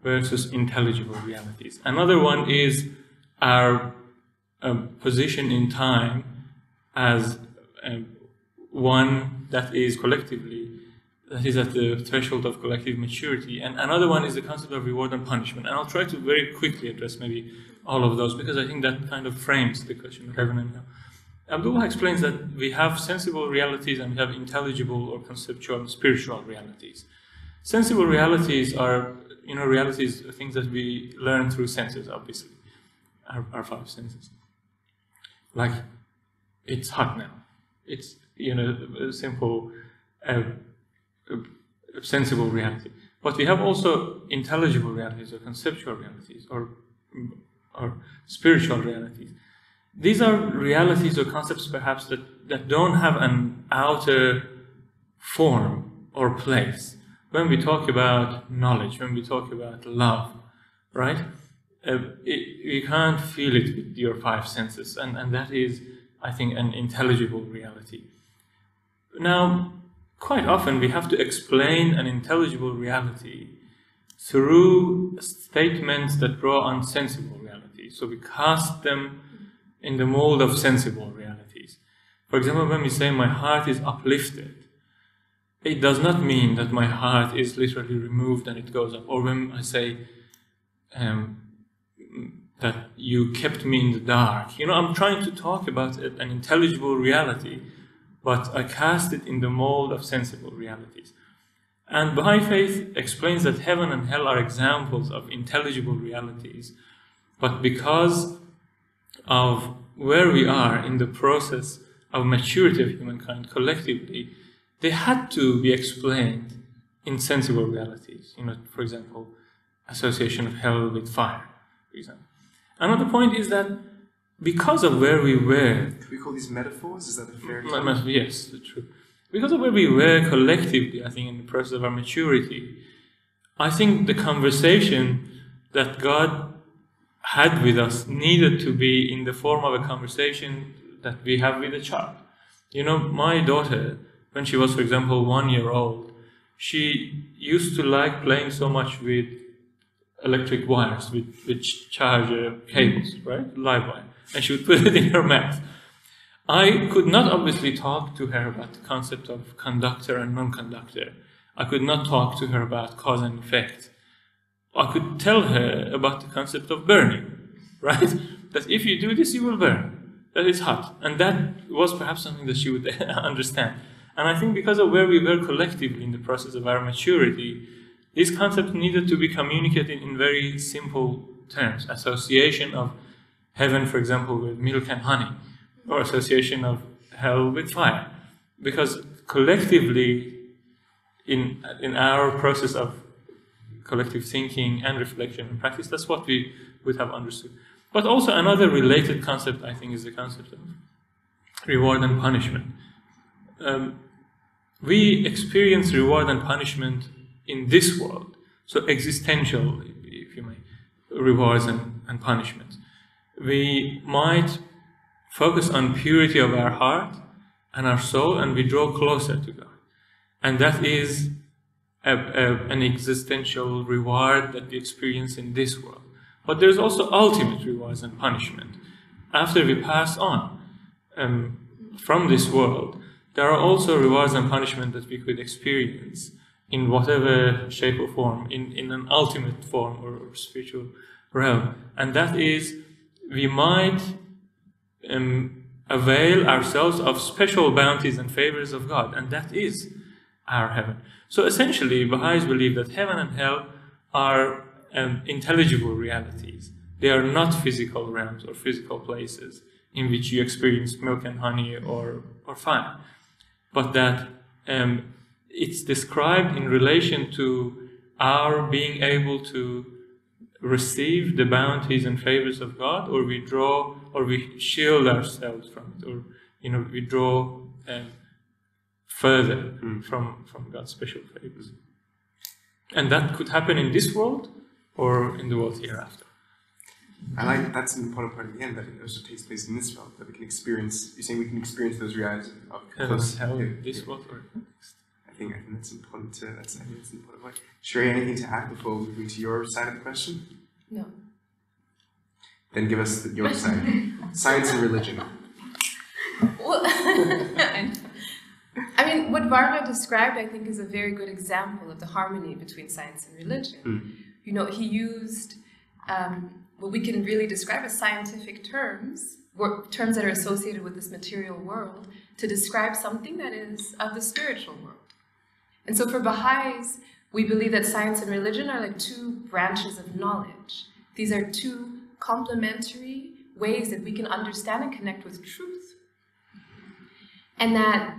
versus intelligible realities. Another one is our um, position in time as um, one that is collectively that is at the threshold of collective maturity. And another one is the concept of reward and punishment. And i'll try to very quickly address maybe all of those because i think that kind of frames the question of heaven and hell Abdul Baha explains that we have sensible realities and we have intelligible or conceptual and spiritual realities sensible realities are you know realities things that we learn through senses obviously our, our five senses like it's hot now. It's you know a simple, uh, sensible reality. But we have also intelligible realities or conceptual realities or or spiritual realities. These are realities or concepts perhaps that, that don't have an outer form or place, when we talk about knowledge, when we talk about love, right? Uh, it, you can't feel it with your five senses, and, and that is, I think, an intelligible reality. Now, quite often we have to explain an intelligible reality through statements that draw on sensible reality. So we cast them in the mold of sensible realities. For example, when we say my heart is uplifted, it does not mean that my heart is literally removed and it goes up. Or when I say um, that you kept me in the dark, you know, I'm trying to talk about an intelligible reality, but I cast it in the mold of sensible realities. And Baha'i faith explains that heaven and hell are examples of intelligible realities, but because of where we are in the process of maturity of humankind collectively, they had to be explained in sensible realities. You know, for example, association of hell with fire, for example. Another point is that because of where we were, we call these metaphors? Is that a fair M- term? m- Yes, true. Because of where we were collectively, I think, in the process of our maturity, I think the conversation that God had with us needed to be in the form of a conversation that we have with a child. You know, my daughter, when she was, for example, one year old, she used to like playing so much with electric wires, with, with charger cables, mm-hmm. right? Live wire. And she would put it in her mouth. I could not obviously talk to her about the concept of conductor and non-conductor. I could not talk to her about cause and effect. I could tell her about the concept of burning, right? that if you do this, you will burn. That is hot. And that was perhaps something that she would understand. And I think because of where we were collectively in the process of our maturity, these concepts needed to be communicated in very simple terms. Association of heaven, for example, with milk and honey, or association of hell with fire. Because collectively, in, in our process of collective thinking and reflection and practice, that's what we would have understood. But also, another related concept, I think, is the concept of reward and punishment. Um, we experience reward and punishment in this world, so existential, if you may, rewards and, and punishments. We might focus on purity of our heart and our soul, and we draw closer to God. And that is a, a, an existential reward that we experience in this world. But there's also ultimate rewards and punishment. After we pass on um, from this world, there are also rewards and punishment that we could experience in whatever shape or form, in, in an ultimate form or, or spiritual realm. And that is, we might um, avail ourselves of special bounties and favors of God, and that is our heaven. So essentially, Baha'is believe that heaven and hell are um, intelligible realities. They are not physical realms or physical places in which you experience milk and honey or, or fire, but that um, it's described in relation to our being able to receive the bounties and favors of God, or we draw, or we shield ourselves from it, or you know, we draw um, further hmm. from from God's special favors. And that could happen in this world or in the world hereafter. I like that's an important part at the end that it also takes place in this world that we can experience. You're saying we can experience those realities of Heaven close. and hell yeah, in this yeah. world or next. I think I think that's important to that's I think that's an important point. Sherry, anything to add before moving to your side of the question? No. Then give us the, your side. Science and religion. Well, I mean, what Varqa described, I think, is a very good example of the harmony between science and religion. Mm. You know, he used um, what we can really describe as scientific terms, terms that are associated with this material world, to describe something that is of the spiritual world. And so for Baha'is, we believe that science and religion are like two branches of knowledge. These are two complementary ways that we can understand and connect with truth. And that,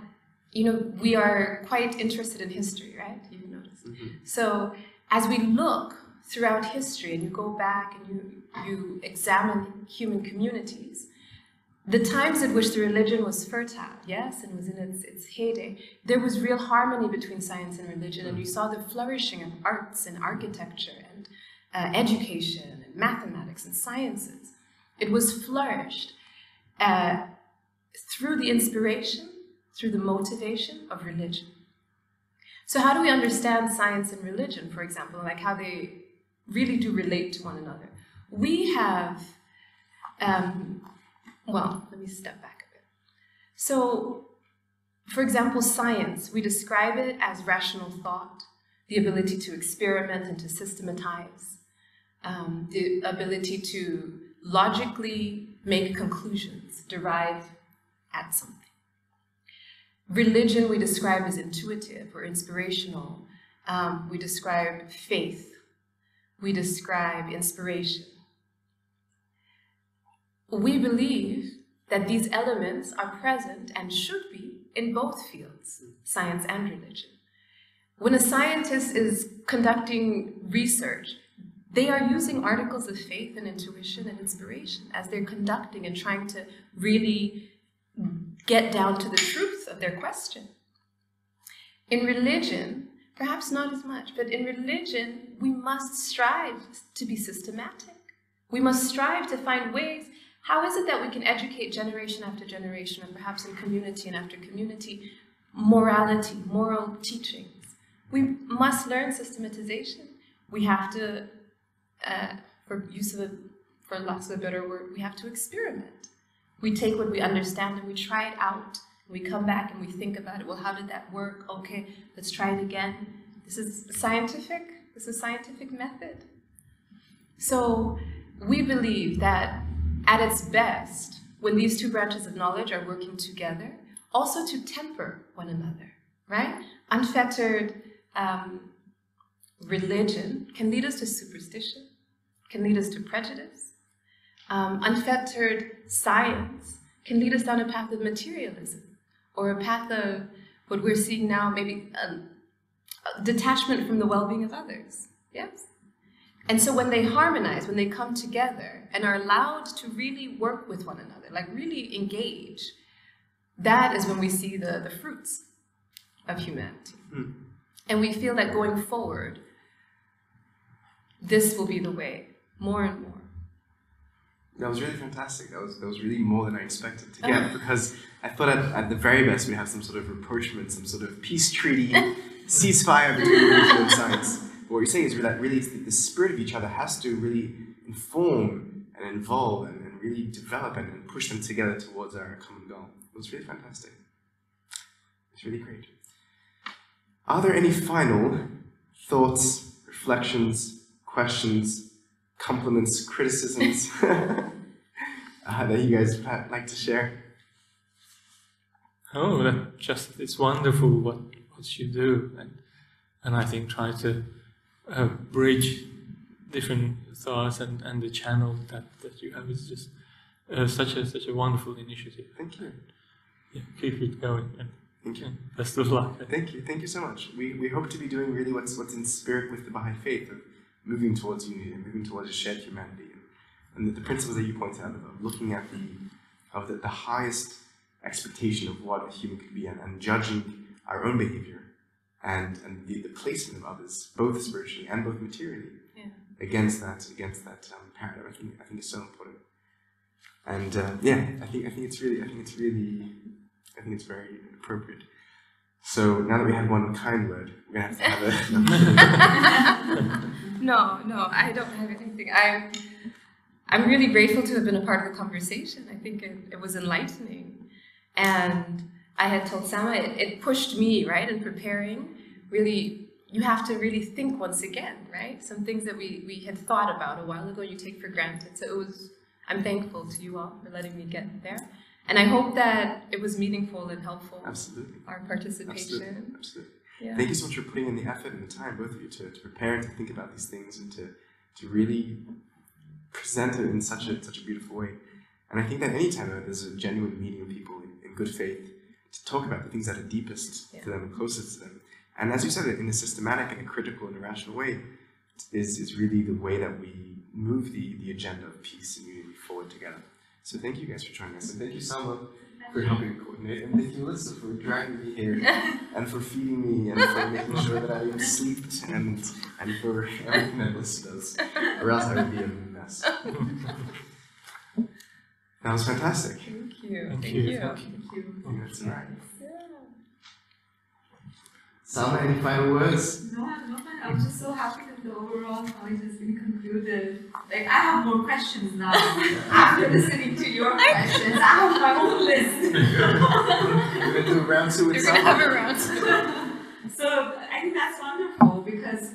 you know, we are quite interested in history, right? You've noticed. So as we look throughout history and you go back and you, you examine human communities, the times at which the religion was fertile, yes, and was in its, its heyday, there was real harmony between science and religion, and you saw the flourishing of arts and architecture and uh, education and mathematics and sciences. It was flourished uh, through the inspiration, through the motivation of religion. So, how do we understand science and religion, for example, like how they really do relate to one another? We have um, well, let me step back a bit. So, for example, science, we describe it as rational thought, the ability to experiment and to systematize, um, the ability to logically make conclusions, derive at something. Religion we describe as intuitive or inspirational. Um, we describe faith. We describe inspiration. We believe that these elements are present and should be in both fields, science and religion. When a scientist is conducting research, they are using articles of faith and intuition and inspiration as they're conducting and trying to really get down to the truth of their question. In religion, perhaps not as much, but in religion, we must strive to be systematic. We must strive to find ways how is it that we can educate generation after generation, and perhaps in community and after community, morality, moral teachings? We must learn systematization. We have to, uh, for use of a, for lots of a better word, we have to experiment. We take what we understand and we try it out. We come back and we think about it. Well, how did that work? Okay, let's try it again. This is scientific. This is scientific method. So we believe that at its best when these two branches of knowledge are working together, also to temper one another, right? Unfettered um, religion can lead us to superstition, can lead us to prejudice. Um, unfettered science can lead us down a path of materialism or a path of what we're seeing now, maybe a, um, a detachment from the well being of others. Yes? And so when they harmonize, when they come together and are allowed to really work with one another, like really engage, that is when we see the, the fruits of humanity. Mm. And we feel that going forward, this will be the way, more and more. That was really fantastic. That was that was really more than I expected to get oh. because I thought at, at the very best we'd have some sort of rapprochement, some sort of peace treaty, ceasefire between religion and science. But what you're saying is that really the, the, spirit of each other has to really inform and involve and, and really develop and, and, push them together towards our common goal. It was really fantastic. It's really great. Are there any final thoughts, reflections, questions, compliments, criticisms uh, that you guys like to share? Oh, that just it's wonderful what what you do, and and I think try to uh, bridge different thoughts and, and the channel that, that you have is just uh, such a such a wonderful initiative. Thank you. Yeah, keep it going. And, Thank you. best of luck. Thank you. Thank you so much. We, we hope to be doing really what's what's in spirit with the Baha'i faith of moving towards unity and moving towards a shared humanity and, and the, the, principles that you pointed out of looking at the of the, the highest expectation of what a human could be and, and judging our own behavior and, and the, the placement of others, both spiritually and both materially, yeah. against that against that um, paradigm. I think I think it's so important. And uh, yeah, I think I think it's really I think it's really I think it's very appropriate. So now that we had one kind word, we're gonna have to have a. no, no, I don't have anything. I'm I'm really grateful to have been a part of the conversation. I think it, it was enlightening, and I had told Salma, it, it pushed me, right, in preparing. Really, you have to really think once again, right? Some things that we, we had thought about a while ago, you take for granted. So it was, I'm thankful to you all for letting me get there. And I hope that it was meaningful and helpful. Absolutely. Our participation. Absolutely. Absolutely. Yeah. Thank you so much for putting in the effort and the time, both of you, to, to prepare and to think about these things and to, to really present it in such a, such a beautiful way. And I think that anytime there's a genuine meeting of people in, in good faith, to talk about the things that are deepest yeah. to them and closest to them. And as you said, in a systematic and a critical and a rational way, is, is really the way that we move the, the agenda of peace and unity forward together. So thank you guys for joining us, and thank you, Salma, for helping coordinate, and thank you, Alyssa, for dragging me here, and for feeding me, and for making sure that I am slept, and and for everything that Alyssa does, or else I would be a mess. That was fantastic. Thank you. Thank Thank you, you. thank Thank you. I think that's all right. Yeah. Salma, any final words? No, I'm not. I'm just so happy that the overall knowledge has been concluded. Like, I have more questions now. After listening to your questions, I have my own list. We're gonna do round two with You're gonna have a round. two. So I think that's wonderful because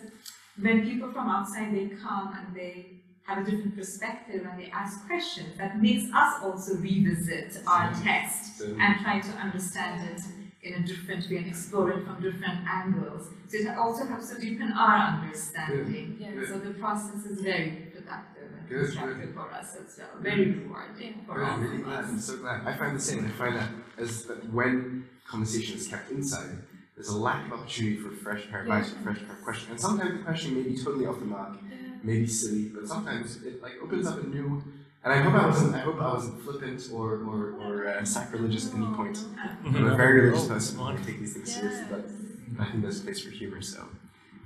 when people from outside they come and they have a different perspective and they ask questions, that makes us also revisit our text and try to understand it in a different way and explore it from different angles. So it also helps to deepen our understanding. Good. So the process is very productive and Good, constructive for us as well, very rewarding for Good, all I'm really glad. us. I'm so glad. I find the same. I find that as that when conversation is kept inside, there's a lack of opportunity for fresh pair of eyes, for fresh pair of questions. And sometimes the question may be totally off the mark, maybe silly, but sometimes it like opens up a new. And I hope I wasn't. I hope I wasn't flippant or or, or uh, sacrilegious at any point. I'm a very religious person. I take these things seriously, but I think there's space for humor. So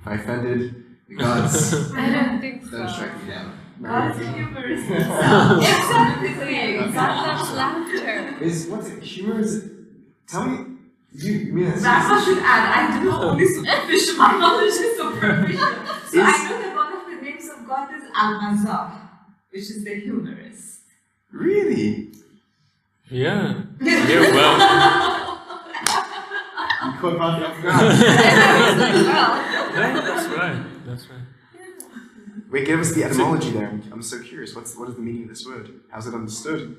if I offended the gods, I don't think so. don't strike me down. God's humor is. Exactly. God loves laughter. Is what's it? Humor is? Tell me. You, mean That's what I should add. I do know only superficial. My knowledge is superficial. So I know that one of the names of God is Al-Mazah, which is the humorist. really? Yeah. Yeah, well, You caught Matthew off guard. well, yeah, that's right. That's right. Wait, give us the etymology there. I'm, I'm so curious. What's what is the meaning of this word? How's it understood?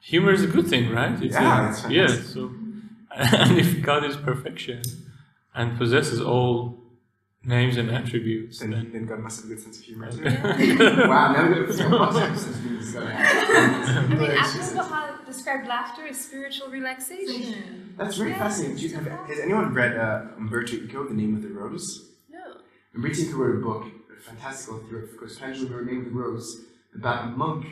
Humor is a good thing, right? It's Yeah, a- it's yeah. So, and if God is perfection and possesses all names and attributes, Then, then then God must have a good sense of humor too. yeah. wow, now I'm gonna put some positive sense of humor. This is gonna. I mean, Hilarious. Abdu'l-Baha described laughter as spiritual relaxation. That's very Yeah, fascinating. Do you, have, has anyone read uh, Umberto Eco, The Name of the Rose? No. Umberto Eco wrote a book, a fantastic author, he wrote, of course, Pendulum, The Name of the Rose, about a monk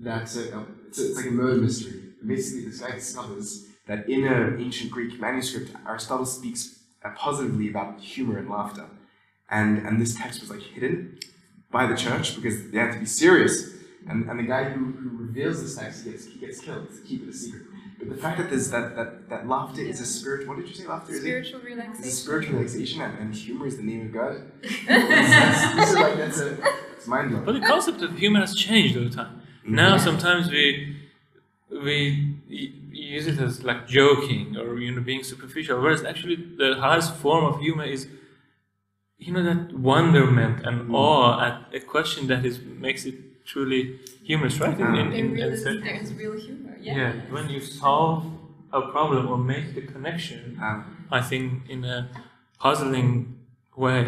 that, uh, it's, a, it's like a murder mystery. Basically, this guy discovers that in an ancient Greek manuscript, Aristotle speaks uh, positively about humor and laughter. And, and this text was like hidden by the church because they had to be serious. And, and the guy who, who reveals this text, he gets, he gets killed to keep it a secret. But the fact that there's that, that, that laughter is a spirit, what did you say laughter is? Spiritual It's a relaxation. spiritual relaxation and, and humor is the name of God. that's, this is like, that's a, it's mind blowing. But the concept of humor has changed over time. Now mm-hmm. sometimes we we use it as like joking or you know being superficial, whereas actually the highest form of humor is you know that wonderment and awe at a question that is makes it truly humorous, right? In, in, In in, in certain- there's real humor. Yeah. yeah, when you solve a problem or make the connection, Um, I think in a puzzling way.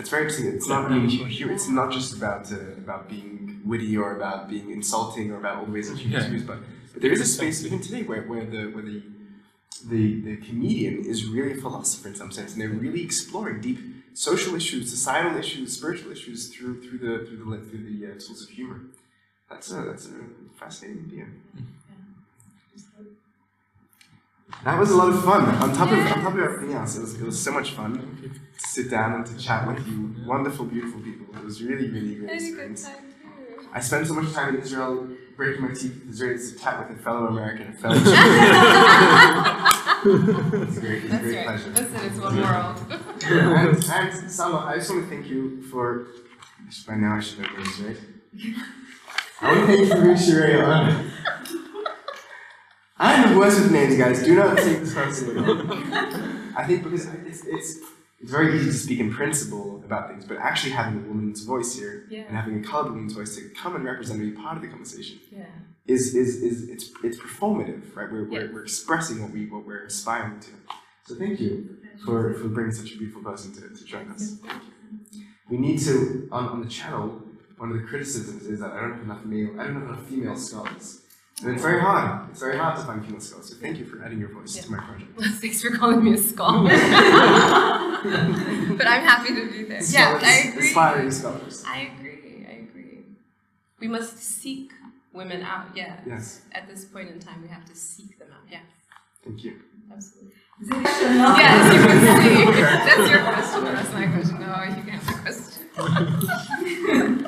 it's very interesting. It's not being hu- It's not just about uh, about being witty or about being insulting or about all the ways that humor is Yeah. used, but but there is a space even today where, where the where the the the comedian is really a philosopher in some sense, and they're really exploring deep social issues, societal issues, spiritual issues through through the through the through the uh, tools of humor. That's a that's a fascinating idea. That was a lot of fun. On top of on top of everything else, it was it was so much fun to sit down and to chat with you, wonderful, beautiful people. It was really, really, really I had a good experience. time too. I spent so much time in Israel breaking my teeth with Israelis to chat with a fellow American, a fellow. it's great, it's a That's great right. pleasure. Listen, it's one world. and, and Salma, I just want to thank you for. By now, I should know this, right? I want to thank you for bringing Sheree on. I'm the worst with names, guys. Do not take this personally. I think because it's, it's it's very easy to speak in principle about things, but actually having a woman's voice here and having a colored woman's voice to come and represent and be part of the conversation Yeah. is is, is it's it's performative, right? We're, we're, we're expressing what we what we're aspiring to. So thank you for, for bringing such a beautiful person to, to join us. We need to on, on the channel. One of the criticisms is that I don't have enough male, I don't have enough female scholars, and it's very hard. It's very hard to find female scholars. So thank you for adding your voice to my project. Thanks for calling me a scholar. but I'm happy to be there. Yeah, I agree. Aspiring scholars. I agree. I agree. We must seek women out. Yeah. Yes. At this point in time, we have to seek them out. Yeah, Thank you. absolutely. Yes. Yes, you can see. That's your question. That's my question. No, you can have the question.